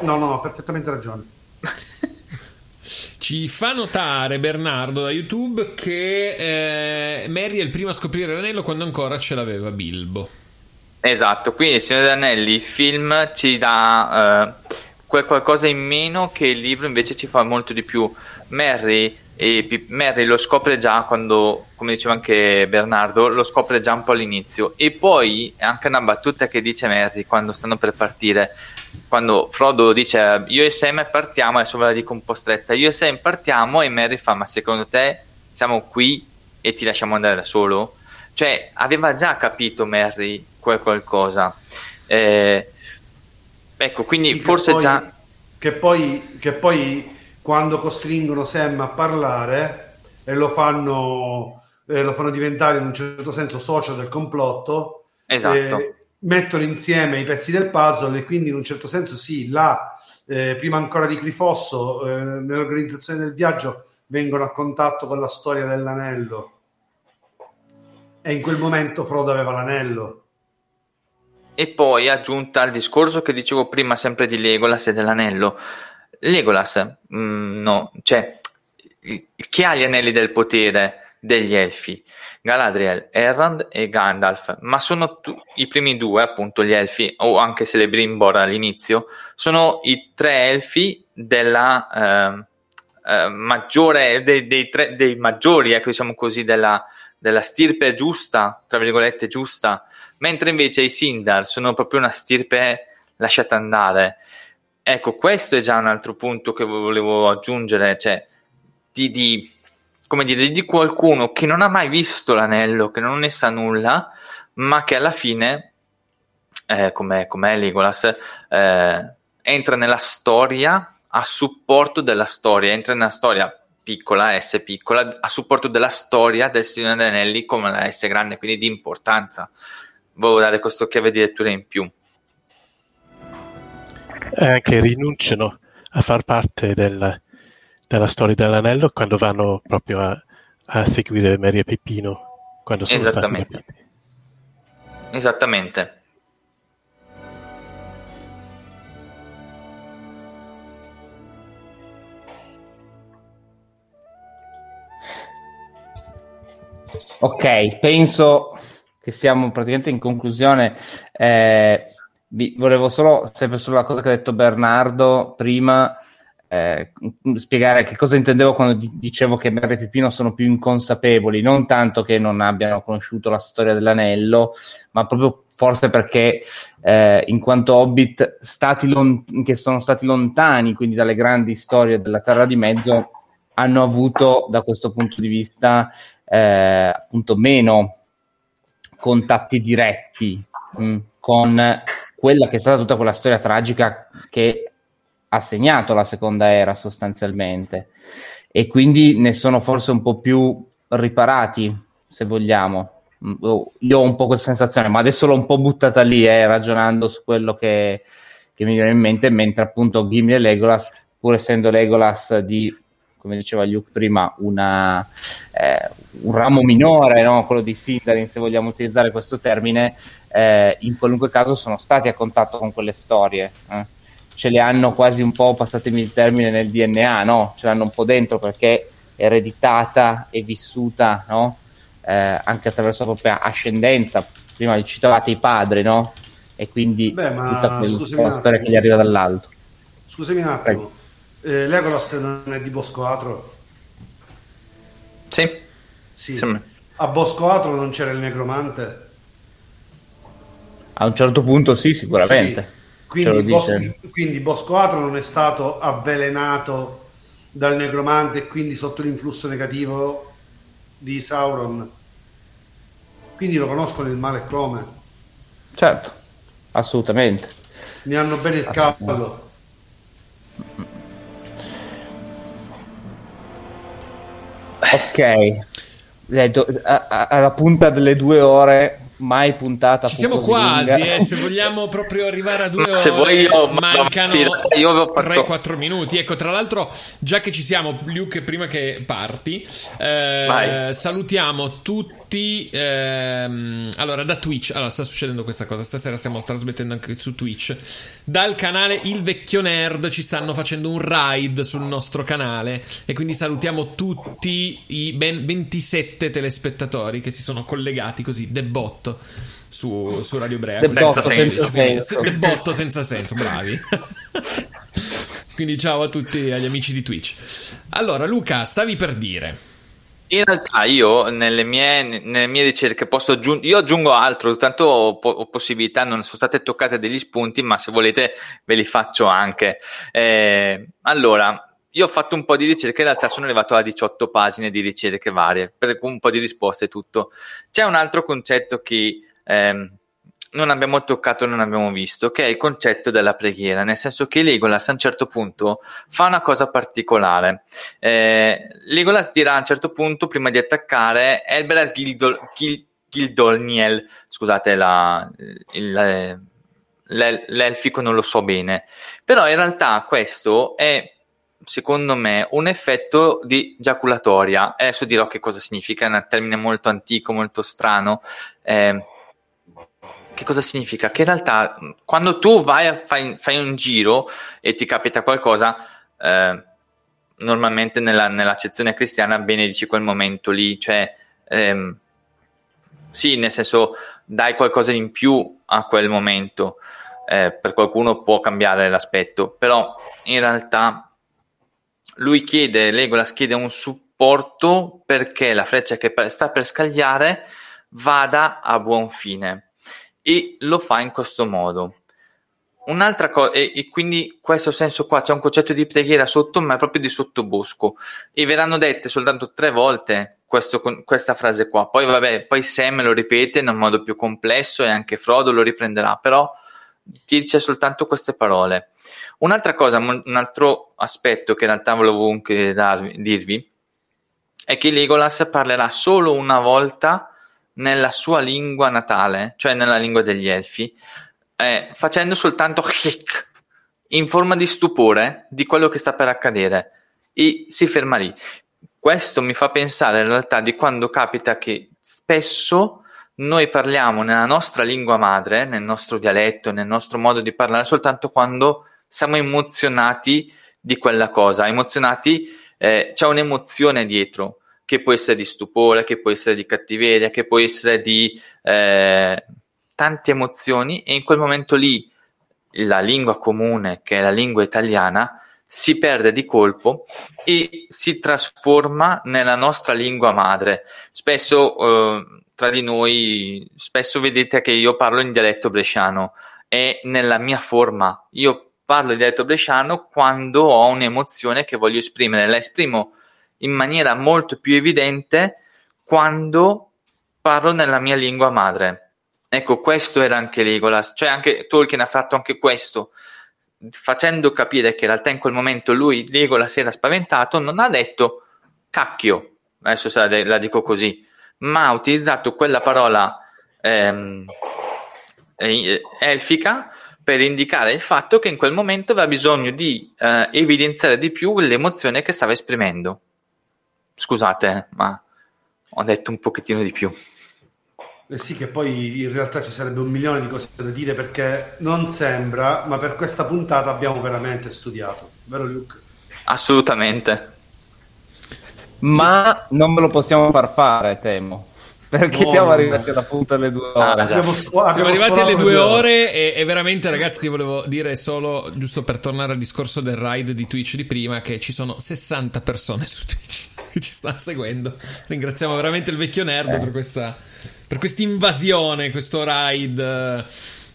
No, no, ho perfettamente ragione. Ci fa notare Bernardo da YouTube che eh, Mary è il primo a scoprire l'anello quando ancora ce l'aveva Bilbo. Esatto, quindi il Signore degli Anelli, il film ci dà eh, qualcosa in meno che il libro invece ci fa molto di più. Mary e Mary lo scopre già quando, come diceva anche Bernardo, lo scopre già un po' all'inizio. E poi è anche una battuta che dice Mary quando stanno per partire. Quando Frodo dice io e Sam partiamo adesso ve la dico un po' stretta io e Sam partiamo e Mary fa ma secondo te siamo qui e ti lasciamo andare da solo? Cioè aveva già capito Mary quel qualcosa. Eh, ecco quindi sì, forse poi, già che poi, che poi quando costringono Sam a parlare e lo fanno, eh, lo fanno diventare in un certo senso socio del complotto, esatto. eh, mettono insieme i pezzi del puzzle e quindi in un certo senso sì, là, eh, prima ancora di Crifosso, eh, nell'organizzazione del viaggio, vengono a contatto con la storia dell'anello. E in quel momento Frodo aveva l'anello. E poi aggiunta al discorso che dicevo prima sempre di Legolas e dell'anello, Legolas, mm, no, cioè, chi ha gli anelli del potere degli elfi? Galadriel, Errand e Gandalf, ma sono tu- i primi due, appunto, gli elfi, o anche Celebrimbor all'inizio, sono i tre elfi della eh, eh, maggiore, dei, dei, tre, dei maggiori, ecco, diciamo così, della, della stirpe giusta, tra virgolette giusta, mentre invece i Sindar sono proprio una stirpe lasciata andare. Ecco, questo è già un altro punto che volevo aggiungere, cioè di, di, come dire, di qualcuno che non ha mai visto l'anello, che non ne sa nulla, ma che alla fine, eh, come è Legolas, eh, entra nella storia a supporto della storia, entra nella storia piccola, S piccola, a supporto della storia del Signore degli Anelli come la S grande, quindi di importanza. Volevo dare questo chiave di lettura in più eh, che rinunciano a far parte del, della storia dell'anello quando vanno proprio a, a seguire Maria Peppino quando sono Esattamente. stati rapiti. Esattamente. Ok, penso che siamo praticamente in conclusione. Eh, vi, volevo solo, sempre sulla cosa che ha detto Bernardo prima, eh, spiegare che cosa intendevo quando di- dicevo che Merri e Pipino sono più inconsapevoli, non tanto che non abbiano conosciuto la storia dell'anello, ma proprio forse perché eh, in quanto hobbit lon- che sono stati lontani quindi dalle grandi storie della Terra di Mezzo hanno avuto da questo punto di vista eh, appunto meno contatti diretti mh, mm, con quella che è stata tutta quella storia tragica che ha segnato la seconda era sostanzialmente. E quindi ne sono forse un po' più riparati se vogliamo. Mm, oh, io ho un po' questa sensazione, ma adesso l'ho un po' buttata lì, eh, ragionando su quello che, che, mi viene in mente, mentre appunto Gimli e Legolas, pur essendo Legolas di, come diceva Luke prima, una, eh, un ramo minore, no? quello di Sindarin, se vogliamo utilizzare questo termine, eh, in qualunque caso sono stati a contatto con quelle storie. Eh. Ce le hanno quasi un po', passatemi il termine, nel DNA, no? Ce l'hanno un po' dentro perché ereditata e vissuta, no? eh, anche attraverso la propria ascendenza. Prima li citavate i padri, no? E quindi Beh, tutta quella storia che gli arriva dall'alto. Scusami un attimo, eh, Legolas non è di Bosco Atro? Sì. sì. sì. A Bosco Atro non c'era il necromante? A un certo punto sì, sicuramente. Sì. Quindi, Bosco, quindi Bosco Atro non è stato avvelenato dal necromante e quindi sotto l'influsso negativo di Sauron. Quindi lo conoscono il male come. Certo, assolutamente. Ne hanno bene il cavallo. Ok, alla punta delle due ore mai puntata. Ci siamo quasi, eh, se vogliamo proprio arrivare a due ore, se vuoi io, mancano io 3-4 minuti. Ecco, tra l'altro, già che ci siamo, Luke, prima che parti, eh, salutiamo tutti. Ehm, allora, da Twitch. Allora, sta succedendo questa cosa. Stasera stiamo trasmettendo anche su Twitch. Dal canale Il Vecchio Nerd ci stanno facendo un raid sul nostro canale. E quindi salutiamo tutti i ben 27 telespettatori che si sono collegati così, debotto. Su, su Radio Brea. Debotto senza senso. Debotto senza senso, bravi. quindi ciao a tutti agli amici di Twitch. Allora, Luca, stavi per dire. In realtà io nelle mie, nelle mie ricerche posso aggiungere, io aggiungo altro, tanto ho, ho, possibilità, non sono state toccate degli spunti, ma se volete ve li faccio anche. Eh, allora, io ho fatto un po' di ricerche, in realtà sono arrivato a 18 pagine di ricerche varie, per un po' di risposte e tutto. C'è un altro concetto che... Eh, non abbiamo toccato, non abbiamo visto, che è il concetto della preghiera, nel senso che Legolas a un certo punto fa una cosa particolare. Eh, Legolas dirà a un certo punto, prima di attaccare, Elbereth Gildol, Gil, Gildolniel, scusate la, il, l'elfico non lo so bene, però in realtà questo è secondo me un effetto di giaculatoria. Adesso dirò che cosa significa, è un termine molto antico, molto strano. Eh, che cosa significa? Che in realtà quando tu vai a fai, fai un giro e ti capita qualcosa, eh, normalmente nella, nell'accezione cristiana benedici quel momento lì, cioè ehm, sì, nel senso dai qualcosa in più a quel momento, eh, per qualcuno può cambiare l'aspetto, però in realtà lui chiede, Legolas chiede un supporto perché la freccia che sta per scagliare vada a buon fine e lo fa in questo modo. Un'altra cosa, e, e, quindi questo senso qua c'è un concetto di preghiera sotto, ma è proprio di sottobosco. E verranno dette soltanto tre volte questo, questa frase qua. Poi, vabbè, poi Sam lo ripete in un modo più complesso e anche Frodo lo riprenderà, però ti dice soltanto queste parole. Un'altra cosa, un altro aspetto che in realtà volevo darvi, dirvi, è che Legolas parlerà solo una volta nella sua lingua natale, cioè nella lingua degli elfi, eh, facendo soltanto click in forma di stupore di quello che sta per accadere e si ferma lì. Questo mi fa pensare in realtà di quando capita che spesso noi parliamo nella nostra lingua madre, nel nostro dialetto, nel nostro modo di parlare, soltanto quando siamo emozionati di quella cosa, emozionati, eh, c'è un'emozione dietro che può essere di stupore, che può essere di cattiveria, che può essere di eh, tante emozioni e in quel momento lì la lingua comune, che è la lingua italiana, si perde di colpo e si trasforma nella nostra lingua madre. Spesso eh, tra di noi spesso vedete che io parlo in dialetto bresciano e nella mia forma. Io parlo in dialetto bresciano quando ho un'emozione che voglio esprimere, la esprimo in maniera molto più evidente quando parlo nella mia lingua madre. Ecco, questo era anche Legolas, cioè anche Tolkien ha fatto anche questo, facendo capire che in realtà in quel momento lui, Legolas, era spaventato, non ha detto cacchio, adesso la dico così, ma ha utilizzato quella parola ehm, elfica per indicare il fatto che in quel momento aveva bisogno di eh, evidenziare di più l'emozione che stava esprimendo. Scusate, ma ho detto un pochettino di più. Eh sì, che poi in realtà ci sarebbe un milione di cose da dire perché non sembra, ma per questa puntata abbiamo veramente studiato, vero Luke? Assolutamente. Ma non me lo possiamo far fare, temo. Perché no, siamo arrivati alla punta alle due ore. Ah, siamo, siamo arrivati alle due ore e, e, veramente, ragazzi, volevo dire solo, giusto per tornare al discorso del ride di Twitch di prima, che ci sono 60 persone su Twitch che ci stanno seguendo. Ringraziamo veramente il vecchio nerd eh. per questa per questa invasione, questo ride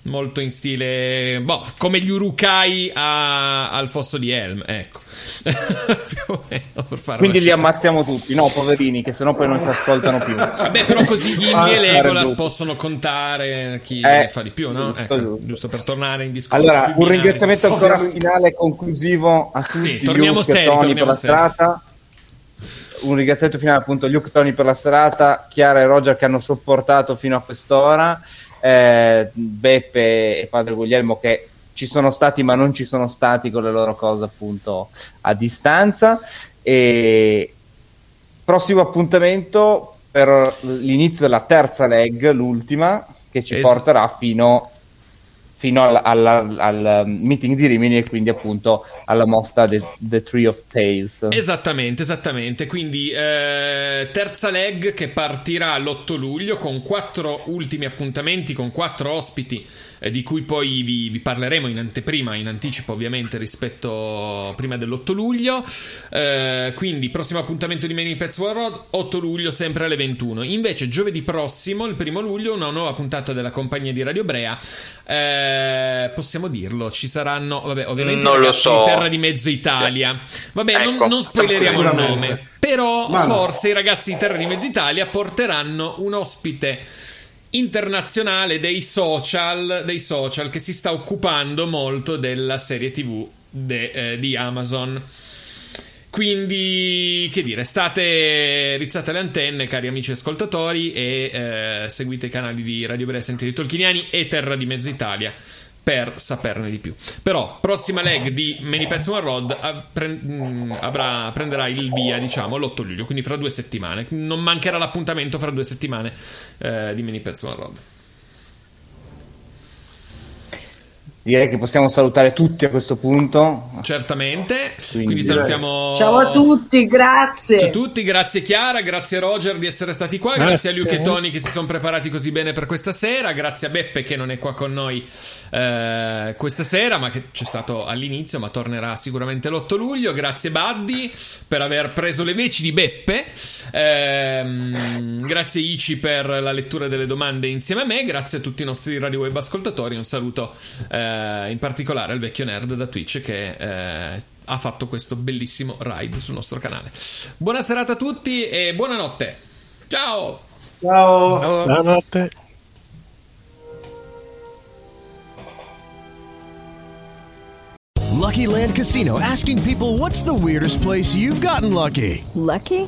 molto in stile boh, come gli Urukai a, al fosso di Helm ecco. Quindi li ammazziamo tutti no poverini che sennò poi non ci ascoltano più. Vabbè però così Gimli e Legolas possono contare chi eh, fa di più no? Giusto, ecco, giusto. giusto, per tornare in discorso allora un ringraziamento ancora finale conclusivo a tutti sì, torniamo seri, torniamo per la strada un ringraziamento finale appunto a Luke Tony per la serata, Chiara e Roger che hanno sopportato fino a quest'ora, eh, Beppe e padre Guglielmo che ci sono stati ma non ci sono stati con le loro cose appunto a distanza. E prossimo appuntamento per l'inizio della terza leg, l'ultima, che ci es- porterà fino fino al, al, al, meeting di Rimini e quindi appunto alla mostra The, The Tree of Tales. Esattamente, esattamente. Quindi eh, terza leg che partirà l'8 luglio con quattro ultimi appuntamenti, con quattro ospiti eh, di cui poi vi, vi, parleremo in anteprima, in anticipo ovviamente rispetto prima dell'8 luglio. Eh, quindi prossimo appuntamento di Many Pets World Road, 8 luglio sempre alle 21. Invece giovedì prossimo, il primo luglio, una nuova puntata della compagnia di Radio Brea. Eh, possiamo dirlo, ci saranno, vabbè, ovviamente non lo so. Terra di Mezzo Italia. Vabbè, ecco, non, non spoileriamo il nome. Però Ma forse no. i ragazzi di Terra di Mezzo Italia porteranno un ospite internazionale dei social, dei social che si sta occupando molto della serie TV de, eh, di Amazon. Quindi, che dire, state rizzate le antenne, cari amici ascoltatori, e eh, seguite i canali di Radio Brea Sentieri Tolkieniani e Terra di Mezzo Italia per saperne di più. Però, prossima leg di Many Pets One Road mm, avrà, prenderà il via, diciamo, l'8 luglio, quindi fra due settimane. Non mancherà l'appuntamento fra due settimane eh, di Many Pets One Road. Direi che possiamo salutare tutti a questo punto. Certamente. Quindi, Quindi salutiamo. Ciao a tutti, grazie. Ciao a tutti, grazie Chiara, grazie Roger di essere stati qua, grazie, grazie a Luke e Tony che si sono preparati così bene per questa sera, grazie a Beppe che non è qua con noi eh, questa sera, ma che c'è stato all'inizio, ma tornerà sicuramente l'8 luglio. Grazie Buddy per aver preso le veci di Beppe. Eh, grazie Ici per la lettura delle domande insieme a me, grazie a tutti i nostri radio web ascoltatori. Un saluto. Eh, in particolare al vecchio nerd da Twitch che eh, ha fatto questo bellissimo ride sul nostro canale. Buona serata a tutti e buonanotte. Ciao. Ciao. Ciao. Buonanotte. Lucky Land Casino asking people what's the weirdest place you've gotten lucky? Lucky?